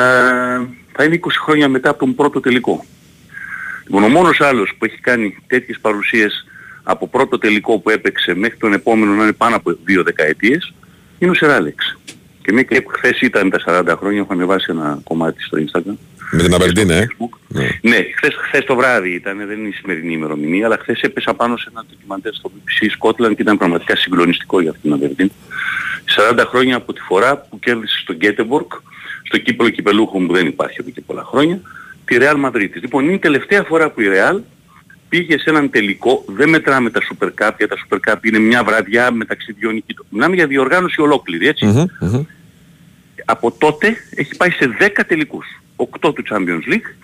θα είναι 20 χρόνια μετά από τον πρώτο τελικό. Λοιπόν, ο μόνος άλλος που έχει κάνει τέτοιες παρουσίες από πρώτο τελικό που έπαιξε μέχρι τον επόμενο να είναι πάνω από δύο δεκαετίες είναι ο Σεράλεξ. Και μια και χθες ήταν τα 40 χρόνια, έχω ανεβάσει ένα κομμάτι στο Instagram. Με την Αβερντίν, ε. Ναι. Ναι, χθες, χθες το βράδυ ήταν, δεν είναι η σημερινή ημερομηνία, αλλά χθες έπεσα πάνω σε ένα ντοκιμαντέρ στο BBC Scotland και ήταν πραγματικά συγκλονιστικό για αυτήν την Αβερντίν. 40 χρόνια από τη φορά που κέρδισε στο Γκέτεμπορκ, στο κύπελο κυπελούχων που δεν υπάρχει εδώ και πολλά χρόνια, τη Real Madrid. Λοιπόν, είναι η τελευταία φορά που η Real πήγε σε έναν τελικό, δεν μετράμε τα Super Cup, γιατί τα Super Cup είναι μια βραδιά μεταξύ δυο νικητών. Μιλάμε για διοργάνωση ολόκληρη, έτσι. Μμμ, μμμ. Από τότε έχει πάει σε 10 τελικούς. 8 του Champions League,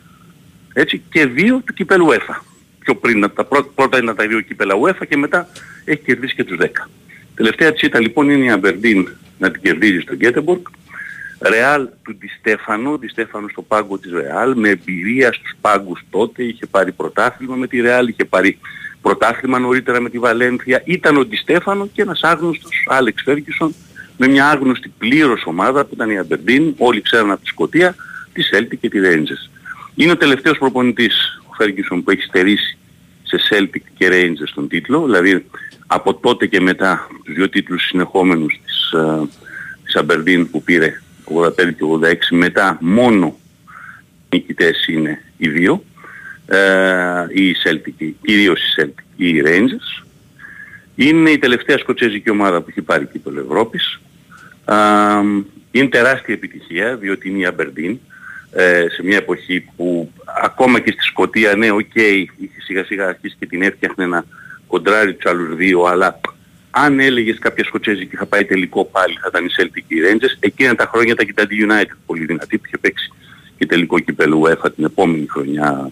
έτσι, και 2 του κυπέλου UEFA. Πιο πριν, από τα πρώτα, πρώτα ήταν τα δύο κύπελα UEFA και μετά έχει κερδίσει και τους 10. Τελευταία τσίτα λοιπόν είναι η Αμπερντίν να την κερδίζει στο Γκέτεμπορκ. Ρεάλ του Ντι Στέφανο, Ντι Στέφανο στο πάγκο της Ρεάλ, με εμπειρία στους πάγκους τότε, είχε πάρει πρωτάθλημα με τη Ρεάλ, είχε πάρει πρωτάθλημα νωρίτερα με τη Βαλένθια, ήταν ο Ντι Στέφανο και ένας άγνωστος Άλεξ Φέργκισον με μια άγνωστη πλήρως ομάδα που ήταν η Αμπερντίν, όλοι ξέρουν από τη Σκωτία, τη Celtic και τη Rangers. Είναι ο τελευταίος προπονητής ο Φέργκισον που έχει στερήσει σε Celtic και Rangers τον τίτλο, δηλαδή από τότε και μετά τους δύο τίτλους συνεχόμενους της, ε, της Αμπερντίν που πήρε 85 και 86 μετά μόνο νικητές είναι οι δύο. Ε, η Celtic, κυρίως η Celtic ή οι Rangers. Είναι η τελευταία σκοτσέζικη ομάδα που έχει πάρει κύπελλο Ευρώπης. Α, είναι τεράστια επιτυχία διότι είναι η Aberdeen ε, σε μια εποχή που ακόμα και στη Σκωτία ναι οκ είχε σιγά σιγά αρχίσει και την έφτιαχνε να κοντράρει τους άλλους δύο αλλά αν έλεγες κάποια Σκοτσέζικη θα πάει τελικό πάλι θα ήταν η Celtic και οι Rangers. Εκείνα τα χρόνια και η Dundee United πολύ δυνατή που είχε παίξει και τελικό κυπέλου UEFA την επόμενη χρονιά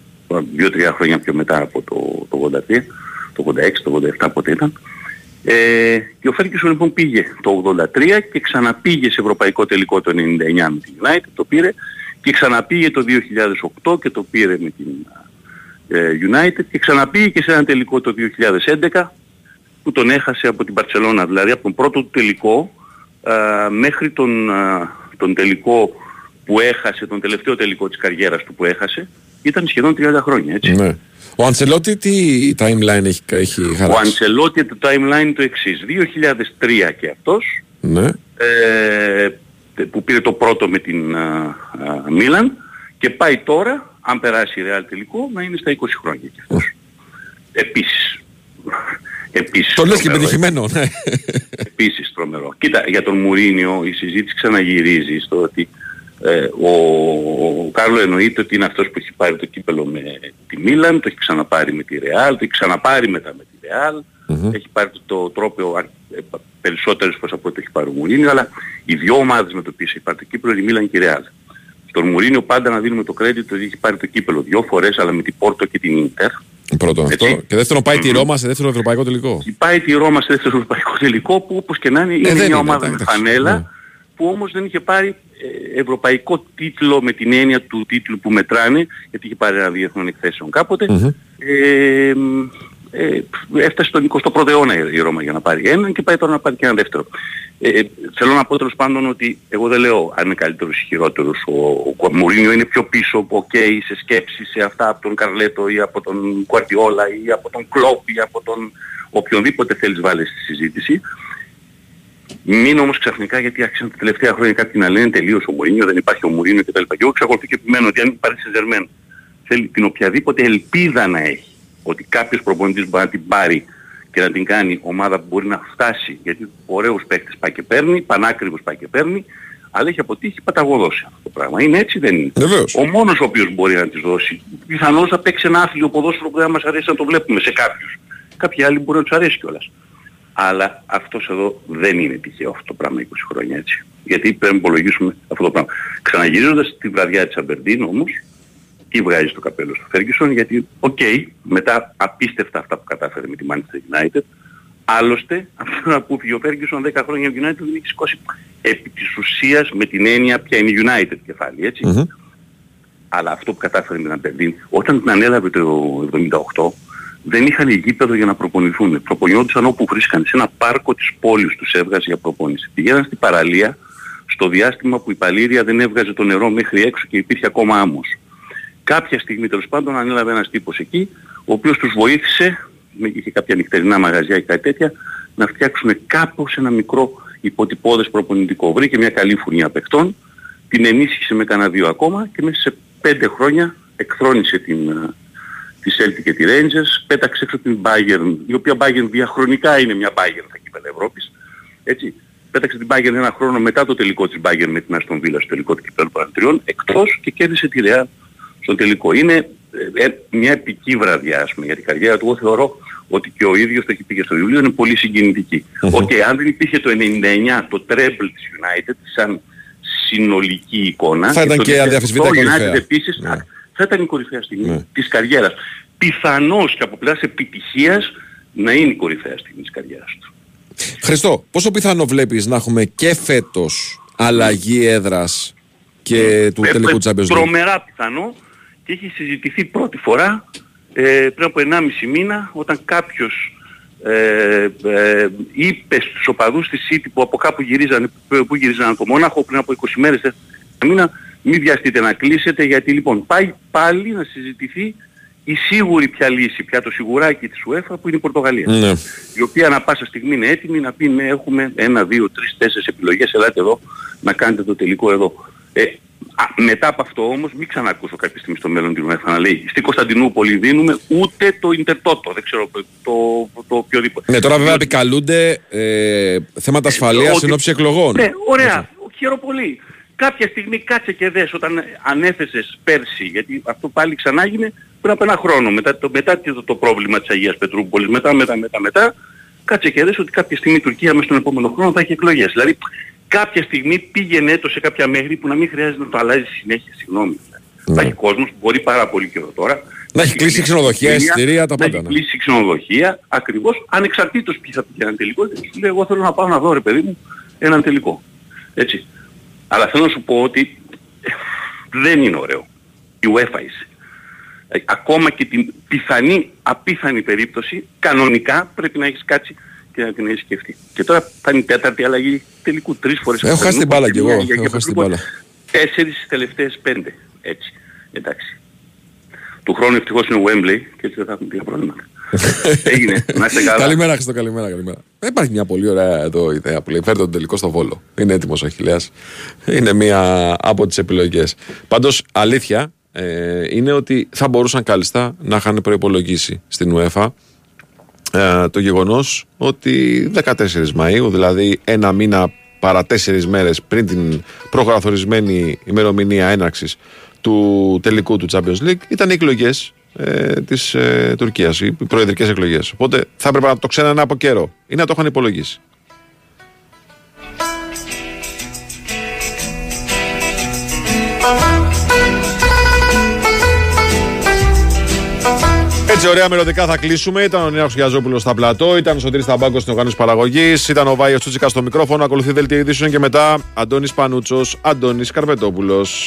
δύο-τρία χρόνια πιο μετά από το, το 83 το 86, το 87 πότε ήταν. Ε, και ο Φέρκισον λοιπόν πήγε το 83 και ξαναπήγε σε ευρωπαϊκό τελικό το 99 με την United, το πήρε. Και ξαναπήγε το 2008 και το πήρε με την ε, United. Και ξαναπήγε και σε ένα τελικό το 2011 που τον έχασε από την Παρσελώνα. Δηλαδή από τον πρώτο του τελικό α, μέχρι τον, α, τον τελικό που έχασε, τον τελευταίο τελικό της καριέρας του που έχασε, ήταν σχεδόν 30 χρόνια, έτσι. Ναι. Ο Αντσελότη τι timeline έχει, έχει Ο χαράξει. Αντσελότη το timeline είναι το εξής. 2003 και αυτός, Ναι. ε, που πήρε το πρώτο με την Μίλαν και πάει τώρα, αν περάσει η Real τελικό, να είναι στα 20 χρόνια και αυτός. Επίσης. Επίσης. Το λες και τρομερό, πετυχημένο, ναι. Επίσης τρομερό. Κοίτα, για τον Μουρίνιο η συζήτηση ξαναγυρίζει στο ότι ε, ο, ο Κάρλο εννοείται ότι είναι αυτός που έχει πάρει το κύπελο με τη Μίλαν, το έχει ξαναπάρει με τη Ρεάλ, το έχει ξαναπάρει μετά με τη Ρεάλ, έχει πάρει το, το τρόπαιο αρ- ε, πα- περισσότερες φορές από ό,τι έχει πάρει ο Μουρίνιο, αλλά οι δυο ομάδες με το οποίο έχει πάρει το κύπελο είναι η Μίλαν και η Ρεάλ. Στον Μουρίνιο πάντα να δίνουμε το credit ότι έχει πάρει το κύπελο δυο φορές, αλλά με την Πόρτο και την Ίντερ. Πρώτον αυτό. Και δεύτερον πάει τη Ρώμα σε δεύτερο ευρωπαϊκό τελικό. Πάει τη Ρώμα σε δεύτερο ευρωπαϊκό τελικό που όπως και να είναι είναι δεν μια είναι, ομάδα με εντάξει, φανέλα ναι. που όμως δεν είχε πάρει ε, ευρωπαϊκό τίτλο με την έννοια του τίτλου που μετράνε γιατί είχε πάρει ένα διεθνών εκθέσεων κάποτε. Ε, μ, ε, έφτασε στον 21ο αιώνα η η Ρώμα για να πάρει έναν και πάει τώρα να πάρει και ένα δεύτερο. Ε, ε, θέλω να πω τέλος πάντων ότι εγώ δεν λέω αν είναι καλύτερος ή χειρότερος. Ο, ο Μουρίνιο είναι πιο πίσω, οκ, σε σκέψεις, σε αυτά από τον Καρλέτο ή από τον Κουαρτιόλα ή από τον Κλόπ ή από τον οποιονδήποτε θέλεις βάλεις στη συζήτηση. Μην όμως ξαφνικά γιατί άρχισαν τα τελευταία χρόνια κάποιοι να λένε τελείως ο Μουρίνιο, δεν υπάρχει ο Μουρίνιο κτλ. Και εγώ εξακολουθώ και επιμένω ότι αν υπάρχει σε Ζερμέν θέλει την οποιαδήποτε ελπίδα να έχει ότι κάποιος προπονητής μπορεί να την πάρει και να την κάνει ομάδα που μπορεί να φτάσει γιατί ωραίος παίκτης πάει και παίρνει, πανάκριβος πάει και παίρνει αλλά έχει αποτύχει παταγωδώς σε αυτό το πράγμα. Είναι έτσι δεν είναι. Βεβαίως. Ο μόνος ο οποίος μπορεί να της δώσει πιθανώς θα παίξει ένα άθλιο ποδόσφαιρο που δεν μας αρέσει να το βλέπουμε σε κάποιους. Κάποιοι άλλοι μπορεί να τους αρέσει κιόλας. Αλλά αυτός εδώ δεν είναι τυχαίο αυτό το πράγμα 20 χρόνια έτσι. Γιατί πρέπει να υπολογίσουμε αυτό το πράγμα. Ξαναγυρίζοντας τη βραδιά της Αμπερντίν όμως, του βγάζεις το καπέλο στο Φέργκισον γιατί, οκ, μετά απίστευτα αυτά που κατάφερε με τη Manchester United, άλλωστε αυτό να που φύγει ο Φέργκισον 10 χρόνια United δεν έχει σηκώσει επί της ουσίας με την έννοια ποια είναι η United κεφάλι, έτσι. Αλλά αυτό που κατάφερε με την Αμπερντίν, όταν την ανέλαβε το 78, δεν είχαν γήπεδο για να προπονηθούν. Προπονιόντουσαν όπου βρίσκαν. Σε ένα πάρκο της πόλης τους έβγαζε για προπόνηση. Πηγαίναν στην παραλία στο διάστημα που η παλήρια δεν έβγαζε το νερό μέχρι έξω και υπήρχε ακόμα άμμος. Κάποια στιγμή τέλος πάντων ανέλαβε ένας τύπος εκεί, ο οποίος τους βοήθησε, με- είχε κάποια νυχτερινά μαγαζιά ή κάτι τέτοια, να φτιάξουν κάπως ένα μικρό υποτυπώδες προπονητικό. Βρήκε μια καλή φουρνιά παιχτών, την ενίσχυσε με κανένα δύο ακόμα και μέσα σε πέντε χρόνια εκθρόνησε την, ε, τη Celtic και τη Rangers, πέταξε έξω την Bayern, η οποία Bayern διαχρονικά είναι μια Bayern στα κύπελα Ευρώπης. Έτσι. Πέταξε την Bayern ένα χρόνο μετά το τελικό της Bayern με την Aston Villa στο τελικό του κυπέλου Παρατριών, εκτός και κέρδισε τη Real στο τελικό. Είναι ε, ε, μια επική βραδιά ας πούμε, για την καριέρα του. Εγώ θεωρώ ότι και ο ίδιος το έχει πει και στο βιβλίο είναι πολύ συγκινητική. Οκ, αν δεν υπήρχε το 99 το treble της United σαν συνολική εικόνα Θα ήταν το και 2008 αδιαμφισβήτητα United κορυφαία. επίσης Ναι. θα ήταν η κορυφαία στιγμή της καριέρας. Πιθανώς και από πλευράς επιτυχίας να είναι η κορυφαία στιγμή της καριέρας του. Χριστό, πόσο πιθανό βλέπεις να έχουμε και φέτος αλλαγή έδρας και του Ε, τελικού ε, Champions League; Τρομερά πιθανό και έχει συζητηθεί πρώτη φορά ε, πριν από 1,5 μήνα όταν κάποιος ε, ε, είπε στους οπαδούς της City που από κάπου γυρίζανε, που γυρίζανε από το Μόναχο πριν από 20 μέρες ε, μήνα μην βιαστείτε να κλείσετε γιατί λοιπόν πάει πάλι να συζητηθεί η σίγουρη πια λύση, πια το σιγουράκι της UEFA που είναι η Πορτογαλία Ναι. η οποία ανα πάσα στιγμή είναι έτοιμη να πει ναι έχουμε ένα, δύο, τρεις, τέσσερις επιλογές, ελάτε εδώ να κάνετε το τελικό εδώ. Ε, α, μετά από αυτό όμως μην ξανακούσω κάποια στιγμή στο μέλλον την UEFA να λέει στη Κωνσταντινούπολη δίνουμε ούτε το Ιντερτότο, δεν ξέρω το, το, το οποιοδήποτε. Ναι, τώρα βέβαια επικαλούνται ε, θέματα ασφαλείας Ότι- εν ώψη εκλογών. Ναι, ωραία, χαίρομαι πολύ. Κάποια στιγμή κάτσε και δες όταν ανέθεσες πέρσι, γιατί αυτό πάλι ξανά έγινε πριν από ένα χρόνο, μετά το, μετά το, το πρόβλημα της Αγίας Πετρούπολης, μετά, μετά, μετά, μετά, κάτσε και δες ότι κάποια στιγμή η Τουρκία μέσα στον επόμενο χρόνο θα έχει εκλογές. Δηλαδή κάποια στιγμή πήγαινε το σε κάποια μέχρι που να μην χρειάζεται να το αλλάζει συνέχεια, συγγνώμη. Θα έχει κόσμος που μπορεί πάρα πολύ καιρό τώρα. Να έχει κλείσει ξενοδοχεία, εισιτήρια, τα να πάντα. έχει ναι. κλείσει ξενοδοχεία, ακριβώς, ανεξαρτήτως ποιοι θα πηγαίνουν τελικό. Σου λέει, εγώ θέλω να πάω να δω ρε παιδί μου έναν τελικό. Έτσι. Αλλά θέλω να σου πω ότι ε, δεν είναι ωραίο. Η UEFA είσαι. Ε, ακόμα και την πιθανή, απίθανη περίπτωση, κανονικά πρέπει να έχεις κάτσει και να την έχεις σκεφτεί. Και τώρα θα είναι η τέταρτη αλλαγή τελικού τρεις φορές. Έχω από χάσει την μπάλα κι εγώ. μια για- Έχω για χάσει την Πετρούπολη. μπάλα. Τέσσερις στις τελευταίες πέντε. Έτσι. Εντάξει. Του χρόνου ευτυχώς είναι ο Wembley και έτσι δεν θα έχουμε πια προβλήματα. Έγινε. Να είστε καλά. Καλημέρα, Χριστό, καλημέρα, καλημέρα. Ε, Υπάρχει μια πολύ ωραία εδώ ιδέα που λέει: Φέρτε τον τελικό στο βόλο. Είναι έτοιμος ο Αχηλέας. Είναι μία από τις επιλογές. Πάντως, αλήθεια ε, είναι ότι θα μπορούσαν κάλλιστα να είχαν προπολογίσει στην UEFA ε, το γεγονός ότι 14 Μαΐου, δηλαδή ένα μήνα παρά τέσσερις μέρες πριν την προκαθορισμένη ημερομηνία έναρξης του τελικού του Champions League, ήταν οι εκλογές ε, της ε, Τουρκίας, οι προεδρικές εκλογές. Οπότε θα έπρεπε να το ξέρανε από καιρό ή να το είχαν υπολογίσει. Έτσι, ωραία μελλοντικά θα κλείσουμε. Ήταν ο Νέο Γιαζόπουλο στα πλατό, ήταν ο Σωτήρης Ταμπάκο στην οργάνωση παραγωγής, ήταν ο Βάιος Τσούτσικας στο μικρόφωνο. Ακολουθεί δελτία ειδήσεων και μετά Αντώνης Πανούτσος, Αντώνης Καρπετόπουλος.